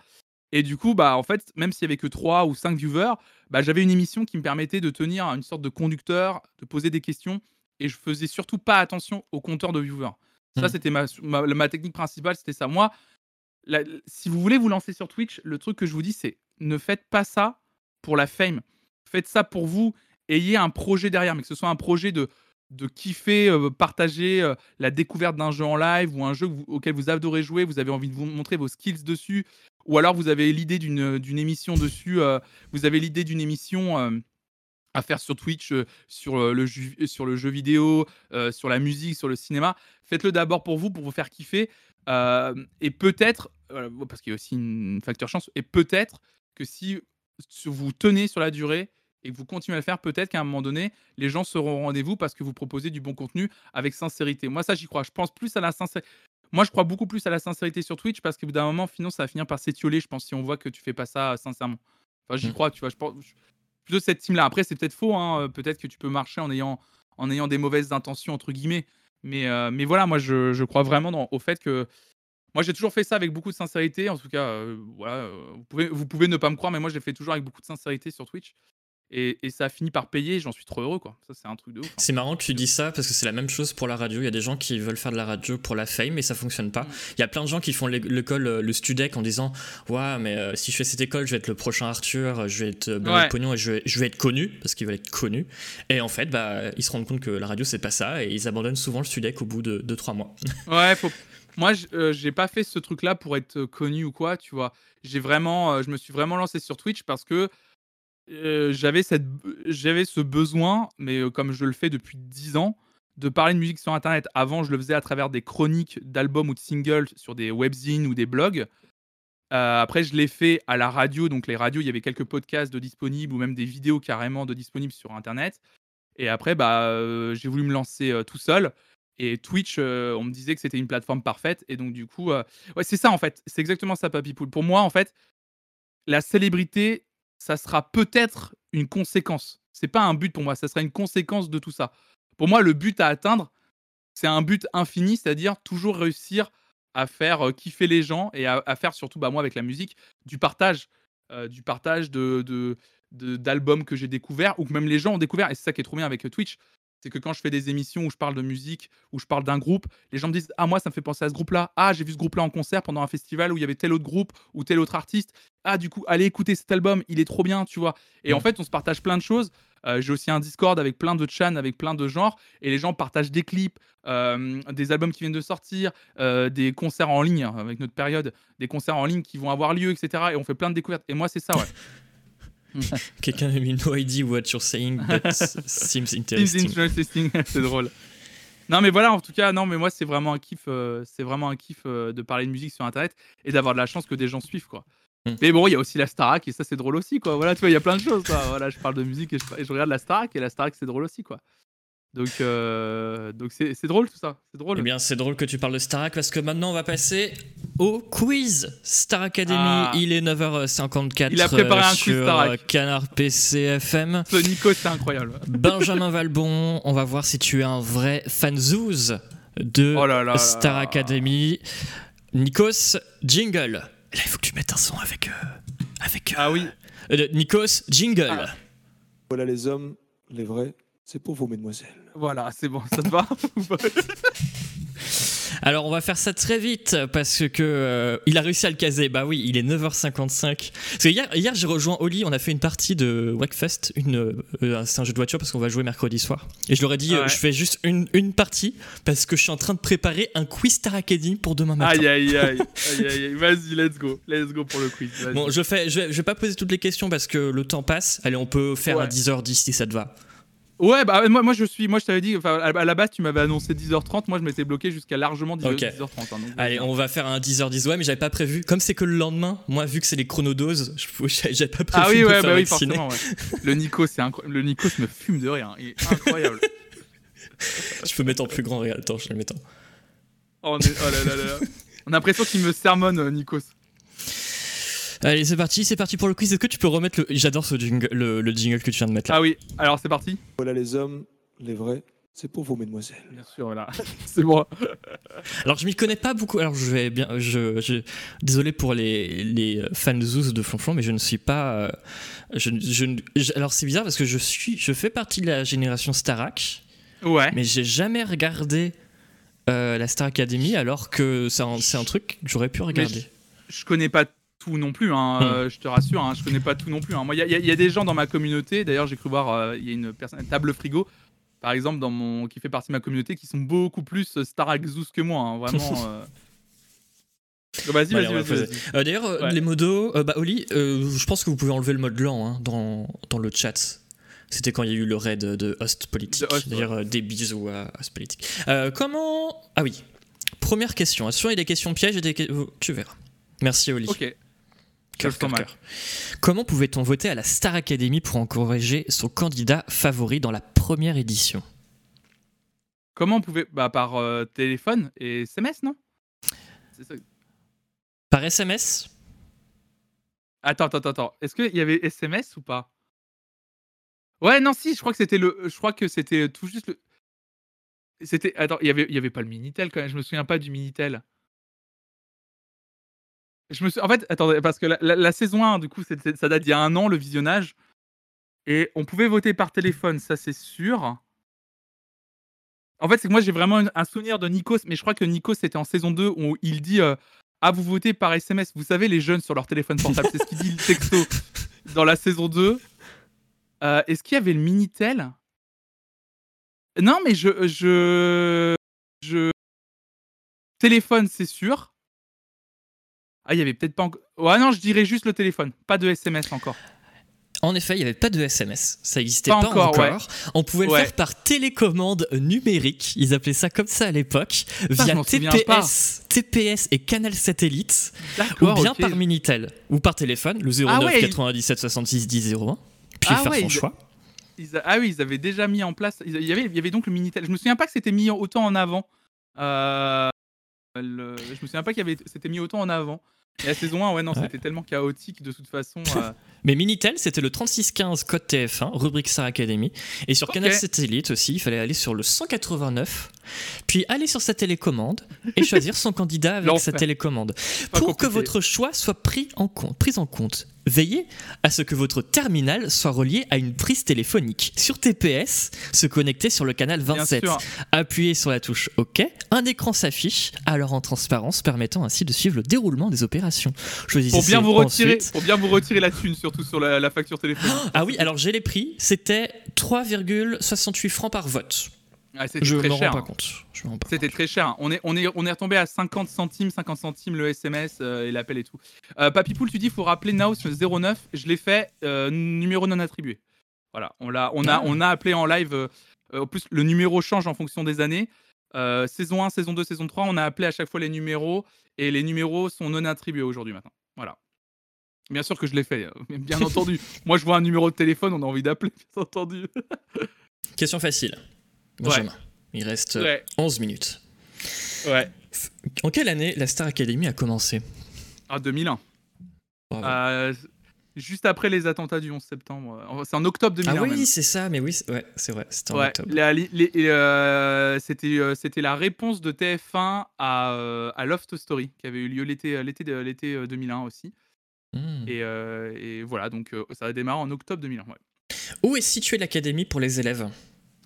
Et du coup, bah, en fait, même s'il y avait que 3 ou 5 viewers, bah, j'avais une émission qui me permettait de tenir une sorte de conducteur, de poser des questions, et je faisais surtout pas attention au compteur de viewers. Ça, Mmh. c'était ma, ma, ma technique principale, c'était ça. Moi, la- si vous voulez vous lancer sur Twitch, le truc que je vous dis, c'est ne faites pas ça pour la fame. Faites ça pour vous. Ayez un projet derrière, mais que ce soit un projet de, de kiffer, partager la découverte d'un jeu en live ou un jeu auquel vous adorez jouer, vous avez envie de vous montrer vos skills dessus, ou alors vous avez l'idée d'une émission dessus, vous avez l'idée d'une émission à faire sur Twitch, sur, le jeu, sur le jeu vidéo, sur la musique, sur le cinéma. Faites-le d'abord pour vous, pour vous faire kiffer. et peut-être, parce qu'il y a aussi une facteur chance, et peut-être que si vous tenez sur la durée et que vous continuez à le faire, peut-être qu'à un moment donné, les gens seront au rendez-vous parce que vous proposez du bon contenu avec sincérité. Moi, ça, j'y crois. Je pense plus à la sincérité. Moi, je crois beaucoup plus à la sincérité sur Twitch parce qu'au bout d'un moment, sinon, ça va finir par s'étioler, je pense, si on voit que tu fais pas ça euh, sincèrement. Enfin, j'y Mm. crois, tu vois. Je pense plutôt cette team-là. Après, c'est peut-être faux. hein, euh, Peut-être que tu peux marcher en ayant, en ayant des mauvaises intentions, entre guillemets. Mais, euh, mais voilà, moi, je, je crois vraiment dans- au fait que. Moi, j'ai toujours fait ça avec beaucoup de sincérité. En tout cas, euh, voilà, euh, vous, pouvez, vous pouvez ne pas me croire, mais moi, je l'ai fait toujours avec beaucoup de sincérité sur Twitch. Et, et ça a fini par payer. J'en suis trop heureux, quoi. Ça, c'est un truc de ouf. hein. C'est marrant que tu dis ça parce que c'est la même chose pour la radio. Il y a des gens qui veulent faire de la radio pour la fame et ça fonctionne pas. Mm. Il y a plein de gens qui font l'é- l'école, euh, le studec en disant Ouais, mais euh, si je fais cette école, je vais être le prochain Arthur, je vais être euh, Ouais. pognon et je vais, je vais être connu parce qu'ils veulent être connus. Et en fait, bah, ils se rendent compte que la radio, c'est pas ça et ils abandonnent souvent le studec au bout de 2-3 mois. [LAUGHS] Ouais, faut... moi, euh, j'ai pas fait ce truc-là pour être connu ou quoi, tu vois. J'ai vraiment, je me suis vraiment lancé sur Twitch parce que j'avais cette, j'avais ce besoin, mais comme je le fais depuis 10 ans, de parler de musique sur Internet. Avant, je le faisais à travers des chroniques d'albums ou de singles sur des webzines ou des blogs. Après, je l'ai fait à la radio. Donc, les radios, il y avait quelques podcasts de disponibles ou même des vidéos carrément de disponibles sur Internet. Et après, bah, j'ai voulu me lancer tout seul. Et Twitch, on me disait que c'était une plateforme parfaite. Et donc, du coup, ouais, c'est ça en fait. C'est exactement ça, Papy Poule. Pour moi, en fait, la célébrité, ça sera peut-être une conséquence. C'est pas un but pour moi, ça sera une conséquence de tout ça. Pour moi, le but à atteindre, c'est un but infini, c'est-à-dire toujours réussir à faire euh, kiffer les gens et à, faire surtout, bah, moi, avec la musique, du partage. euh, du partage de- d'albums que j'ai découverts ou que même les gens ont découvert. Et c'est ça qui est trop bien avec euh, Twitch. C'est que quand je fais des émissions où je parle de musique, où je parle d'un groupe, les gens me disent Ah, moi, ça me fait penser à ce groupe-là. Ah, j'ai vu ce groupe-là en concert pendant un festival où il y avait tel autre groupe ou tel autre artiste. Ah, du coup, allez écouter cet album, il est trop bien, tu vois. Et en Mm. fait, on se partage plein de choses. Euh, j'ai aussi un Discord avec plein de chans, avec plein de genres. Et les gens partagent des clips, euh, des albums qui viennent de sortir, euh, des concerts en ligne, hein, avec notre période, des concerts en ligne qui vont avoir lieu, etc. Et on fait plein de découvertes. Et moi, c'est ça, ouais. [LAUGHS] [LAUGHS] Quelqu'un a mis no idea what you're saying, but [LAUGHS] seems Seems interesting. interesting, [LAUGHS] c'est drôle. Non mais voilà, en tout cas, non mais moi c'est vraiment un kiff, euh, c'est vraiment un kiff euh, de parler de musique sur internet et d'avoir de la chance que des gens suivent quoi. Mm. Mais bon, il y a aussi la Starac et ça c'est drôle aussi quoi. Voilà, tu vois, il y a plein de choses quoi. Voilà, je parle de musique et je, et je regarde la Starac et la Starac c'est drôle aussi quoi. Donc euh, donc c'est c'est drôle tout ça, c'est drôle. Eh bien, c'est drôle que tu parles de Starac parce que maintenant on va passer au quiz Star Academy. Ah. Il est 9h54 Il a préparé un quiz sur Starac. euh, Canard PC FM. Ce Nico c'est incroyable. Benjamin Valbon, on va voir si tu es un vrai fanzouz de Oh là Star là. Academy. Nikos, jingle. Là, il faut que tu mettes un son avec. euh, avec euh, Ah oui. euh, Nikos, jingle. Ah. Voilà les hommes, les vrais, c'est pour vous, mesdemoiselles. Voilà, c'est bon, ça te va [LAUGHS] Alors on va faire ça très vite parce que euh, il a réussi à le caser. Bah oui, il est 9h55. Parce que hier, hier j'ai rejoint Oli, on a fait une partie de Wackfest, une euh, c'est un jeu de voiture parce qu'on va jouer mercredi soir. Et je leur ai dit euh, je fais juste une, une partie parce que je suis en train de préparer un quiz Star Academy pour demain matin. Aïe aïe aïe. [LAUGHS] aïe, aïe, aïe. Vas-y, let's go. Let's go pour le quiz. Bon, je fais je vais, je vais pas poser toutes les questions parce que le temps passe. Allez, on peut faire Ouais. un 10h10 si ça te va. Ouais, bah moi, moi je suis, moi je t'avais dit, enfin à la base tu m'avais annoncé 10h30, moi je m'étais bloqué jusqu'à largement 10, Ok. 10h30. hein, donc, Allez, on va faire un 10h10. Ouais, mais j'avais pas prévu. Comme c'est que le lendemain, moi vu que c'est les chronodoses, [LAUGHS] j'avais pas prévu Ah oui, de ouais, faire bah oui, forcément. Ouais. Le Nico, c'est incroyable. Le Nico me fume de rire, il est incroyable. [LAUGHS] Je peux mettre en plus grand réel. Attends, je le mets en. oh, on, est- oh là là là là. On a l'impression qu'il me sermonne, euh, Nikos. Allez, c'est parti, c'est parti pour le quiz. Est-ce que tu peux remettre le. J'adore ce jingle, le, le jingle que tu viens de mettre là. Ah oui, alors c'est parti. Voilà les hommes, les vrais, C'est pour vous, mesdemoiselles. Bien sûr, voilà. [LAUGHS] c'est moi. Alors je m'y connais pas beaucoup. Alors je vais bien. Je, je- désolé pour les, les fans de Zouz de Flonflon, mais je ne suis pas. euh, je, je je- alors c'est bizarre parce que je suis. Je fais partie de la génération Starac, Ouais. mais j'ai jamais regardé euh, la Star Academy alors que c'est un, c'est un truc que j'aurais pu regarder. je connais pas tout non plus, hein, Hmm. euh, je te rassure, hein, je connais pas tout non plus. hein. Moi, il y, a- y y des gens dans ma communauté, d'ailleurs, j'ai cru voir, euh, il y a une personne, table frigo, par exemple, dans mon, qui fait partie de ma communauté, qui sont beaucoup plus euh, Star Axus que moi, vraiment. [LAUGHS] Vas-y, vas-y, vas-y. D'ailleurs, Ouais. les modos, bah Oli, je pense que vous pouvez enlever le mode lent dans, dans le chat. C'était quand il y a eu le raid de Host Politique. D'ailleurs, euh, des bisous à Host Politique. Euh, comment. Ah oui. Première question. Attention, il y a des questions pièges et des. Tu verras. Merci, Oli. Ok. Cœur, je cœur, t'en cœur. Comment pouvait-on voter à la Star Academy pour encourager son candidat favori dans la première édition? Comment on pouvait. Bah, par euh, téléphone et SMS, non? Ça. Par SMS Attends, attends, attends. Est-ce qu'il y avait SMS ou pas? Ouais, non, si, je crois que c'était le. Je crois que c'était tout juste le. C'était. Attends, il y avait, y avait pas le Minitel quand même. Je me souviens pas du Minitel. Je me suis. En fait, attendez, parce que la, la- la saison 1, du coup, ça date d'il y a un an, le visionnage. Et on pouvait voter par téléphone, ça c'est sûr. En fait, c'est que moi j'ai vraiment un- un souvenir de Nikos, mais je crois que Nikos c'était en saison 2 où il dit euh, Ah, vous votez par SMS. Vous savez, les jeunes sur leur téléphone portable, c'est ce qu'il dit le texto [LAUGHS] dans la saison 2. Euh, Est-ce qu'il y avait le Minitel? Non, mais je. je... je... Téléphone, c'est sûr. Ah, il y avait peut-être pas encore. Ouais, non, je dirais juste le téléphone. Pas de SMS encore. En effet, il n'y avait pas de SMS. Ça n'existait Pas pas, encore, encore. ouais. On pouvait le faire par télécommande numérique. Ils appelaient ça comme ça à l'époque. Via TPS, TPS et canal satellite. Ou bien par Minitel. Ou par téléphone, le 09 Ah ouais, il- 97 66 10 01. Puis Ah faire son choix. Ils a- Ah oui, ils avaient déjà mis en place. Il y avait, il y avait donc le Minitel. Je me souviens pas que c'était mis autant en avant. Euh, le- Je me souviens pas qu'il avait. C'était mis autant en avant. Et la saison 1, ouais, non, Ouais. c'était tellement chaotique de toute façon. euh, Mais Minitel, c'était le 3615 code TF1, rubrique Star Academy. Et sur. Canal Satellite aussi, il fallait aller sur le 189, puis aller sur sa télécommande et choisir son candidat avec sa télécommande. Pour que votre choix soit pris en compte, pris en compte, veillez à ce que votre terminal soit relié à une prise téléphonique. Sur TPS, se connecter sur le canal bien 27. sûr. Appuyez sur la touche OK. Un écran s'affiche, alors en transparence, permettant ainsi de suivre le déroulement des opérations. Choisissez Pour bien vous retirer, pour bien vous retirer la thune, surtout sur la, la facture téléphonique. Ah oui, alors j'ai les prix. C'était 3,68 francs par vote. Ah, c'était Je très m'en rends cher. pas hein. compte. C'était très cher. hein. On est, on, est, on est retombé à 50 centimes, 50 centimes le SMS euh, et l'appel et tout. Euh, Papy Poul, tu dis faut rappeler Naos le 09. Je l'ai fait, euh, numéro non attribué. Voilà, on, a, Ah. on a appelé en live. euh, en plus, le numéro change en fonction des années. Saison 1, saison 2, saison 3, on a appelé à chaque fois les numéros et les numéros sont non attribués aujourd'hui maintenant. Voilà. Bien sûr que je l'ai fait, bien [LAUGHS] entendu. Moi, je vois un numéro de téléphone, on a envie d'appeler, bien entendu. Question facile. Benjamin. Il reste euh, Ouais, 11 minutes. ouais. En quelle année la Star Academy a commencé? Ah, 2001. Bravo. Euh, juste après les attentats du 11 septembre. C'est en octobre 2001. Ah oui, c'est ça, mais oui, c'est- ouais, vrai, c'était en Ouais, octobre. euh, c'était euh, c'était la réponse de TF1 à, euh, à Loft Story qui avait eu lieu l'été l'été de- l'été euh, 2001 aussi. Hmm. Et, euh, et voilà, donc ça a démarré en octobre 2001. Ouais. Où est située l'académie pour les élèves?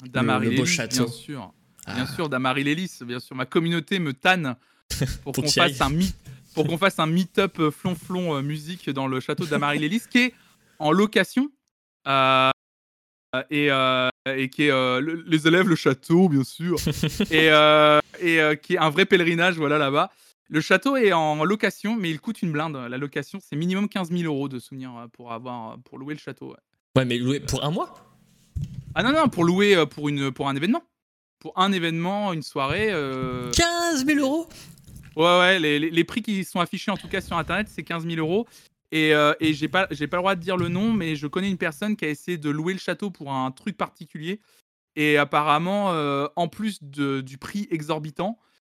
Damary le Lélis, bien sûr. Ah, Bien sûr, Damary Lélis, bien sûr. Ma communauté me tanne [LAUGHS] pour Pour qu'on fasse un meet, pour qu'on fasse un meet-up euh, flonflon euh, musique dans le château de Damary Lélis, qui est en location. euh, et, euh, et qui est euh, le- les élèves, le château, bien sûr. [LAUGHS] et et qui est un vrai pèlerinage, voilà, là-bas. Le château est en location, mais il coûte une blinde. La location, c'est minimum 15 000 euros de souvenirs pour, avoir, pour louer le château. ouais. Ouais, mais loué pour un mois? Ah non, non, pour louer euh, pour, une, pour un événement. Pour un événement, une soirée. euh, 15 000 euros Ouais, ouais, les, les- les prix qui sont affichés en tout cas sur internet, c'est 15 000 euros. Et, euh, et j'ai pas, j'ai pas le droit de dire le nom, mais je connais une personne qui a essayé de louer le château pour un truc particulier. Et apparemment, euh, en plus de- du prix exorbitant,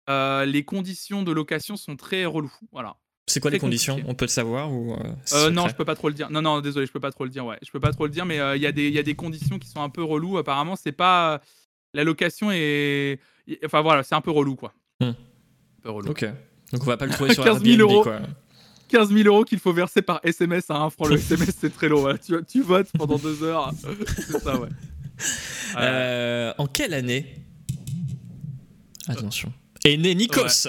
euh, les conditions de location sont très reloues. Voilà. C'est quoi les conditions compliqué. On peut le savoir ou euh, Euh, non, je peux pas trop le dire. Non, non, désolé, je peux pas trop le dire. Ouais, je peux pas trop le dire, mais euh, il y, a des- il y a des conditions qui sont un peu reloues. Apparemment, c'est pas, la location est. Enfin voilà, c'est un peu relou quoi. Hmm. Un peu relou. Ok. Donc on va pas le trouver [LAUGHS] sur 15 000 Airbnb, euros. quoi. 15 000 euros qu'il faut verser par SMS à un franc. Le [LAUGHS] SMS, c'est très long. voilà. Tu, tu votes pendant deux heures. [LAUGHS] c'est ça, ouais. Euh, Euh, en quelle année? Attention. Est né Nikos?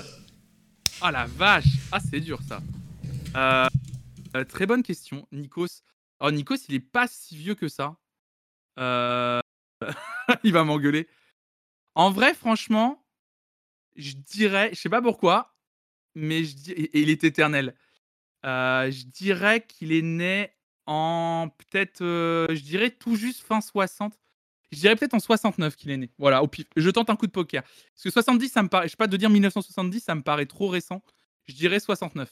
Ah la vache Ah, c'est dur ça. Euh, euh, très bonne question. Nikos. Alors, Nikos, il est pas si vieux que ça. Euh, [LAUGHS] il va m'engueuler. En vrai, franchement, je dirais, je sais pas pourquoi, mais je il est éternel. Je dirais qu'il est né en peut-être, je dirais tout juste fin 60. Je dirais peut-être en 69 qu'il est né. Voilà, au pif. Je tente un coup de poker. Parce que 70, ça me paraît, je sais pas de dire 1970, ça me paraît trop récent. Je dirais 69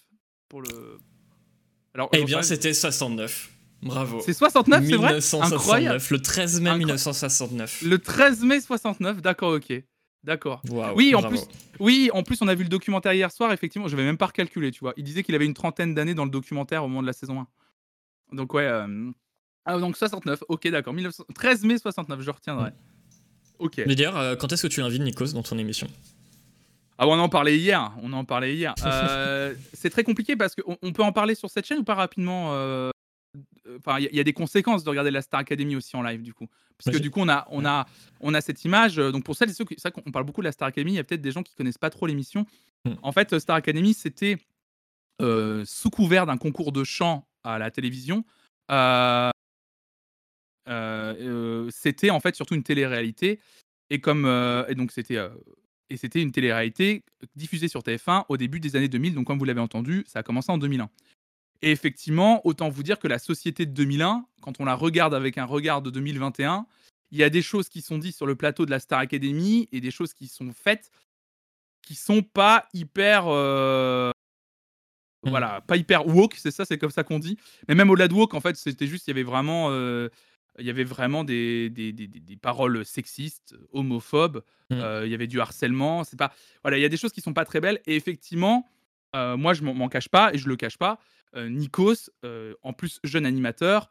pour le. Alors, Eh bien, c'était 69. Bravo. c'est 69, c'est vrai? 1969, Incroyable. le 13 mai Incroyable. 1969. Le 13 mai 69, d'accord, ok. D'accord. Oui, en bravo. plus, oui, en plus, on a vu le documentaire hier soir. Effectivement, je vais même pas recalculer, tu vois. Il disait qu'il avait une trentaine d'années dans le documentaire au moment de la saison 1. Donc, ouais. euh, Ah, donc 69, ok, d'accord. 1900 13 mai 69, je retiendrai. Ok. Mais d'ailleurs, euh, quand est-ce que tu invites Nikos dans ton émission? Ah, on en parlait hier. On en parlait hier. [LAUGHS] Euh, c'est très compliqué parce qu'on on peut en parler sur cette chaîne ou pas rapidement euh, Enfin, il y a- il y, a des conséquences de regarder la Star Academy aussi en live, du coup. Parce que du coup, on a, on a, on a cette image. Donc, pour celles et ceux qui. C'est vrai qu'on parle beaucoup de la Star Academy. Il y a peut-être des gens qui connaissent pas trop l'émission. Mm. En fait, Star Academy, c'était euh, sous couvert d'un concours de chant à la télévision. euh, c'était en fait surtout une télé-réalité. Et comme euh, et donc c'était euh, et c'était une télé-réalité diffusée sur TF1 au début des années 2000. Donc comme vous l'avez entendu, ça a commencé en 2001. Et effectivement, autant vous dire que la société de 2001, quand on la regarde avec un regard de 2021, il y a des choses qui sont dites sur le plateau de la Star Academy et des choses qui sont faites qui sont pas hyper euh, Mm. voilà, pas hyper woke, c'est ça, c'est comme ça qu'on dit. Mais même au-delà de woke, en fait, c'était juste, il y avait vraiment, euh, il y avait vraiment des, des, des- des- paroles sexistes, homophobes. Mm. euh, il y avait du harcèlement. C'est pas, voilà, il y a des choses qui sont pas très belles. Et effectivement, euh, moi, je m'en m'en cache pas et je le cache pas. euh, Nikos, en plus jeune animateur,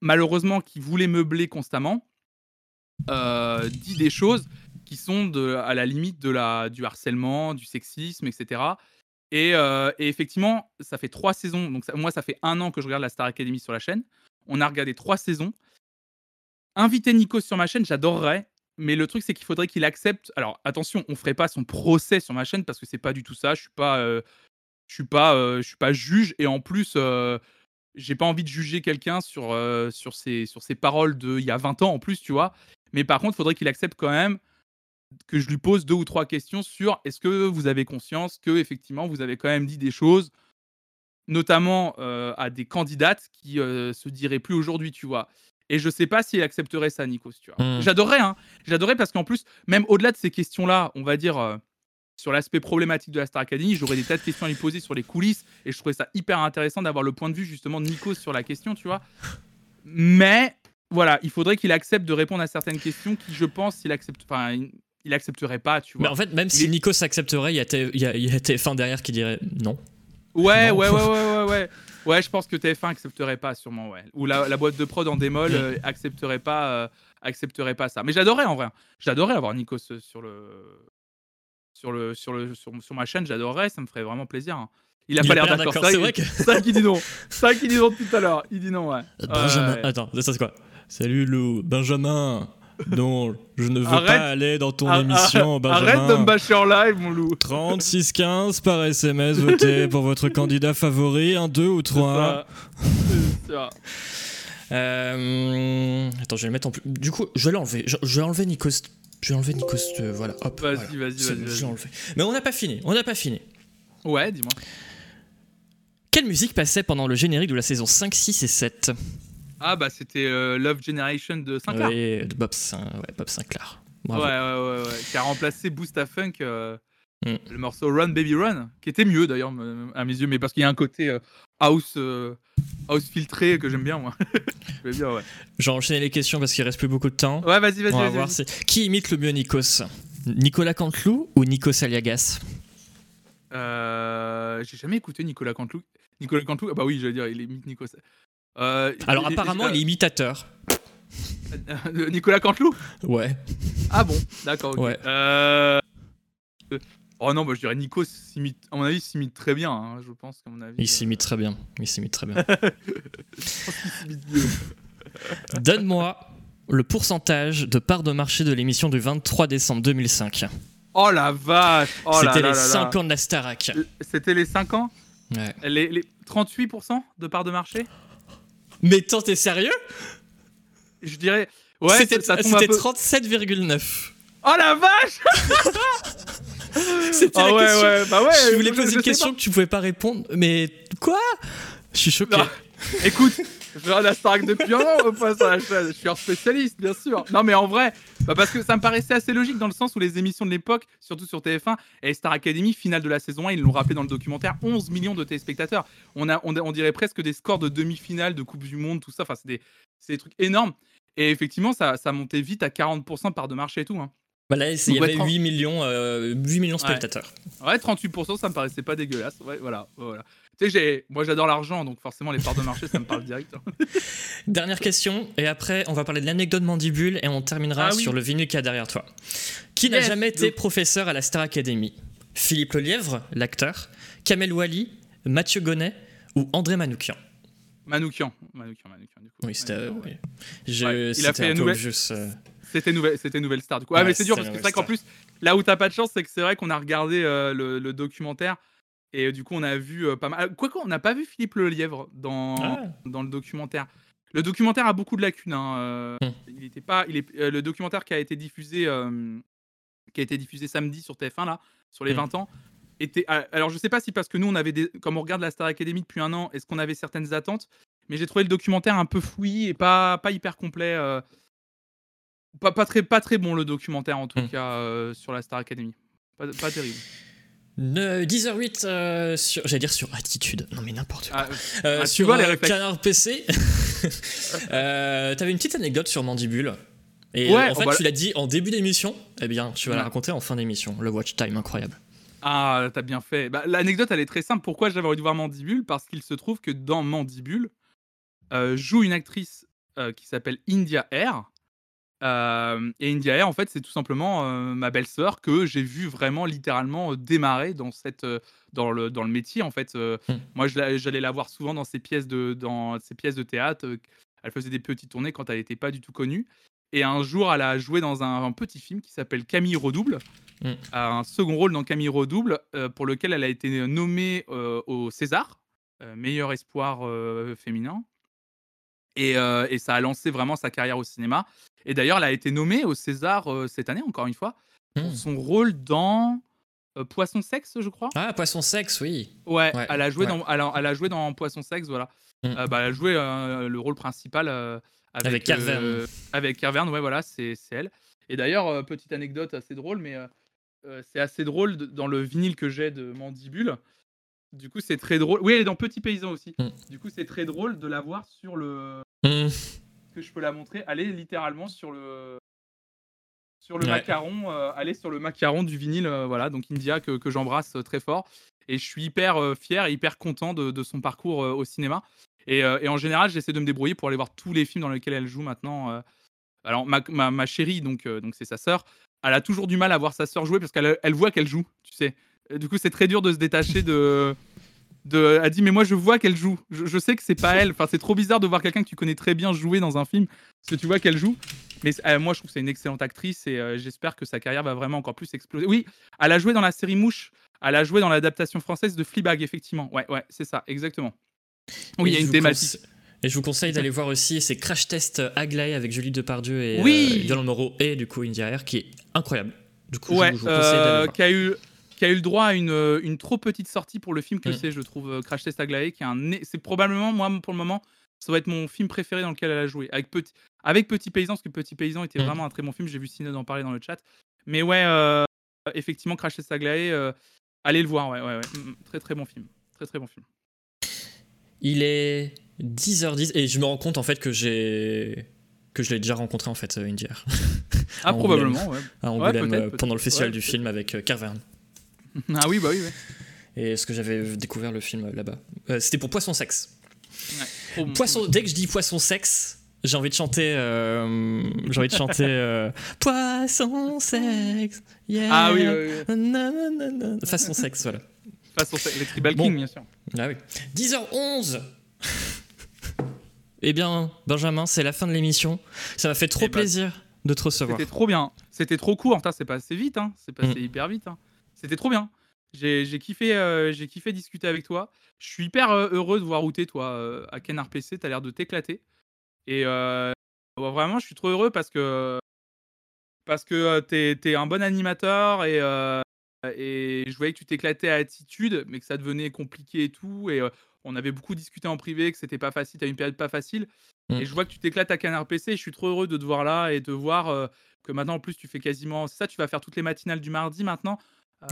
malheureusement, qui voulait meubler constamment, dit des choses qui sont de, à la limite de la, du harcèlement, du sexisme, etc. Et, et effectivement, ça fait trois saisons. Donc ça- moi, ça fait un an que je regarde la Star Academy sur la chaîne. On a regardé trois saisons. Inviter Nikos sur ma chaîne, j'adorerais. Mais le truc, c'est qu'il faudrait qu'il accepte. Alors attention, on ferait pas son procès sur ma chaîne parce que c'est pas du tout ça. Je suis pas, euh, je suis pas, euh, je suis pas juge. Et en plus, euh, j'ai pas envie de juger quelqu'un sur, sur, ses, sur ses paroles de il y a 20 ans en plus, tu vois. Mais par contre, il faudrait qu'il accepte quand même que je lui pose deux ou trois questions sur est-ce que vous avez conscience que effectivement vous avez quand même dit des choses, notamment à des candidates qui se diraient plus aujourd'hui, tu vois. Et je sais pas s'il accepterait ça, Nikos, tu vois. Hmm. J'adorerais, hein. J'adorerais parce qu'en plus, même au-delà de ces questions-là, on va dire euh, sur l'aspect problématique de la Star Academy, j'aurais des tas de questions à lui poser sur les coulisses et je trouvais ça hyper intéressant d'avoir le point de vue justement de Nikos sur la question, tu vois. Mais voilà, il faudrait qu'il accepte de répondre à certaines questions qui, je pense, s'il accepte, enfin, il- accepterait pas, tu Mais vois. en fait, même Il si est- Nikos accepterait, il y, a T- il y a- il y a TF1 derrière qui dirait non. Ouais, Non. ouais, ouais, ouais, ouais, ouais. Ouais, je pense que TF1 accepterait pas, sûrement, ouais. Ou la, la boîte de prod en démol euh, accepterait pas, euh, accepterait pas ça. Mais j'adorerais en vrai. J'adorerais avoir Nikos euh, sur le, sur le, sur le, sur, sur ma chaîne. J'adorerais, ça me ferait vraiment plaisir. hein. Il a Il pas l'air d'accord. C'est vrai que. [LAUGHS] C'est vrai qu'il dit non. C'est vrai qu'il dit non tout à l'heure. Il dit non, ouais. Benjamin. Ouais. Attends, ça c'est quoi? Salut Lou. Benjamin. Non, je ne veux Arrête. pas aller dans ton Ar- émission, ar- Benjamin. Arrête de me bâcher en live, mon loup. 3615 par SMS, votez [LAUGHS] pour votre candidat favori, un, deux ou C'est trois. ça. C'est ça. Euh, Attends, je vais le mettre en plus. Du coup, je vais l'enlever. Je, je vais enlever Nikos. Je vais enlever Nikos. euh, voilà, hop. Vas-y, voilà. vas-y, vas-y. Je l'ai enlevé. Mais on n'a pas fini. On n'a pas fini. Ouais, dis-moi. Quelle musique passait pendant le générique de la saison 5, 6 et 7 Ah bah c'était euh, Love Generation de Sinclair. Ouais, de Bob, Sin- ouais, Bob Sinclair. Ouais, Bravo. ouais, ouais, ouais, qui a remplacé Boost à Funk, euh, Mm. le morceau Run Baby Run, qui était mieux d'ailleurs à mes yeux, mais parce qu'il y a un côté euh, house, house filtré que j'aime bien moi. [LAUGHS] ouais. Je vais enchaîner les questions parce qu'il reste plus beaucoup de temps. Ouais, vas-y, vas-y, On va vas-y. voir qui imite le mieux Nikos? Nicolas Canteloup ou Nikos Aliagas? Euh, J'ai jamais écouté Nicolas Canteloup. Nicolas Canteloup, ah bah oui, j'allais dire, il imite Nikos. Euh, Alors apparemment, il est imitateur. Euh, [LAUGHS] Nicolas Canteloup Ouais. Ah bon, d'accord. Ouais. Euh, Oh non, bah, je dirais Nico s'imite, à mon avis, s'imite très bien, hein, je pense, mon avis. Il s'imite très bien. Il s'imite très bien. [LAUGHS] [LAUGHS] Donne-moi le pourcentage de part de marché de l'émission du 23 décembre 2005. Oh la vache oh C'était les là là. 5 ans de la Starac. C'était les 5 ans Ouais. les, les 38% de part de marché? Mais tant t'es sérieux Je dirais. Ouais, C'était ça, ça tombe un c'était peu. 37,9. Oh la vache C'était Ah la ouais, question. ouais, bah ouais. je voulais poser je une question que tu pouvais pas répondre, mais quoi? Je suis choqué. Non. Écoute, je regarde la Starac depuis un an au passage. Je suis un spécialiste, bien sûr. Non, mais en vrai, bah parce que ça me paraissait assez logique dans le sens où les émissions de l'époque, surtout sur TF1 et Star Academy, finale de la saison 1, ils l'ont rappelé dans le documentaire, 11 millions de téléspectateurs. On, a, on, on dirait presque des scores de demi-finale, de Coupe du Monde, tout ça. Enfin, c'est des, des trucs énormes. Et effectivement, ça, ça montait vite à 40% part de marché et tout. Hein. Bah là, c'est- il y ouais, avait trente- 8 millions, euh, 8 millions de spectateurs. Ouais, 38%, ça me paraissait pas dégueulasse. Ouais, voilà. voilà. Tu sais, j'ai- moi j'adore l'argent, donc forcément les parts de marché, ça me parle direct. hein. [LAUGHS] Dernière question, et après, on va parler de l'anecdote mandibule et on terminera Ah oui. sur le vinyle qu'il y a derrière toi. Qui n'a jamais été professeur à la Star Academy? Philippe Lelièvre, l'acteur, Kamel Wally, Mathieu Gonnet ou André Manoukian? Manoukian. Manoukian, Manoukian, du coup. Oui, c'était. Oui. ouais. Je- Ouais, il a c'était fait un la peu nouvelle- euh. C'était nouvelle, c'était nouvelle star du coup. Ah mais c'est dur parce que c'est vrai qu'en plus, là où t'as pas de chance, c'est que c'est vrai qu'on a regardé euh, le, le documentaire et euh, du coup on a vu euh, pas mal. Quoique on n'a pas vu Philippe Lelièvre dans Ah. dans le documentaire. Le documentaire a beaucoup de lacunes. hein, euh, Hmm. Il était pas, il est euh, le documentaire qui a été diffusé, euh, qui a été diffusé samedi sur TF1 là, sur les Hmm. 20 ans. Était, ah, alors je sais pas si parce que nous on avait des, comme on regarde la Star Academy depuis un an, est-ce qu'on avait certaines attentes? Mais j'ai trouvé le documentaire un peu fouillis et pas pas hyper complet. euh, pas, pas très pas très bon le documentaire en tout Hmm. cas euh, sur la Star Academy. Pas, pas terrible. Ne- 10h08 euh, sur. J'allais dire sur Attitude. Non, mais n'importe quoi. Ah, Euh, ah, sur vois les euh. Canard PC, [LAUGHS] euh, t'avais une petite anecdote sur Mandibule. Et Ouais, en fait, oh bah- tu l'as dit en début d'émission. Eh bien, tu vas la raconter en fin d'émission. Le watch time incroyable. Ah, t'as bien fait. Bah, L'anecdote, elle est très simple. Pourquoi j'avais envie de voir Mandibule? Parce qu'il se trouve que dans Mandibule joue une actrice qui s'appelle India Air. Euh, et India Air, en fait, c'est tout simplement euh, ma belle-sœur que j'ai vu vraiment littéralement euh, démarrer dans, cette, dans, le, dans le métier. En fait, Hmm. moi, j'allais la voir souvent dans ses pièces de, dans ses pièces de théâtre. Elle faisait des petites tournées quand elle n'était pas du tout connue. Et un jour, elle a joué dans un, un petit film qui s'appelle Camille Redouble a un second rôle dans Camille Redouble, pour lequel elle a été nommée au César, meilleur espoir féminin. Et, euh, et ça a lancé vraiment sa carrière au cinéma. Et d'ailleurs, elle a été nommée au César euh, cette année, encore une fois, pour Hmm. son rôle dans euh, Poisson Sexe, je crois. Ah, poisson sexe, oui. Ouais, Ouais, elle, a joué ouais. dans, elle, a, elle a joué dans Poisson Sexe, voilà. Mm. Euh, bah, elle a joué le rôle principal avec, Carverne. avec Carverne, ouais, voilà, c'est elle. Et d'ailleurs, petite anecdote assez drôle, mais c'est assez drôle de- dans le vinyle que j'ai de Mandibule. Du coup, c'est très drôle. Oui, elle est dans Petit Paysan aussi. Mm. Du coup, c'est très drôle de la voir sur le. Hmm. que je peux la montrer. Elle est littéralement sur le. Sur le Ouais. macaron, euh, elle est sur le macaron du vinyle, euh, voilà, donc India que, que j'embrasse euh, très fort. Et je suis hyper euh, fier et hyper content de, de son parcours au cinéma. Et, et en général, j'essaie de me débrouiller pour aller voir tous les films dans lesquels elle joue maintenant. Alors, ma, ma, ma chérie, donc euh, donc c'est sa sœur, elle a toujours du mal à voir sa sœur jouer parce qu'elle elle voit qu'elle joue, tu sais. Et du coup, c'est très dur de se détacher de. De, elle dit mais moi je vois qu'elle joue. Je, je sais que c'est pas elle. Enfin c'est trop bizarre de voir quelqu'un que tu connais très bien jouer dans un film parce que tu vois qu'elle joue. Mais euh, moi je trouve que c'est une excellente actrice et euh, j'espère que sa carrière va vraiment encore plus exploser. Oui, elle a joué dans la série Mouche. Elle a joué dans l'adaptation française de Fleabag effectivement. Ouais ouais c'est ça exactement. Oui il y a une thématique. Et je vous conseille d'aller voir aussi ces Crash Test Aglaé avec Julie Depardieu et Oui. euh, Yolande Moreau et du coup India Air qui est incroyable. Du coup, Ouais, je, vous- je vous conseille d'aller voir. qui a eu qui a eu le droit à une, euh, une trop petite sortie pour le film que Mm. c'est, je trouve, euh, Crash Test Aglaé, qui est un, c'est probablement moi pour le moment, ça va être mon film préféré dans lequel elle a joué, avec Petit, avec Petit Paysan, parce que Petit Paysan était Mm. vraiment un très bon film. J'ai vu Ciné en parler dans le chat, mais ouais, euh, effectivement, Crash Test Aglaé, euh, allez le voir, ouais, ouais, ouais, Mm, très très bon film, très très bon film. Il est 10h10 et je me rends compte en fait que j'ai que je l'ai déjà rencontré en fait India Air, Ah [LAUGHS] Angoulême. probablement, ouais. à Angoulême peut-être, peut-être. pendant le festival Ouais, du film avec Carverne. [LAUGHS] ah oui, bah oui, ouais. Et ce que j'avais découvert le film là-bas. Euh, C'était pour Poisson Sexe. Bon Poisson, dès que je dis poisson sexe, J'ai envie de chanter. euh, J'ai envie de chanter. euh, [LAUGHS] Poisson sexe. Yeah. Ah oui, oui, oui. Façon sexe, voilà. Façon, les Tribal Bon. King, bien sûr. Ah oui. 10h11 Eh bien, Benjamin, c'est la fin de l'émission. Ça m'a fait trop Eh ben, plaisir de te recevoir. C'était trop bien. C'était trop court. C'est passé vite. Hein. C'est passé Mm. hyper vite. hein. C'était trop bien. J'ai kiffé, euh, j'ai kiffé discuter avec toi. Je suis hyper euh, heureux de voir où t'es, toi, euh, à Canard PC. T'as l'air de t'éclater. Et euh, vraiment, je suis trop heureux parce que parce que t'es es un bon animateur et euh, et je voyais que tu t'éclatais à attitude, mais que ça devenait compliqué et tout. Et on avait beaucoup discuté en privé, que c'était pas facile. T'as une période pas facile. Mm. Et je vois que tu t'éclates à Canard PC. Et je suis trop heureux de te voir là et de voir que maintenant, en plus, tu fais quasiment. C'est ça, tu vas faire toutes les matinales du mardi maintenant.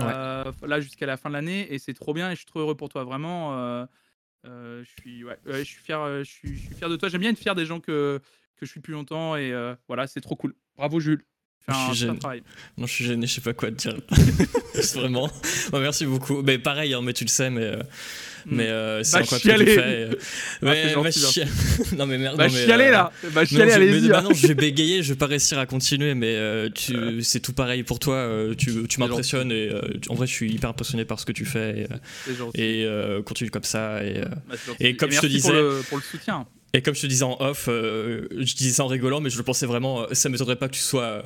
Euh, Là, jusqu'à la fin de l'année. Et c'est trop bien. Et je suis trop heureux pour toi. Vraiment. euh, euh, je, suis, ouais, je, suis fier, je, suis, je suis fier de toi. J'aime bien être fier des gens que, que je suis depuis longtemps. Et voilà, c'est trop cool. Bravo, Jules. Je suis gêné. Non, je suis gêné, je sais pas quoi te dire. [LAUGHS] Vraiment. Bon, merci beaucoup. Mais pareil, hein, mais tu le sais, mais, euh, mais euh, c'est Bah, encore ce que tu chialer. fais. euh. Ah, bah, merci. chia- non, mais merde. Bah, non, mais, chialer euh, là. Bah, Non, chialer, je, mais, allez-y. bah hein. non, je vais bégayer, je vais pas réussir à continuer, mais euh, tu, c'est tout pareil pour toi. euh, tu tu m'impressionnes et euh, en vrai, je suis hyper impressionné par ce que tu fais et, euh, et euh, continue comme ça. Et, euh, Bah, et comme je te merci pour disais- le- pour le soutien. et comme je te disais en off, euh, je disais ça en rigolant, mais je le pensais vraiment. euh, ça m'étonnerait pas que tu sois euh,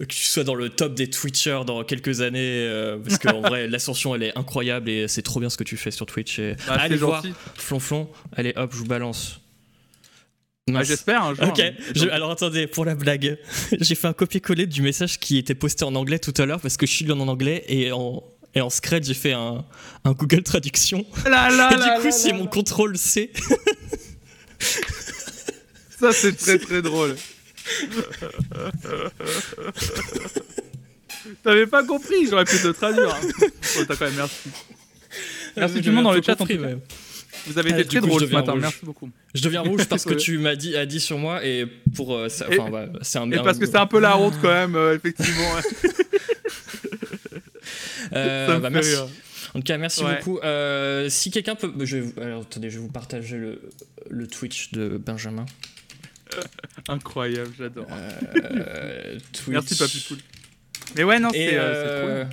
que tu sois dans le top des Twitchers dans quelques années, euh, parce qu'en vrai, [LAUGHS] l'ascension elle est incroyable et c'est trop bien ce que tu fais sur Twitch. Et... Bah, allez voir, flonflon, allez hop, je vous balance. Bah. J'espère un jour. Ok, hein. je- alors attendez, pour la blague, [LAUGHS] j'ai fait un copier-coller du message qui était posté en anglais tout à l'heure parce que je suis en anglais et en, et en Scred j'ai fait un, un Google Traduction. [LAUGHS] Là, là, et là, du coup, c'est mon contrôle C. Ça, c'est très très drôle. T'avais pas compris, j'aurais pu te traduire. hein. Bon, T'as quand même merci. Merci tout le monde dans le chat. pas En tout compris, cas. Vous avez Ah, été très coup, drôle ce matin. rouge. Merci beaucoup. Je deviens rouge [LAUGHS] parce que tu m'as dit, a dit sur moi et pour euh, Et- enfin, ouais, c'est un Et parce que c'est un peu la honte quand même, euh, effectivement. [LAUGHS] Euh, bah, merci. rire. En tout cas, merci Ouais. beaucoup. Si quelqu'un peut, je vais vous- alors attendez, je vais vous partager le, le Twitch de Benjamin. [LAUGHS] Incroyable, j'adore. Euh. Merci Papy Poul. Mais ouais, non, Et c'est euh, trop euh.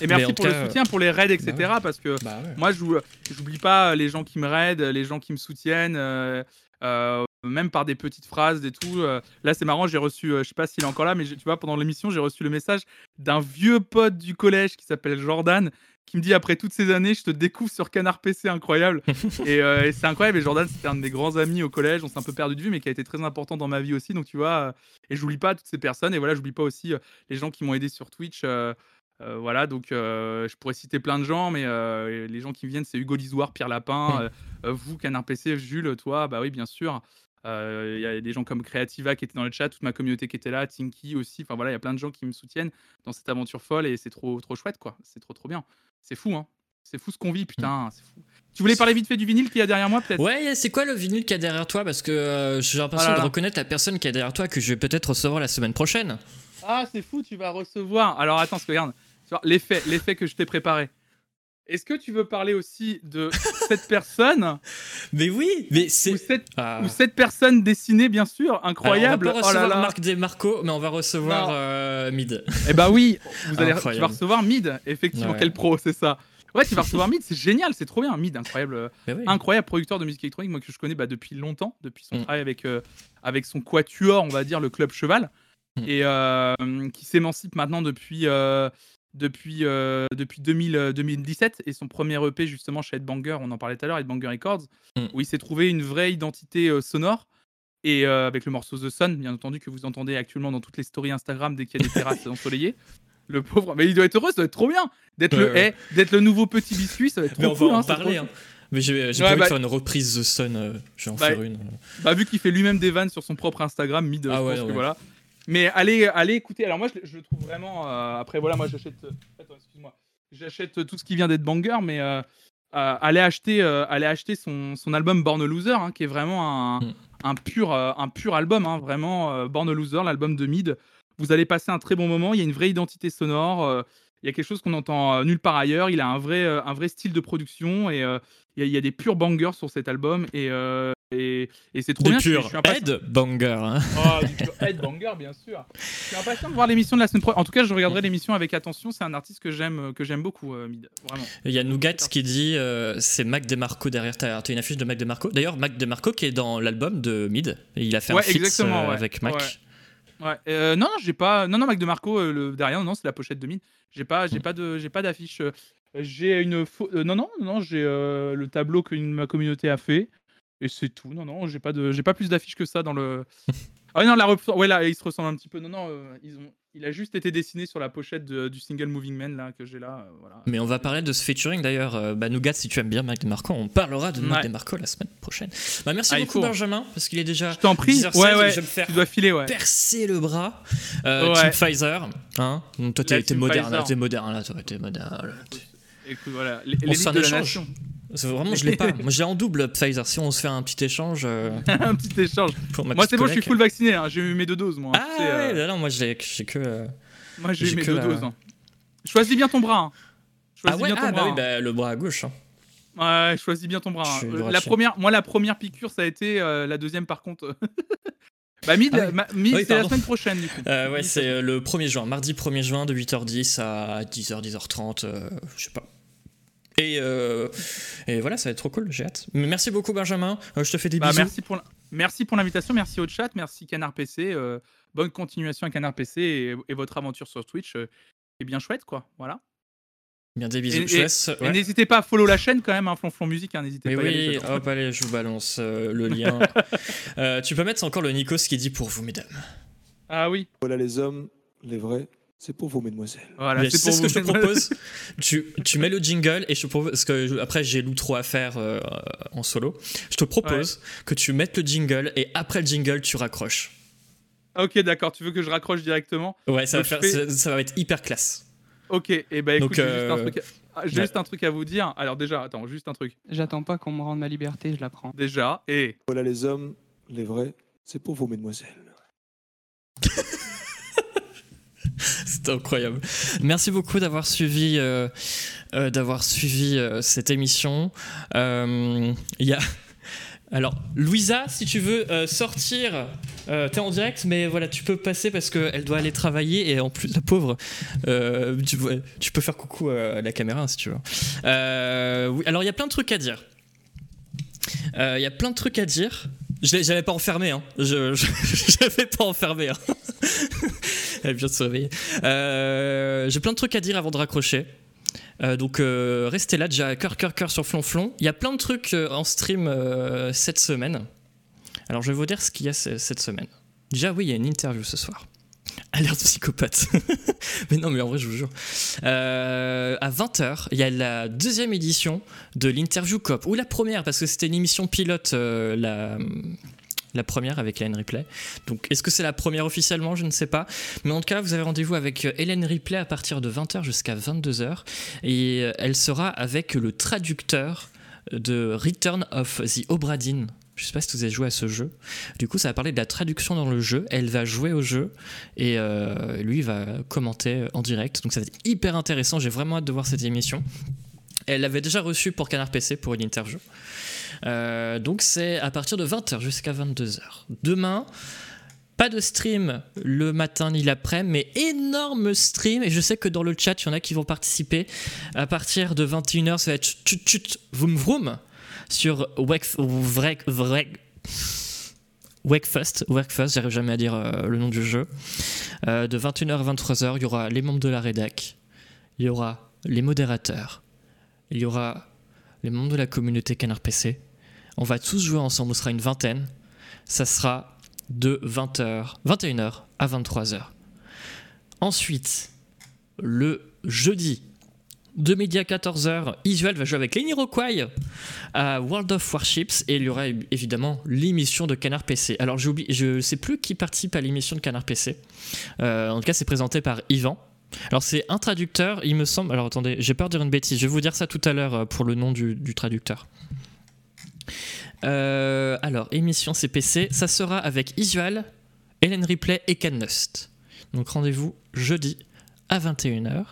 Et merci pour le soutien, pour les raids, etc. bah Parce que bah ouais. moi, j'oublie pas les gens qui me raident, les gens qui me soutiennent, euh, euh, même par des petites phrases et tout. Là, c'est marrant, j'ai reçu, je sais pas s'il est encore là, mais tu vois, pendant l'émission, j'ai reçu le message d'un vieux pote du collège qui s'appelle Jordan, qui me dit après toutes ces années, je te découvre sur Canard PC, incroyable. [LAUGHS] et euh, et c'est incroyable. Et Jordan, c'était un de mes grands amis au collège. On s'est un peu perdu de vue, mais qui a été très important dans ma vie aussi. Donc tu vois, euh, et j'oublie pas toutes ces personnes. Et voilà, j'oublie pas aussi euh, les gens qui m'ont aidé sur Twitch. euh, euh, voilà, donc je pourrais citer plein de gens, mais les gens qui me viennent, c'est Hugo Lisoire, Pierre Lapin, vous, Canard PC, Jules, toi, bah oui, bien sûr. Il y a des gens comme Creativa qui étaient dans le chat, toute ma communauté qui était là, Tinky aussi. Enfin voilà, il y a plein de gens qui me soutiennent dans cette aventure folle et c'est trop, trop chouette, quoi. C'est trop, trop bien. C'est fou, hein. C'est fou ce qu'on vit, putain, c'est fou. Tu voulais parler vite fait du vinyle qu'il y a derrière moi, peut-être? Ouais, c'est quoi le vinyle qu'il y a derrière toi? Parce que euh, j'ai l'impression là de reconnaître la personne qui est derrière toi que je vais peut-être recevoir la semaine prochaine. Ah, c'est fou, tu vas recevoir. Alors attends, regarde, l'effet que je t'ai préparé. Est-ce que tu veux parler aussi de cette [LAUGHS] personne Mais oui, mais ou c'est. cette, Ah. ou cette personne dessinée, bien sûr, incroyable. Alors, on va pas oh là recevoir là. Marc mais on va recevoir euh, Mid. Eh bah oui, vous allez, tu vas recevoir Mid, effectivement, Ouais. quel pro, c'est ça. Ouais, tu vas recevoir Mid, c'est génial, c'est trop bien. Mid, incroyable, euh, oui. incroyable producteur de musique électronique, moi que je connais bah, depuis longtemps, depuis son Mm. travail avec, euh, avec son quatuor, on va dire, le Club Cheval, Mm. et euh, qui s'émancipe maintenant depuis, depuis, euh, depuis 2000, euh, 2017, et son premier EP justement chez Headbanger, on en parlait tout à l'heure, Headbanger Records, Mm. où il s'est trouvé une vraie identité euh, sonore. Et euh, avec le morceau The Sun, bien entendu, que vous entendez actuellement dans toutes les stories Instagram dès qu'il y a des terrasses [LAUGHS] ensoleillées. Le pauvre, mais il doit être heureux, ça doit être trop bien d'être le, d'être le nouveau petit biscuit, ça va être trop Mais on va en hein, parler. hein. Mais j'ai j'ai Ouais, pas envie bah- de faire une reprise The Sun. euh, je vais en Bah, faire une. Bah, vu qu'il fait lui-même des vannes sur son propre Instagram, mid, Ah je ouais, pense que voilà. Mais allez, allez écouter. Alors moi, je, le- je le trouve vraiment. euh, après, voilà, moi, j'achète. euh, Attends, excuse-moi. J'achète tout ce qui vient d'être banger, mais euh, euh, allez acheter, allez acheter son, son album Born a Loser, hein, qui est vraiment un, Mm. un pur, un pur album, hein, vraiment Born a Loser, l'album de Mid. Vous allez passer un très bon moment. Il y a une vraie identité sonore. il y a quelque chose qu'on entend nulle part ailleurs. Il a un vrai, un vrai style de production et il y, a- il y a des purs bangers sur cet album. Et, euh, et, et c'est trop De bien. je suis- pur je suis impatient- head banger. hein. Oh, du pur headbanger, bien sûr. Je suis impatient de voir l'émission de la semaine prochaine. En tout cas, je regarderai l'émission avec attention. C'est un artiste que j'aime, que j'aime beaucoup, euh, Mid. Vraiment. Il y a Nougat qui dit euh, c'est Mac DeMarco derrière. T'as t'as une affiche de Mac DeMarco. D'ailleurs, Mac DeMarco qui est dans l'album de Mid. Il a fait Ouais, un feat ouais. avec Mac. Ouais. Ouais. Euh, non, non, j'ai pas. Non, non, Mac de Marco, euh, le derrière, non, c'est la pochette de Mid. J'ai pas, Mm. j'ai pas de, j'ai pas d'affiche. J'ai une. euh, non, non, non, j'ai euh, le tableau que une- ma communauté a fait. Et c'est tout. Non, non, j'ai pas de, j'ai pas plus d'affiches que ça dans le. [LAUGHS] Ah non, la rep- ouais, là, il se ressemble un petit peu. Non, non, euh, ils ont, il a juste été dessiné sur la pochette de- du single Moving Man là que j'ai là. voilà. Mais on va parler de ce featuring d'ailleurs. Bah, Nougat, si tu aimes bien Mac DeMarco, on parlera de Ouais. DeMarco la semaine prochaine. Bah, merci Ah, beaucoup. Benjamin, parce qu'il est déjà. Je t'en prie. 10h16, Ouais, ouais. Je vais me faire Tu dois filer, ouais. percer le bras. Team Pfizer. Hein Donc, toi, t'es moderne, moderne, là, toi, t'es moderne. là. Écoute, voilà. On se fait un de la nation. Vraiment, je l'ai pas. [LAUGHS] Moi, j'ai en double Pfizer. Si on se fait un petit échange euh, [LAUGHS] un petit échange. pour ma Moi, c'est bon, je suis full vacciné. hein, J'ai eu mes deux doses, moi. Ah euh, ouais, non, moi, j'ai que. euh, Moi, j'ai eu mes deux la- doses. hein. Choisis bien ton bras. hein. Ah Choisis ouais, bien ton ah, bras. bah oui, hein. bah, le bras à gauche. hein. Ouais, choisis bien ton bras. Hein. Euh. La première, moi, la première piqûre, ça a été euh, la deuxième, par contre. [LAUGHS] bah, mid, Ah oui. mid, Oui, c'est la semaine prochaine, du coup. Euh, ouais, c'est euh, le 1er juin, mardi 1er juin de 8h10 à 10h, 10h30, euh, je sais pas. Et, euh, et voilà, ça va être trop cool, j'ai hâte. Mais merci beaucoup, Benjamin. Euh, je te fais des Bah, bisous. merci pour la- merci pour l'invitation, merci au chat, merci Canard PC. euh, bonne continuation à Canard PC et, et votre aventure sur Twitch euh, est bien chouette, quoi. Voilà. Bien des bisous. Et- ouais. n'hésitez pas à follow la chaîne quand même, hein, Flonflon Musique, hein, n'hésitez pas à y aller, oui, hop, allez, je vous balance euh, le [LAUGHS] lien. Euh, tu peux mettre encore le Nikos qui dit pour vous, mesdames. Ah oui, Voilà les hommes, les vrais, c'est pour vous, mesdemoiselles. voilà, c'est ce que je te propose. tu, tu mets le jingle et je te propose, parce que je- après j'ai l'outro à faire euh, en solo. Je te propose que tu mettes le jingle et après le jingle tu raccroches. Ok, d'accord, tu veux que je raccroche directement? Ouais, ça va, faire, fais- ça, ça va être hyper classe. Ok, et ben écoute, Donc, j'ai juste, un euh, truc à... ah, ouais. juste un truc à vous dire. Alors déjà, attends, juste un truc. J'attends pas qu'on me rende ma liberté, je la prends. Déjà, et Voilà les hommes, les vrais, c'est pour vous, mesdemoiselles. [LAUGHS] Incroyable. Merci beaucoup d'avoir suivi, euh, euh, d'avoir suivi euh, cette émission. Il y a. Alors, Louisa, si tu veux sortir, t'es en direct, mais voilà, tu peux passer parce qu'elle doit aller travailler et en plus, la pauvre, tu, peux faire coucou à la caméra si tu veux. Alors, il y a plein de trucs à dire. Il y a plein de trucs à dire. Je l'ai- [LAUGHS] J'avais pas enfermé, hein. Je, je, j'avais pas enfermé. Hein. [LAUGHS] Elle de. Euh, J'ai plein de trucs à dire avant de raccrocher. Euh, donc euh, restez là, déjà cœur cœur cœur sur Flonflon. Il y a plein de trucs en stream cette semaine. Alors je vais vous dire ce qu'il y a ce- cette semaine. Déjà oui, il y a une interview ce soir. [LAUGHS] Alerte psychopathe. [LAUGHS] mais non, mais en vrai, je vous jure. À 20h, il y a la deuxième édition de l'interview COP. Ou la première, parce que c'était une émission pilote, la, la première avec Hélène Ripley. Donc, est-ce que c'est la première officiellement? Je ne sais pas. Mais en tout cas, vous avez rendez-vous avec euh, Hélène Ripley à partir de 20h jusqu'à 22h. Et euh, elle sera avec le traducteur de Return of the Obra Dinn. Je sais pas si vous avez joué à ce jeu. Du coup, ça va parler de la traduction dans le jeu. Elle va jouer au jeu et euh, lui va commenter en direct. Donc ça va être hyper intéressant. J'ai vraiment hâte de voir cette émission. Elle l'avait déjà reçue pour Canard PC pour une interview. Euh, donc c'est à partir de 20h jusqu'à 22h. Demain, pas de stream le matin ni l'après, mais énorme stream. Et je sais que dans le chat, il y en a qui vont participer. À partir de 21h, ça va être chut chut vroom vroom sur Wake, Vrek, Wakefest. Wakefest, j'arrive jamais à dire euh, le nom du jeu. Euh, de 21h à 23h, il y aura les membres de la rédac, il y aura les modérateurs, il y aura les membres de la communauté Canard PC. On va tous jouer ensemble, on sera une vingtaine. Ça sera de 20h, 21h à 23h. Ensuite, le jeudi, de midi à 14h, Isuel va jouer avec Lenny Rockway à World of Warships et il y aura évidemment l'émission de Canard PC. Alors j'oublie, je sais plus qui participe à l'émission de Canard PC. Euh, en tout cas, c'est présenté par Yvan. Alors c'est un traducteur, il me semble. Alors attendez, j'ai peur de dire une bêtise. Je vais vous dire ça tout à l'heure euh, pour le nom du, du traducteur. Euh, alors émission CPC, ça sera avec Isual, Hélène Ripley et Ken Nust. Donc rendez-vous jeudi à 21h.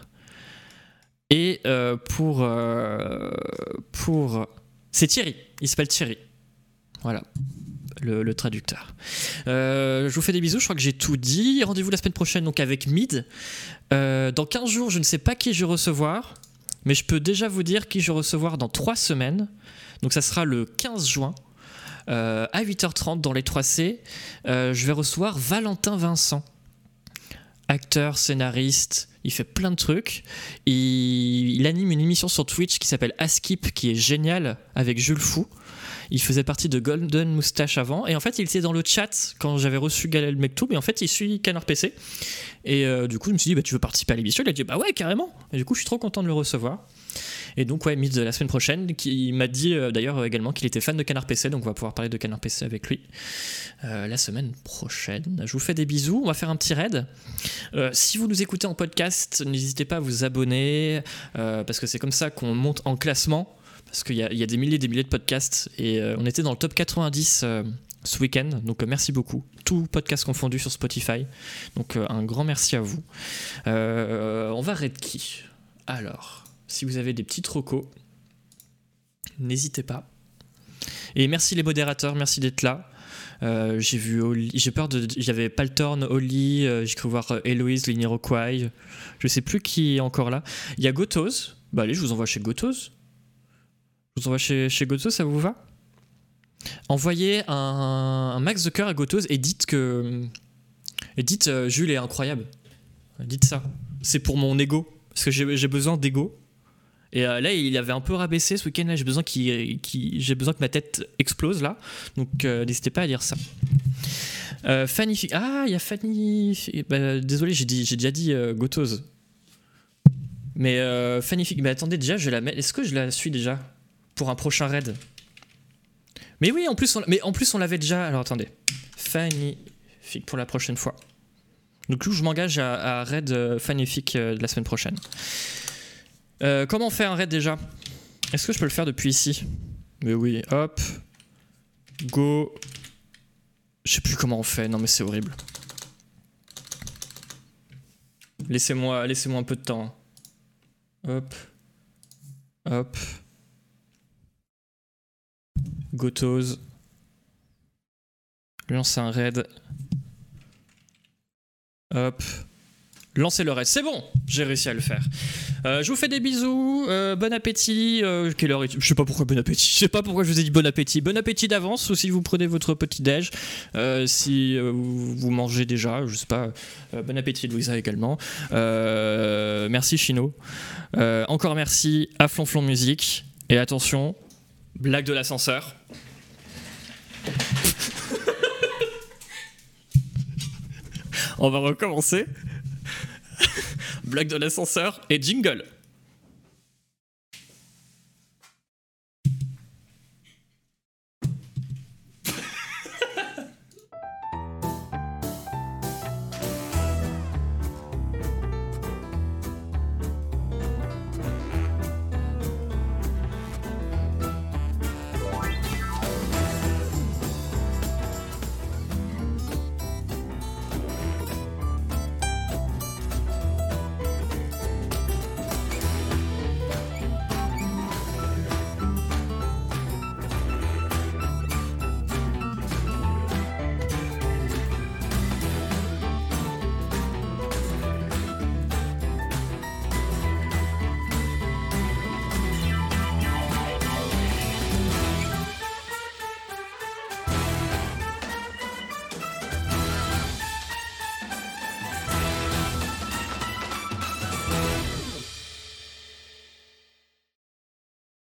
Et euh, pour. euh, pour c'est Thierry, il s'appelle Thierry. Voilà. Le, traducteur. Je vous fais des bisous, je crois que j'ai tout dit. Rendez-vous la semaine prochaine donc avec Mid. Dans 15 jours, je ne sais pas qui je vais recevoir, mais je peux déjà vous dire qui je vais recevoir dans 3 semaines. Donc ça sera le 15 juin. Euh, à 8h30 dans les 3C, euh, je vais recevoir Valentin Vincent, acteur, scénariste, il fait plein de trucs. Il, anime une émission sur Twitch qui s'appelle Askip, qui est géniale, avec Jules Fou. Il faisait partie de Golden Moustache avant. Et en fait, il était dans le chat quand j'avais reçu Galel Mektoub. Et en fait, il suit Canard PC. Et euh, du coup, je me suis dit, bah, tu veux participer à l'émission? Il a dit, bah ouais, carrément. Et du coup, je suis trop content de le recevoir. Et donc, ouais, Mid la semaine prochaine, qui m'a dit euh, d'ailleurs également qu'il était fan de Canard PC. Donc, on va pouvoir parler de Canard PC avec lui euh, la semaine prochaine. Je vous fais des bisous. On va faire un petit raid. Euh, si vous nous écoutez en podcast, n'hésitez pas à vous abonner. euh, parce que c'est comme ça qu'on monte en classement parce qu'il y, a- des milliers et des milliers de podcasts et euh, on était dans le top 90 euh, ce week-end, donc euh, merci beaucoup. Tout podcast confondu sur Spotify, donc euh, un grand merci à vous. Euh, on va raid qui? Alors, si vous avez des petits trocos, n'hésitez pas. Et merci les modérateurs, merci d'être là. Euh, j'ai vu j'ai peur de j'avais Paltorn, Oli, euh, j'ai cru voir euh, Héloïse, Liniroquai, je sais plus qui est encore là. Il y a Gotos. Bah allez, je vous envoie chez Gotos. Je vous envoie chez, chez ça vous va? Envoyez un, max de cœur à Gotos et dites que. Et dites Jules est incroyable. Dites ça. C'est pour mon ego. Parce que j'ai besoin d'ego. Et euh, là, il avait un peu rabaissé ce week-end. Là, j'ai besoin, besoin que ma tête explose là. Donc, euh, n'hésitez pas à dire ça. Euh, Fanny. Ah, il y a Fanny. Fi- bah, désolé, j'ai déjà dit euh, Gotos. Mais Fanny. Mais attendez, déjà, je la mets. Est-ce que je la suis déjà pour un prochain raid? Mais oui, en plus, on, mais en plus, on l'avait déjà. Alors attendez. Fannifique pour la prochaine fois. Donc, je m'engage à, raid euh, de la semaine prochaine. Euh, comment on fait un raid déjà? Est-ce que je peux le faire depuis ici? Mais oui, hop. Go. Je sais plus comment on fait, non mais c'est horrible. Laissez-moi laissez un peu de temps. Hop. Hop. Gotos. Lancer un raid. Hop. Lancez le raid. C'est bon, j'ai réussi à le faire. Euh, je vous fais des bisous. euh, bon appétit. euh, heure est Je sais pas pourquoi bon appétit. Je sais pas pourquoi je vous ai dit bon appétit. Bon appétit d'avance ou si vous prenez votre petit déj. Euh, si vous, mangez déjà, je sais pas. Bon appétit Louisa également. Merci Chino. Encore merci à Flonflon Musique. Et attention, blague de l'ascenseur. On va recommencer. Blague de l'ascenseur et jingle.